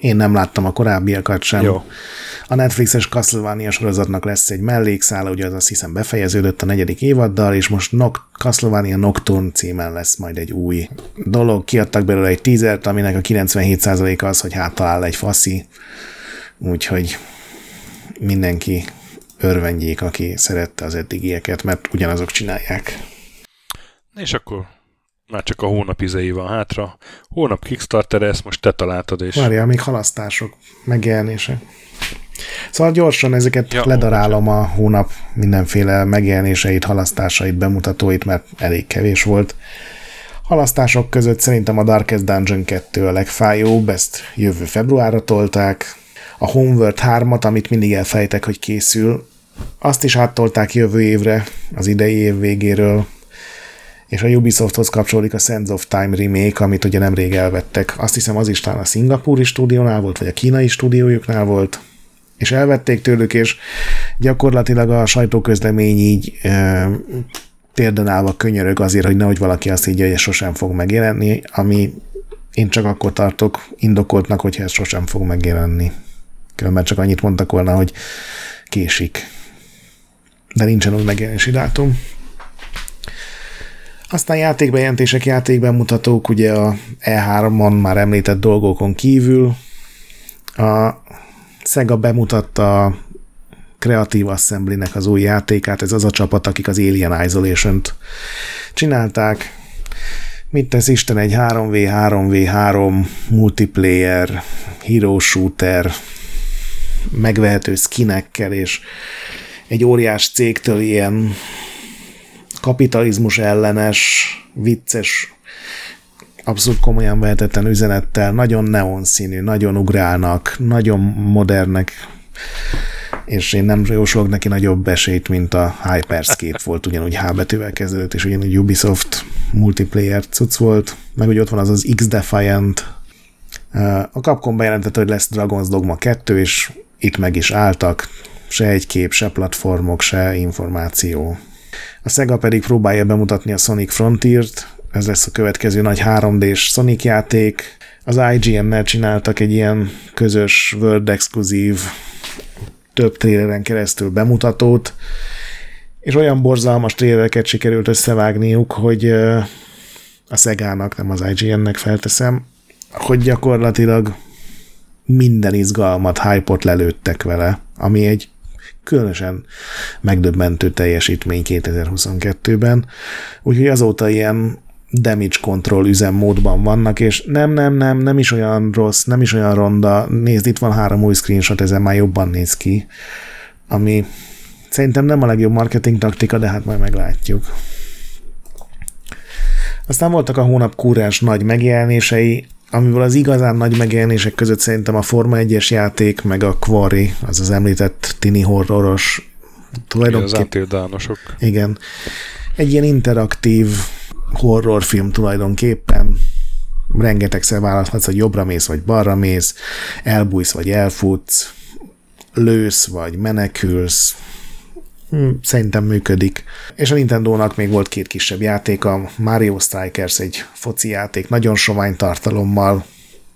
én nem láttam a korábbiakat sem. Jó. A Netflixes Castlevania sorozatnak lesz egy mellékszála, ugye az azt hiszem befejeződött a negyedik évaddal, és most Noct- Castlevania Nocturne címen lesz majd egy új dolog. Kiadtak belőle egy teasert, aminek a 97% az, hogy hát talál egy faszi, úgyhogy mindenki örvendjék, aki szerette az eddigieket, mert ugyanazok csinálják. És akkor már csak a hónap izei van hátra. Hónap Kickstarter, ezt most te találtad, és... Várjál, még halasztások, megjelenése. Szóval gyorsan ezeket ja, ledarálom a hónap mindenféle megjelenéseit, halasztásait, bemutatóit, mert elég kevés volt. Halasztások között szerintem a Darkest Dungeon 2 a legfájóbb, ezt jövő februárra tolták. A Homeworld 3-at, amit mindig elfejtek, hogy készül, azt is áttolták jövő évre, az idei év végéről, és a Ubisofthoz kapcsolódik a Sands of Time remake, amit ugye nemrég elvettek. Azt hiszem az is talán a szingapúri stúdiónál volt, vagy a kínai stúdiójuknál volt, és elvették tőlük, és gyakorlatilag a sajtóközlemény így e, térden állva könyörög azért, hogy nehogy valaki azt így, hogy sosem fog megjelenni, ami én csak akkor tartok indokoltnak, hogyha ez sosem fog megjelenni. Különben csak annyit mondtak volna, hogy késik. De nincsen úgy megjelenési dátum. Aztán játékbejelentések, játékbemutatók, ugye a E3-on már említett dolgokon kívül. A Sega bemutatta a Creative Assembly-nek az új játékát, ez az a csapat, akik az Alien Isolation-t csinálták. Mit tesz Isten egy 3v3v3 multiplayer, hero shooter, megvehető skinekkel, és egy óriás cégtől ilyen kapitalizmus ellenes, vicces, abszolút komolyan vehetetlen üzenettel, nagyon neon színű, nagyon ugrálnak, nagyon modernek, és én nem jósolok neki nagyobb esélyt, mint a Hyperscape volt, ugyanúgy H betűvel kezdődött, és ugyanúgy Ubisoft multiplayer cucc volt, meg hogy ott van az az X-Defiant. A Capcom bejelentette, hogy lesz Dragon's Dogma 2, és itt meg is álltak, se egy kép, se platformok, se információ. A Sega pedig próbálja bemutatni a Sonic Frontier-t, ez lesz a következő nagy 3D-s Sonic játék. Az IGN-nel csináltak egy ilyen közös World exkluzív több tréleren keresztül bemutatót, és olyan borzalmas trélereket sikerült összevágniuk, hogy a Szegának, nem az IGN-nek felteszem, hogy gyakorlatilag minden izgalmat, hype-ot lelőttek vele, ami egy különösen megdöbbentő teljesítmény 2022-ben. Úgyhogy azóta ilyen damage control üzemmódban vannak, és nem, nem, nem, nem is olyan rossz, nem is olyan ronda. Nézd, itt van három új screenshot, ezen már jobban néz ki, ami szerintem nem a legjobb marketing taktika, de hát majd meglátjuk. Aztán voltak a hónap kúrás nagy megjelenései, amiből az igazán nagy megjelenések között szerintem a Forma 1-es játék, meg a Quarry, az az említett tini horroros tulajdonképpen. Az Igen. Egy ilyen interaktív horrorfilm tulajdonképpen. Rengetegszer választhatsz, hogy jobbra mész, vagy balra mész, elbújsz, vagy elfutsz, lősz, vagy menekülsz, szerintem működik. És a Nintendo-nak még volt két kisebb játék, a Mario Strikers egy foci játék, nagyon sovány tartalommal,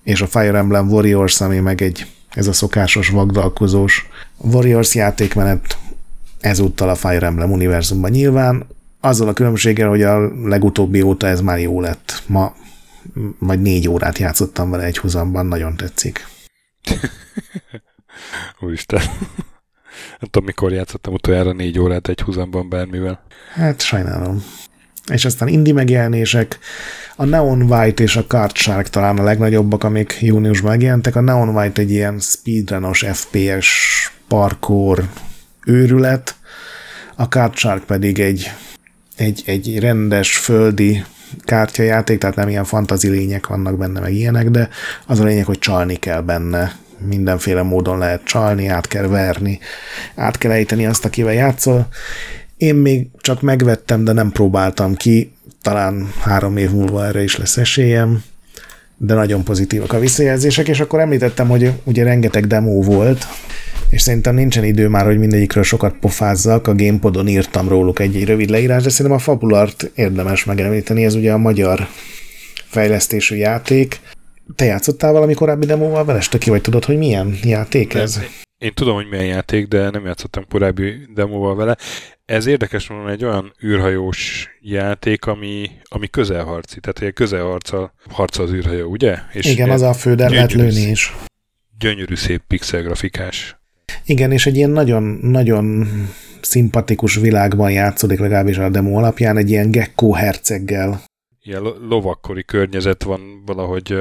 és a Fire Emblem Warriors, ami meg egy ez a szokásos vagdalkozós Warriors játékmenet, ezúttal a Fire Emblem univerzumban nyilván, azzal a különbséggel, hogy a legutóbbi óta ez már jó lett. Ma majd négy órát játszottam vele egy húzamban, nagyon tetszik. [laughs] Úristen. Nem tudom, mikor játszottam utoljára négy órát egy húzamban bármivel. Hát sajnálom. És aztán indie megjelenések, a Neon White és a Card Shark talán a legnagyobbak, amik júniusban megjelentek. A Neon White egy ilyen speedrunos FPS parkour őrület, a Card Shark pedig egy egy, egy rendes földi kártyajáték, tehát nem ilyen fantazi lények vannak benne, meg ilyenek, de az a lényeg, hogy csalni kell benne. Mindenféle módon lehet csalni, át kell verni, át kell ejteni azt, akivel játszol. Én még csak megvettem, de nem próbáltam ki, talán három év múlva erre is lesz esélyem, de nagyon pozitívak a visszajelzések, és akkor említettem, hogy ugye rengeteg demo volt, és szerintem nincsen idő már, hogy mindegyikről sokat pofázzak, a Gamepodon írtam róluk egy, egy rövid leírás, de szerintem a Fabulart érdemes megemlíteni, ez ugye a magyar fejlesztésű játék. Te játszottál valami korábbi demóval vele, ki vagy tudod, hogy milyen játék ez? Én tudom, hogy milyen játék, de nem játszottam korábbi demóval vele. Ez érdekes mondom, egy olyan űrhajós játék, ami, ami közelharci, tehát egy közelharca harca az űrhajó, ugye? És Igen, az a fő, de lehet lőni is. Gyönyörű szép pixel grafikás igen, és egy ilyen nagyon, nagyon szimpatikus világban játszódik, legalábbis a demo alapján, egy ilyen gecko herceggel. Ilyen lovakkori környezet van valahogy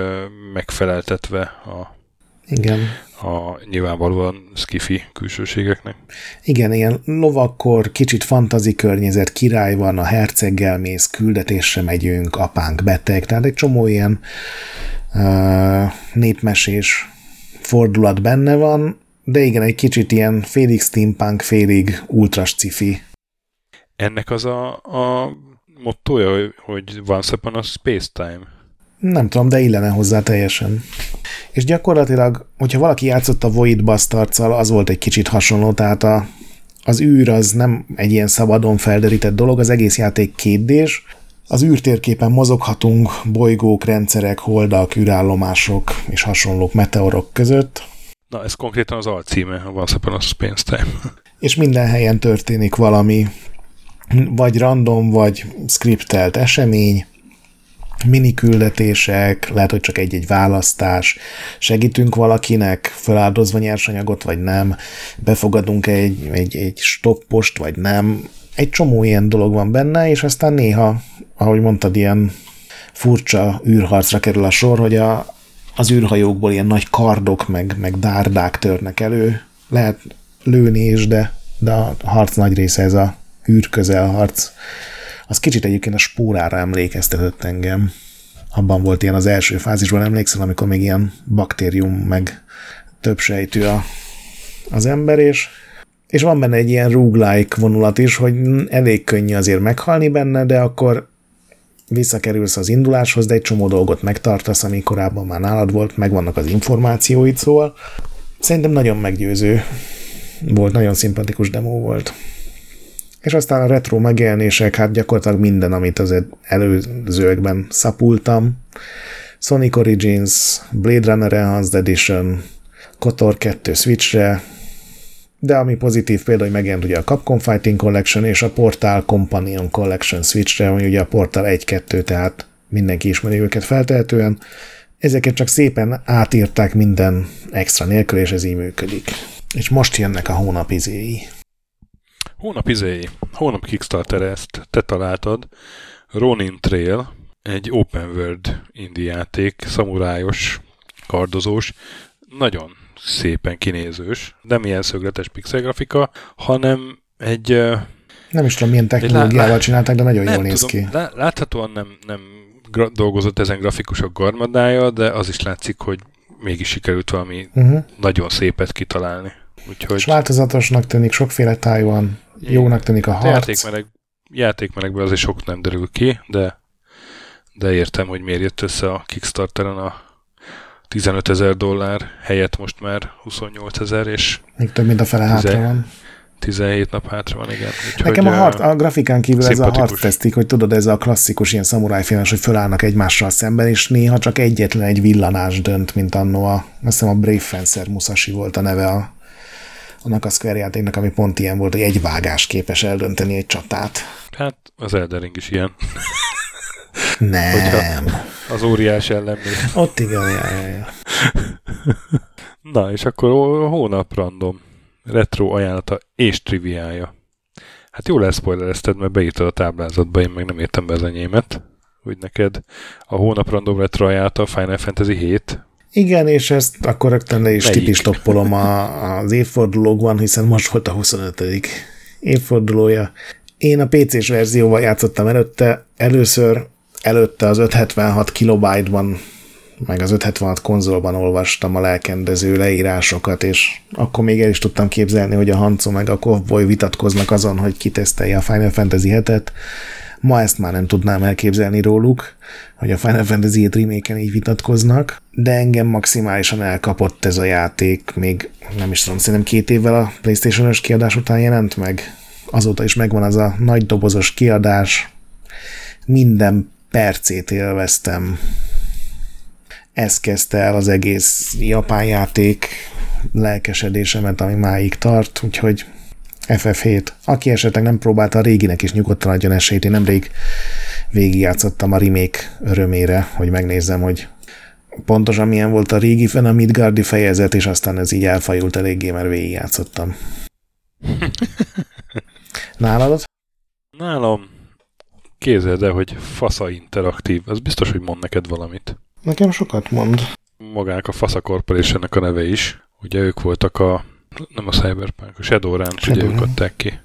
megfeleltetve a, Igen. a nyilvánvalóan skifi külsőségeknek. Igen, ilyen lovakkor, kicsit fantazi környezet, király van, a herceggel mész, küldetésre megyünk, apánk beteg, tehát egy csomó ilyen uh, népmesés fordulat benne van, de igen, egy kicsit ilyen félig steampunk, félig ultras cifi. Ennek az a, a mottoja, hogy once upon a space time? Nem tudom, de illene hozzá teljesen. És gyakorlatilag, hogyha valaki játszott a Void bastards az volt egy kicsit hasonló, tehát a, az űr az nem egy ilyen szabadon felderített dolog, az egész játék kétdés, az űrtérképen mozoghatunk bolygók, rendszerek, holdak, űrállomások és hasonlók meteorok között. Na, ez konkrétan az alcíme, a Once Upon a Space Time. És minden helyen történik valami, vagy random, vagy skriptelt esemény, mini küldetések, lehet, hogy csak egy-egy választás, segítünk valakinek, feláldozva nyersanyagot, vagy nem, befogadunk egy, egy, egy stoppost, vagy nem. Egy csomó ilyen dolog van benne, és aztán néha, ahogy mondtad, ilyen furcsa űrharcra kerül a sor, hogy a, az űrhajókból ilyen nagy kardok, meg, meg dárdák törnek elő. Lehet lőni is, de, de a harc nagy része ez a űrközelharc. Az kicsit egyébként a spórára emlékeztetett engem. Abban volt ilyen az első fázisban, emlékszel, amikor még ilyen baktérium, meg több sejtű a, az ember, és, és van benne egy ilyen roguelike vonulat is, hogy elég könnyű azért meghalni benne, de akkor visszakerülsz az induláshoz, de egy csomó dolgot megtartasz, ami korábban már nálad volt, megvannak az információid, szóval szerintem nagyon meggyőző volt, nagyon szimpatikus demo volt. És aztán a retro megjelenések, hát gyakorlatilag minden, amit az előzőekben szapultam. Sonic Origins, Blade Runner Enhanced Edition, Kotor 2 Switchre, de ami pozitív példa, hogy megjelent ugye a Capcom Fighting Collection és a Portal Companion Collection Switchre, ami ugye a Portal 1-2, tehát mindenki ismeri őket feltehetően. Ezeket csak szépen átírták minden extra nélkül, és ez így működik. És most jönnek a hónap izéi. Hónap izéi, hónap Kickstarter ezt te találtad. Ronin Trail, egy open world indie játék, szamurájos, kardozós, nagyon szépen kinézős, nem ilyen szögletes pixel grafika, hanem egy... Nem is tudom, milyen technológiával lá- csinálták, de nagyon jól néz tudom, ki. Láthatóan nem, nem gra- dolgozott ezen grafikusok garmadája, de az is látszik, hogy mégis sikerült valami uh-huh. nagyon szépet kitalálni. Úgyhogy... És változatosnak tűnik, sokféle táj van, jónak tűnik a harc. Játékmeleg, játékmelegből azért sok nem derül ki, de, de értem, hogy miért jött össze a Kickstarteren a 15 ezer dollár helyett most már 28 ezer, és... Még több, mint a fele hátra van. 17 nap hátra van, igen. Úgyhogy, Nekem a, hard, a grafikán kívül ez a hard tesztik, hogy tudod, ez a klasszikus ilyen szamurájfilmes, hogy fölállnak egymással szemben, és néha csak egyetlen egy villanás dönt, mint annó a, azt hiszem a Brave Fencer Musashi volt a neve a, annak a Square játéknak, ami pont ilyen volt, hogy egy vágás képes eldönteni egy csatát. Hát az Eldering is ilyen. Nem. az óriás ellen Ott igen, ja, ja, ja. Na, és akkor hónap random. Retro ajánlata és triviája. Hát jól leszpoilerezted, mert beírtad a táblázatba, én meg nem értem be az enyémet. Úgy neked a hónap random retro ajánlata Final Fantasy 7, igen, és ezt akkor rögtön le is tipistoppolom a, az évfordulókban, hiszen most volt a 25. évfordulója. Én a PC-s verzióval játszottam előtte, először előtte az 576 kilobájtban, meg az 576 konzolban olvastam a lelkendező leírásokat, és akkor még el is tudtam képzelni, hogy a Hanco meg a Kovboy vitatkoznak azon, hogy kitesztelje a Final Fantasy 7-et. Ma ezt már nem tudnám elképzelni róluk, hogy a Final Fantasy 7 remake így vitatkoznak, de engem maximálisan elkapott ez a játék, még nem is tudom, szerintem két évvel a PlayStation-ös kiadás után jelent meg. Azóta is megvan az a nagy dobozos kiadás, minden percét élveztem. Ez kezdte el az egész japán játék lelkesedésemet, ami máig tart, úgyhogy FF7. Aki esetleg nem próbálta, a réginek is nyugodtan adjon esélyt. Én nemrég végigjátszottam a remake örömére, hogy megnézzem, hogy pontosan milyen volt a régi fen a Midgardi fejezet, és aztán ez így elfajult eléggé, mert végigjátszottam. [laughs] Nálad? Nálam képzeld el, hogy Fasza Interaktív. Az biztos, hogy mond neked valamit. Nekem sokat mond. Magának a Fasza corporation a neve is. Ugye ők voltak a, nem a Cyberpunk, a Shadowrun-t, Shadow ugye ők adták ki.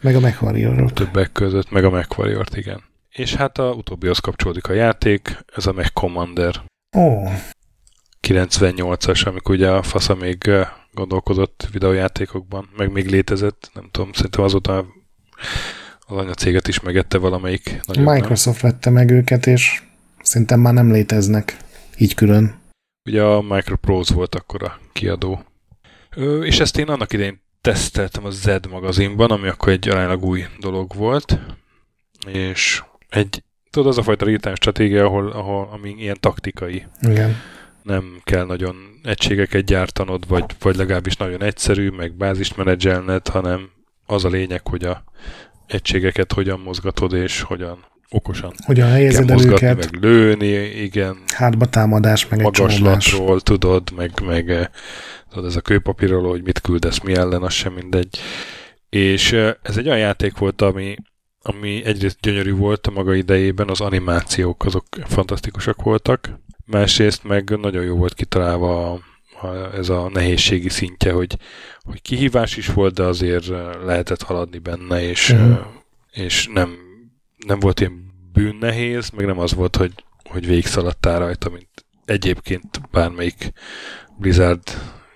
Meg a MechWarrior-ot. Többek között, meg a mechwarrior igen. És hát a utóbbihoz kapcsolódik a játék, ez a Mech Commander. Ó. Oh. 98-as, amikor ugye a Fasza még gondolkodott videójátékokban, meg még létezett, nem tudom, szerintem azóta az anyacéget is megette valamelyik. Nagyobb, Microsoft nem? vette meg őket, és szerintem már nem léteznek így külön. Ugye a Microprose volt akkor a kiadó. És ezt én annak idején teszteltem a Z magazinban, ami akkor egy aránylag új dolog volt, és egy, tudod, az a fajta real stratégia, ahol, ahol, ami ilyen taktikai. Igen. Nem kell nagyon egységeket gyártanod, vagy, vagy legalábbis nagyon egyszerű, meg bázist menedzselned, hanem az a lényeg, hogy a egységeket hogyan mozgatod, és hogyan okosan. Hogyan kell helyezed el mozgatni, őket, meg lőni, igen, hátba támadás, meg egy magaslatról tudod, meg, meg eh, tudod, ez a kőpapírról, hogy mit küldesz mi ellen, az sem mindegy. És eh, ez egy olyan játék volt, ami, ami egyrészt gyönyörű volt a maga idejében, az animációk azok fantasztikusak voltak, másrészt meg nagyon jó volt kitalálva a, a, ez a nehézségi szintje, hogy, hogy kihívás is volt, de azért eh, lehetett haladni benne, és, uh és nem, nem volt ilyen bűn nehéz, meg nem az volt, hogy, hogy végigszaladtál rajta, mint egyébként bármelyik Blizzard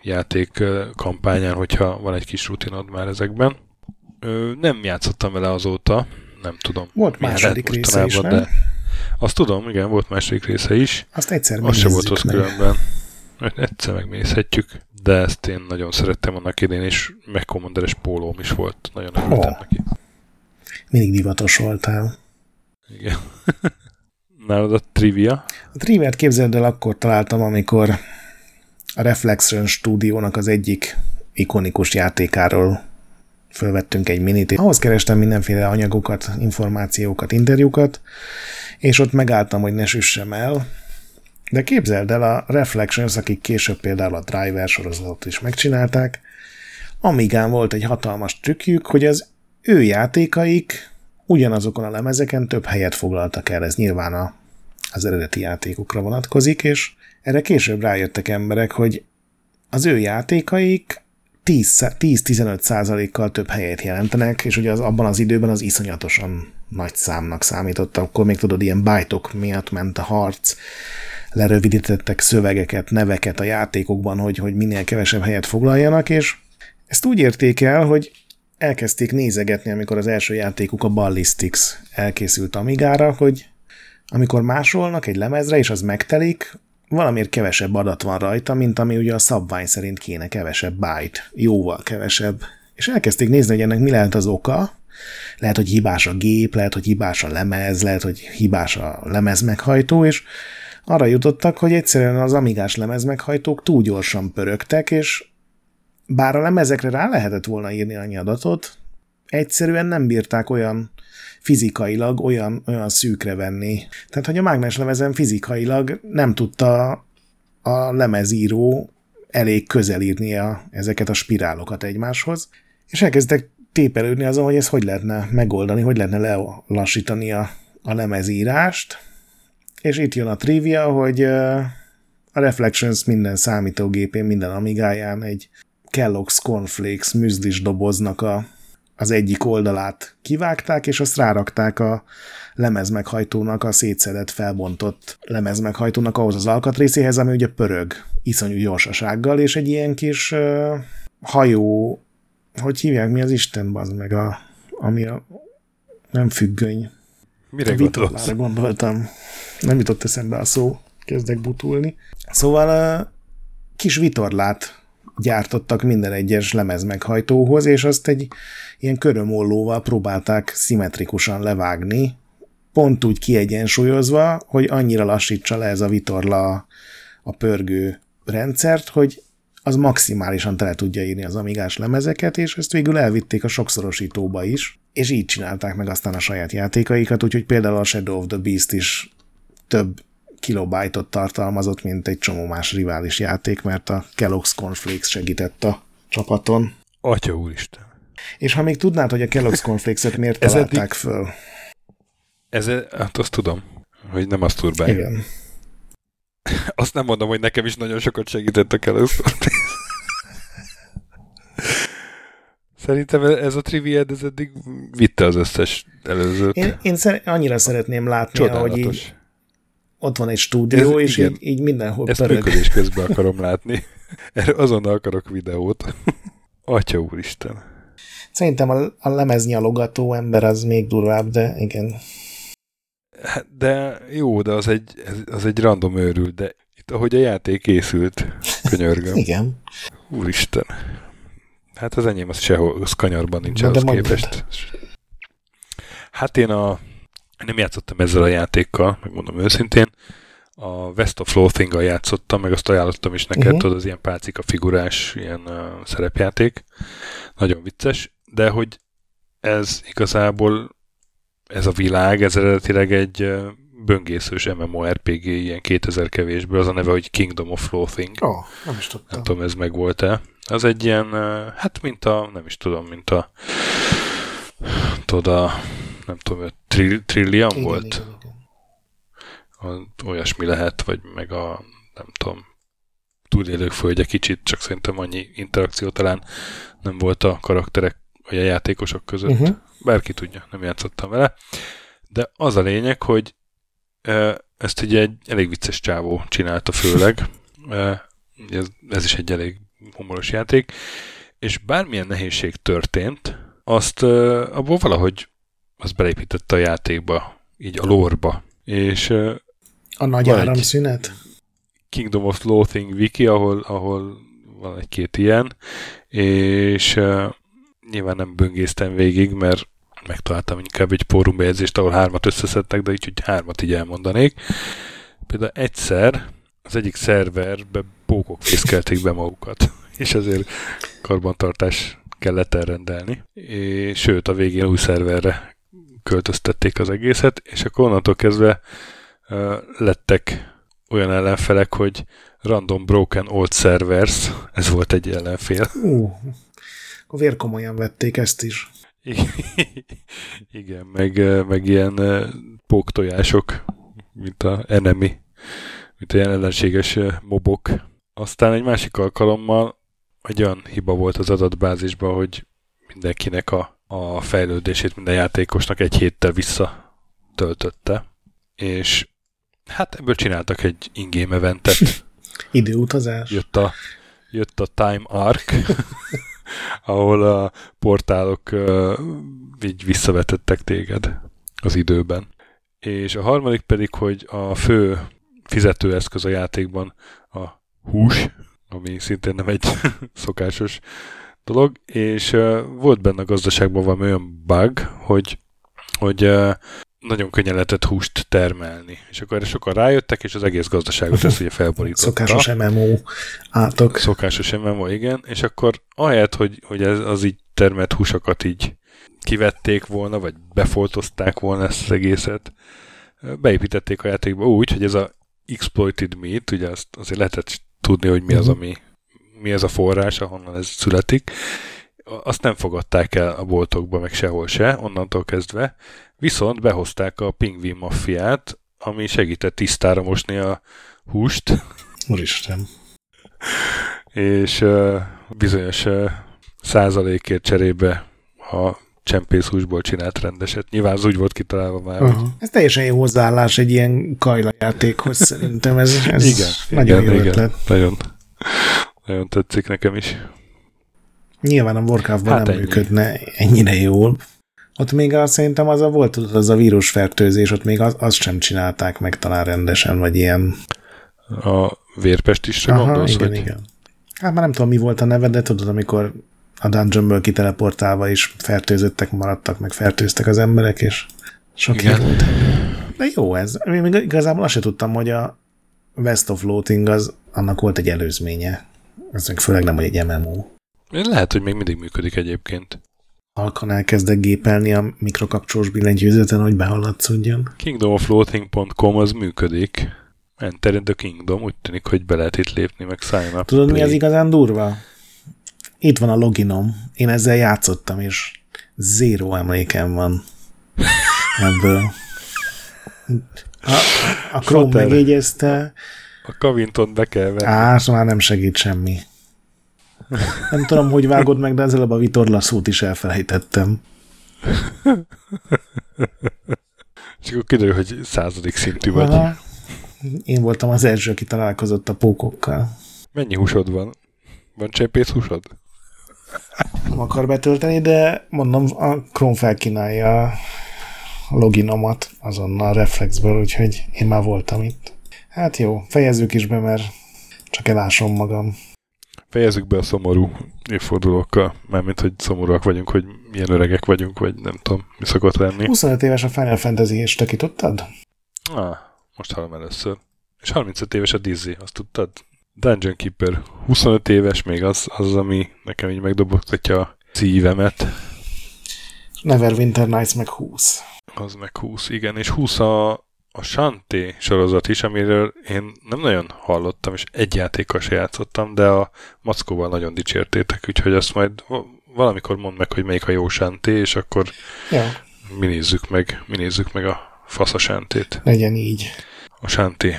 játék kampányán, hogyha van egy kis rutinod már ezekben. Ö, Nem játszottam vele azóta, nem tudom. Volt második része is, nem? De azt tudom, igen, volt második része is. Azt egyszer Az se volt rossz meg. különben. Egyszer megnézhetjük, de ezt én nagyon szerettem annak idén, és McCommanderes pólóm is volt. Nagyon örültem Ó. neki. Mindig divatos voltál. Igen. [laughs] Nálad a trivia? A triviát képzeld el, akkor találtam, amikor a Reflection stúdiónak az egyik ikonikus játékáról fölvettünk egy minit. Ahhoz kerestem mindenféle anyagokat, információkat, interjúkat, és ott megálltam, hogy ne süssem el. De képzeld el, a Reflections, akik később például a Driver sorozatot is megcsinálták, Amigán volt egy hatalmas trükkjük, hogy az ő játékaik ugyanazokon a lemezeken több helyet foglaltak el. Ez nyilván a, az eredeti játékokra vonatkozik, és erre később rájöttek emberek, hogy az ő játékaik 10 10-15 százalékkal több helyet jelentenek, és ugye az, abban az időben az iszonyatosan nagy számnak számított. Akkor még tudod, ilyen bájtok miatt ment a harc, lerövidítettek szövegeket, neveket a játékokban, hogy, hogy minél kevesebb helyet foglaljanak, és ezt úgy érték el, hogy elkezdték nézegetni, amikor az első játékuk a Ballistics elkészült Amigára, hogy amikor másolnak egy lemezre, és az megtelik, valamiért kevesebb adat van rajta, mint ami ugye a szabvány szerint kéne kevesebb byte, jóval kevesebb. És elkezdték nézni, hogy ennek mi lehet az oka. Lehet, hogy hibás a gép, lehet, hogy hibás a lemez, lehet, hogy hibás a lemez meghajtó, és arra jutottak, hogy egyszerűen az amigás lemez meghajtók túl gyorsan pörögtek, és bár a lemezekre rá lehetett volna írni annyi adatot, egyszerűen nem bírták olyan fizikailag olyan, olyan szűkre venni. Tehát, hogy a mágnes lemezen fizikailag nem tudta a lemezíró elég közel írnia ezeket a spirálokat egymáshoz, és elkezdtek tépelődni azon, hogy ezt hogy lehetne megoldani, hogy lehetne lelassítani a, a lemezírást, és itt jön a trivia, hogy a Reflections minden számítógépén, minden amigáján egy Kellogg's Cornflakes műzlis doboznak a, az egyik oldalát kivágták, és azt rárakták a lemezmeghajtónak, a szétszedett, felbontott lemezmeghajtónak ahhoz az alkatrészéhez, ami ugye pörög iszonyú gyorsasággal, és egy ilyen kis uh, hajó, hogy hívják, mi az Isten, az meg a, ami a nem függöny. Mire a gondolsz? gondoltam. Nem jutott eszembe a szó, kezdek butulni. Szóval a kis vitorlát gyártottak minden egyes lemezmeghajtóhoz, és azt egy ilyen körömollóval próbálták szimmetrikusan levágni, pont úgy kiegyensúlyozva, hogy annyira lassítsa le ez a vitorla a pörgő rendszert, hogy az maximálisan tele tudja írni az amigás lemezeket, és ezt végül elvitték a sokszorosítóba is, és így csinálták meg aztán a saját játékaikat, úgyhogy például a Shadow of the Beast is több kilobájtot tartalmazott, mint egy csomó más rivális játék, mert a Kellogg's Cornflakes segített a csapaton. Atya úristen. És ha még tudnád, hogy a Kellogg's Cornflakes-et [laughs] miért Ez találták eddig- föl? Ez, hát azt tudom, hogy nem azt turbálja. Igen. [laughs] Azt nem mondom, hogy nekem is nagyon sokat segítettek el ezt. Szerintem ez a triviad, ez eddig vitte az összes előzőt. Én, én szer- annyira szeretném látni, hogy így ott van egy stúdió, Ez- és igen. így, így mindenhol Ezt pörög. működés közben akarom látni. [laughs] Erre azonnal akarok videót. [laughs] Atya úristen. Szerintem a, a lemeznyalogató ember az még durvább, de igen. Hát, De jó, de az egy, az egy random őrült, de itt ahogy a játék készült, könyörgöm. [laughs] Igen. Úristen. Hát az enyém az sehol, az kanyarban nincs de ahhoz mondjad. képest. Hát én a nem játszottam ezzel a játékkal, megmondom őszintén. A West of Loathing-gal játszottam, meg azt ajánlottam is neked, uh-huh. tudod, az ilyen pálcika figurás, ilyen uh, szerepjáték. Nagyon vicces, de hogy ez igazából, ez a világ, ez eredetileg egy uh, böngészős MMORPG, ilyen 2000 kevésből, az a neve, hogy Kingdom of Loathing. Ó, oh, nem is tudtam. Nem tudom, ez meg volt-e. Az egy ilyen, uh, hát mint a, nem is tudom, mint a tudod, a, nem tudom, tri, Trillium Igen, volt? igen, igen. A, olyasmi lehet, vagy meg a, nem tudom, túlélők földje kicsit, csak szerintem annyi interakció talán nem volt a karakterek, vagy a játékosok között. Uh-huh. Bárki tudja, nem játszottam vele. De az a lényeg, hogy ezt ugye egy elég vicces csávó csinálta főleg. [laughs] Ez, ez is egy elég humoros játék. És bármilyen nehézség történt, azt abból valahogy azt belépítette a játékba, így a lórba. És A nagy áramszünet? Kingdom of Loathing wiki, ahol, ahol van egy-két ilyen, és uh, nyilván nem böngésztem végig, mert megtaláltam inkább egy fórumbejegyzést, ahol hármat összeszedtek, de így, hogy hármat így elmondanék. Például egyszer az egyik szerverbe pókok fészkelték be magukat, [laughs] és ezért karbantartás kellett elrendelni. És, sőt, a végén új szerverre költöztették az egészet, és akkor onnantól kezdve uh, lettek olyan ellenfelek, hogy Random Broken Old Servers, ez volt egy ellenfél. Ú, akkor vérkomolyan vették ezt is. [laughs] Igen, meg, meg ilyen póktojások, mint a enemy, mint ilyen ellenséges mobok. Aztán egy másik alkalommal egy olyan hiba volt az adatbázisban, hogy mindenkinek a, a fejlődését minden játékosnak egy héttel visszatöltötte, és hát ebből csináltak egy in-game eventet, [laughs] Időutazás. jött a, jött a Time Arc, [laughs] ahol a portálok uh, így visszavetettek téged az időben. És a harmadik pedig, hogy a fő fizetőeszköz a játékban a hús, ami szintén nem egy [laughs] szokásos dolog, és uh, volt benne a gazdaságban valami olyan bug, hogy, hogy uh, nagyon könnyen lehetett húst termelni. És akkor erre sokan rájöttek, és az egész gazdaságot ezt ugye felborította. Szokásos MMO átok. Szokásos MMO, igen. És akkor ahelyett, hogy, hogy ez, az így termelt húsokat így kivették volna, vagy befoltozták volna ezt az egészet, beépítették a játékba úgy, hogy ez a exploited meat, ugye azt azért lehetett tudni, hogy mi az, Mhm. ami mi ez a forrás, ahonnan ez születik. Azt nem fogadták el a boltokba, meg sehol se, onnantól kezdve. Viszont behozták a pingvin maffiát, ami segített tisztára mosni a húst, [laughs] Úristen. és uh, bizonyos uh, százalékért cserébe a csempészhúsból csinált rendeset. Nyilván az úgy volt kitalálva már, Aha. Ez teljesen jó hozzáállás egy ilyen kajla játékhoz, szerintem ez, ez igen, nagyon igen, jó igen, ötlet. Nagyon, nagyon tetszik nekem is. Nyilván a Warcraftban Hát nem ennyi. működne ennyire jól. Ott még a, szerintem az a volt tudod, az a vírusfertőzés, ott még az, azt sem csinálták meg talán rendesen, vagy ilyen. A vérpestisre gondolsz, igen, hogy igen. Hát már nem tudom, mi volt a neve, de tudod, amikor a dungeonből kiteleportálva is fertőzöttek, maradtak, meg fertőztek az emberek, és sok Igen. volt. De jó ez. Én még igazából azt se tudtam, hogy a West of Loathing az, annak volt egy előzménye. Ez meg főleg nem, hogy egy MMO. lehet, hogy még mindig működik egyébként. Halkan elkezdek gépelni a mikrokapcsolós billentyűzeten, hogy behallatszódjon. kingdomofloating.com az működik. Enter in the Kingdom, úgy tűnik, hogy be lehet itt lépni, meg sign up. Tudod, mi play. az igazán durva? Itt van a loginom. Én ezzel játszottam, és zéró emlékem van [laughs] ebből. A, a Chrome megjegyezte, A Kavinton be kell venni. á, szóval nem segít semmi. Nem tudom, hogy vágod meg, de előbb a vitorlaszót is elfelejtettem. És akkor kiderül, hogy századik szintű vagy. Aha. Én voltam az első, aki találkozott a pókokkal. Mennyi húsod van? Van csempész húsod? Nem akar betölteni, de mondom, a Chrome felkínálja a loginomat azonnal reflexből, úgyhogy én már voltam itt. Hát jó, fejezzük is be, mert csak elásom magam. fejezzük be a szomorú évfordulókkal, mármint, hogy szomorúak vagyunk, hogy milyen öregek vagyunk, vagy nem tudom, mi szokott lenni. 25 éves a Final Fantasy, és te ki tudtad? Ah, most hallom először. És 35 éves a Dizzy, azt tudtad? Dungeon Keeper 25 éves, még az, az ami nekem így megdobogtatja a szívemet. Neverwinter Nights meg 20. Az meg 20, igen, és 20 a, a Shanté sorozat is, amiről én nem nagyon hallottam, és egy játékkal se játszottam, de a Mackóval nagyon dicsértétek, úgyhogy azt majd valamikor mondd meg, hogy melyik a jó Shanté, és akkor ja. mi nézzük meg, mi nézzük meg a fasz a Sántét. Legyen így. A Sánté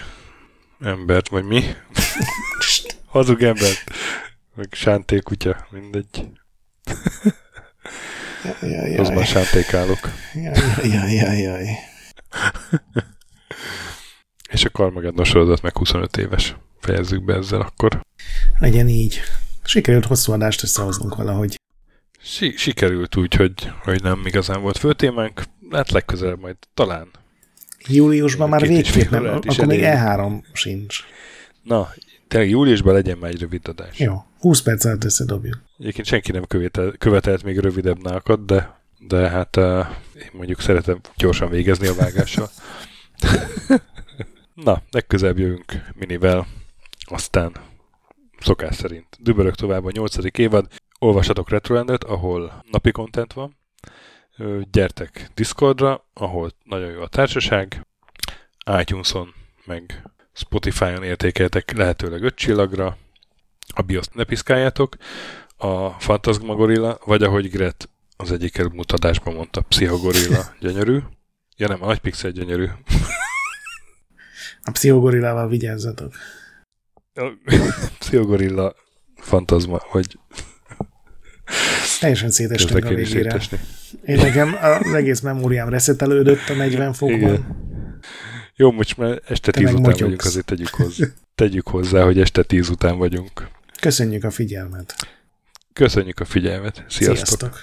embert, vagy mi? [laughs] Hazug embert. Meg Sánté kutya, mindegy. Jaj, Az már sántékálok. Jaj, jaj, jaj, jaj. És a Carmageddon sorozat meg 25 éves. Fejezzük be ezzel akkor. Legyen így. Sikerült hosszú adást összehoznunk valahogy. Si- sikerült úgy, hogy, hogy nem igazán volt főtémánk. Hát legközelebb majd talán. Júliusban már végképp nem, akkor még elérünk. E3 sincs. Na, tényleg júliusban legyen már egy rövid adás. Jó, 20 perc alatt összedobjuk. Egyébként senki nem követel, követelt még rövidebb nákat, de, de hát uh, én mondjuk szeretem gyorsan végezni a vágással. [laughs] [laughs] Na, legközelebb jövünk minivel, aztán szokás szerint. Dübörök tovább a nyolcadik évad, olvassatok Retrolandet, ahol napi content van, gyertek Discordra, ahol nagyon jó a társaság, iTunes-on, meg Spotify-on értékeltek lehetőleg öt csillagra, a BIOS ne piszkáljátok, a Fantasmagorilla, vagy ahogy Gret az egyik előbb mutatásban mondta, Pszichogorilla gyönyörű. Ja nem, a nagy pixel gyönyörű. A pszichogorillával vigyázzatok. A Pszichogorilla fantazma, vagy Teljesen szétestünk a végére. szétesni. Én nekem az egész memóriám reszetelődött a 40 fokban. Igen. Jó, most már este Te 10 meg után motyogsz. vagyunk, azért tegyük hozzá. Tegyük hozzá, hogy este 10 után vagyunk. Köszönjük a figyelmet. Köszönjük a figyelmet. Sziasztok! Sziasztok.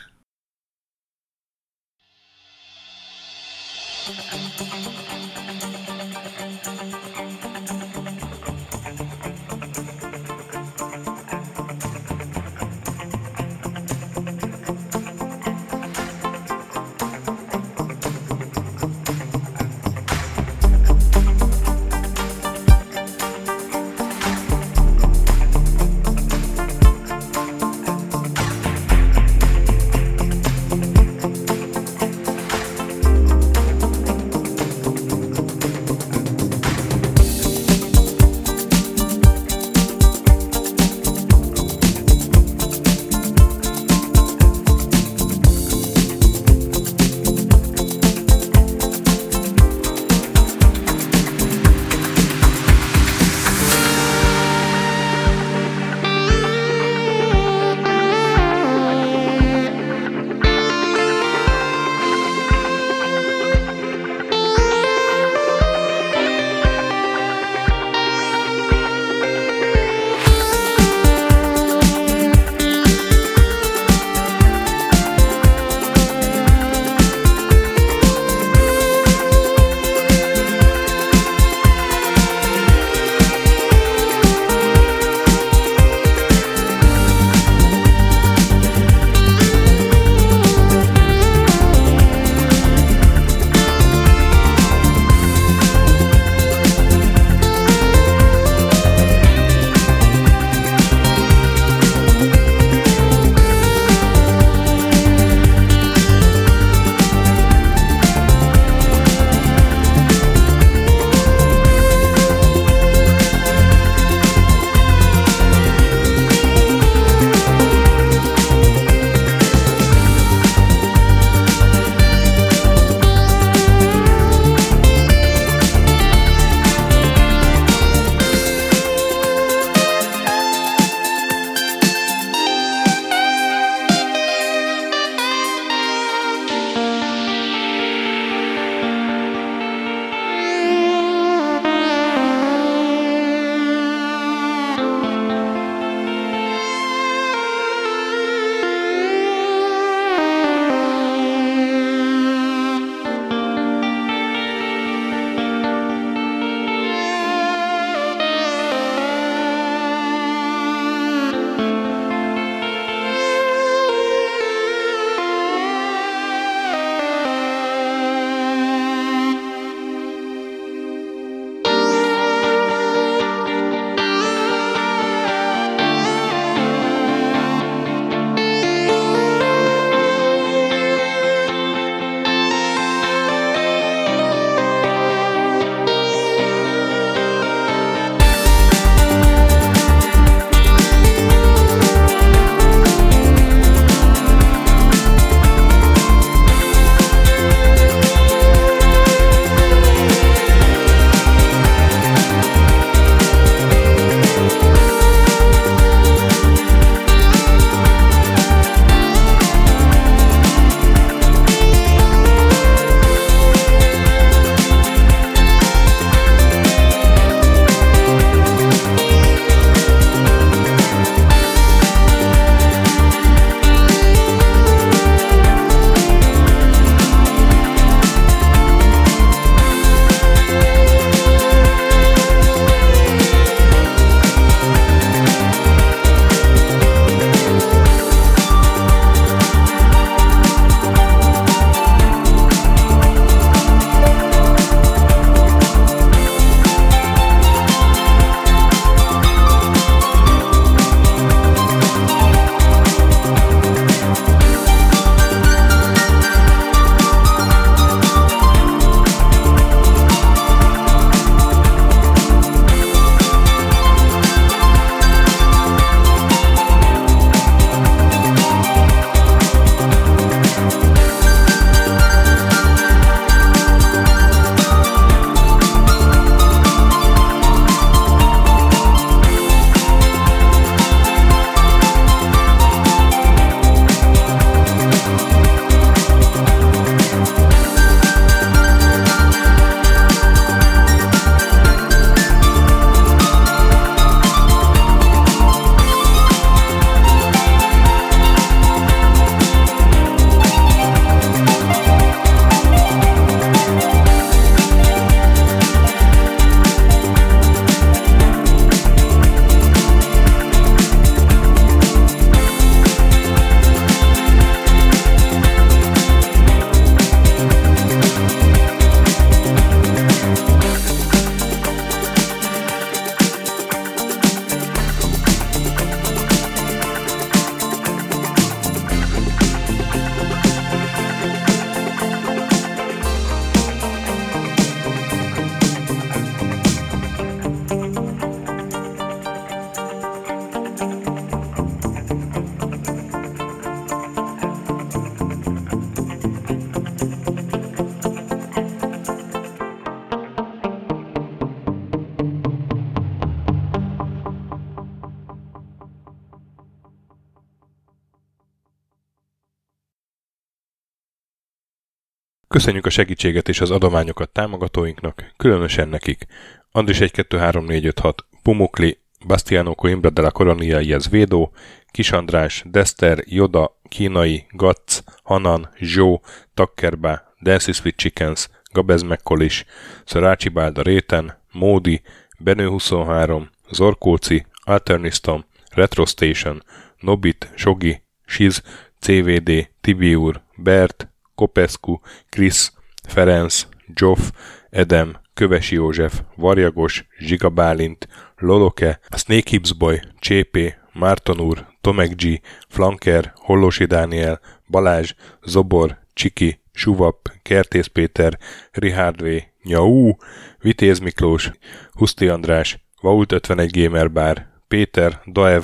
Köszönjük a segítséget és az adományokat támogatóinknak, különösen nekik. Andris 1 2 3 4 5 6, Pumukli, Bastiano Coimbra de la Coronia Iez Védó, Kis András, Dester, Joda, Kínai, Gatz, Hanan, Zsó, Takkerbá, Dancy Sweet Chickens, Gabez Mekkolis, Szarácsi Bálda Réten, Módi, Benő 23, Zorkóci, Alternistom, Retro Station, Nobit, Sogi, Siz, CVD, Tibiur, Bert, Kopescu, Krisz, Ferenc, Joff, Edem, Kövesi József, Varjagos, Zsiga Bálint, Loloke, Snake Hips Boy, Csépé, Márton úr, Tomek G, Flanker, Hollósi Dániel, Balázs, Zobor, Csiki, Suvap, Kertész Péter, Richard V, Nyau, Vitéz Miklós, Huszti András, Vault 51 Gamer Bar, Péter, Daev,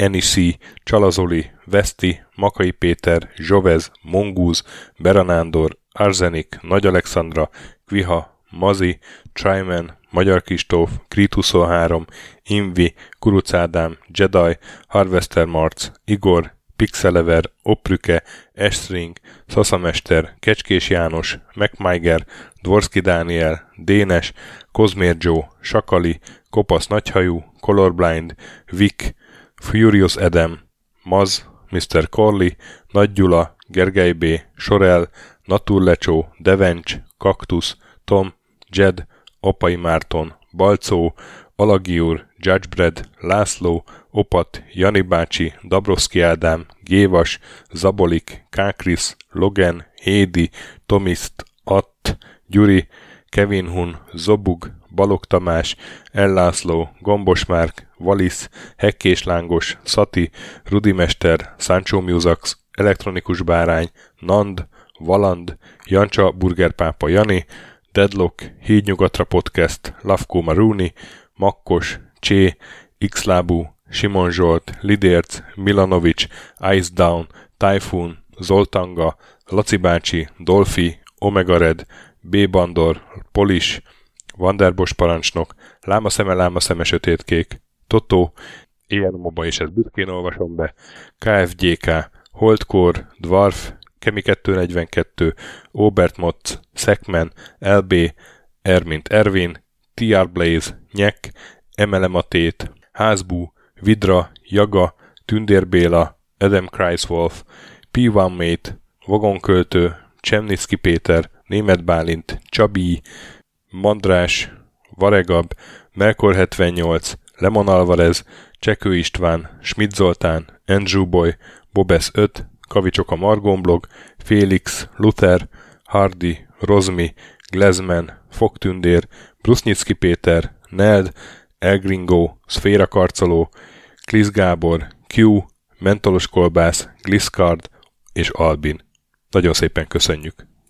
Enisi, Csalazoli, Veszti, Makai Péter, Zsovez, Mongúz, Beranándor, Arzenik, Nagy Alexandra, Kviha, Mazi, Tryman, Magyar Kistóf, Krit 23, Invi, Kuruc Ádám, Jedi, Harvester Marc, Igor, Pixelever, Oprüke, Estring, Szaszamester, Kecskés János, MacMiger, Dvorski Dániel, Dénes, Kozmér Joe, Sakali, Kopasz Nagyhajú, Colorblind, Vic, Furious Edem, Maz, Mr. Corley, Nagy Gyula, Gergely B., Sorel, Naturlecsó, Devencs, Kaktusz, Tom, Jed, Apai Márton, Balcó, Alagiur, Judgebred, László, Opat, Jani bácsi, Dabrowski Ádám, Gévas, Zabolik, Kákris, Logan, Hédi, Tomiszt, Att, Gyuri, Kevin Hun, Zobug, Balog Tamás, Ellászló, Gombos Márk, Valisz, Hekkés Lángos, Szati, Rudimester, Sancho Musax, Elektronikus Bárány, Nand, Valand, Jancsa Burgerpápa Jani, Deadlock, Hídnyugatra Podcast, Lavko Maruni, Makkos, Csé, Xlábú, Simon Zsolt, Lidérc, Milanovic, Ice Down, Typhoon, Zoltanga, Laci bácsi, Dolfi, Omega Red, B. Bandor, Polis, Vanderbos parancsnok, Lámaszeme, Lámaszeme, Sötétkék, Totó, ilyen moba és ezt büszkén olvasom be, KFGK, Holdkor, Dwarf, Kemi 242, Obert Motz, Szekmen, LB, Ermint Ervin, TR Blaze, Nyek, Emele Matét, Házbú, Vidra, Jaga, Tündér Béla, Adam Kreiswolf, P1 Mate, Vagonköltő, Csemnicki Péter, Német Bálint, Csabi, Mandrás, Varegab, Melkor 78, Lemon Alvarez, Csekő István, Schmidt Zoltán, Andrew Boy, Bobesz 5, Kavicsok a Margonblog, Félix, Luther, Hardy, Rozmi, Glezman, Fogtündér, Brusnyicki Péter, Neld, Elgringo, Szféra Karcoló, Klisz Gábor, Q, Mentolos Kolbász, Gliscard és Albin. Nagyon szépen köszönjük!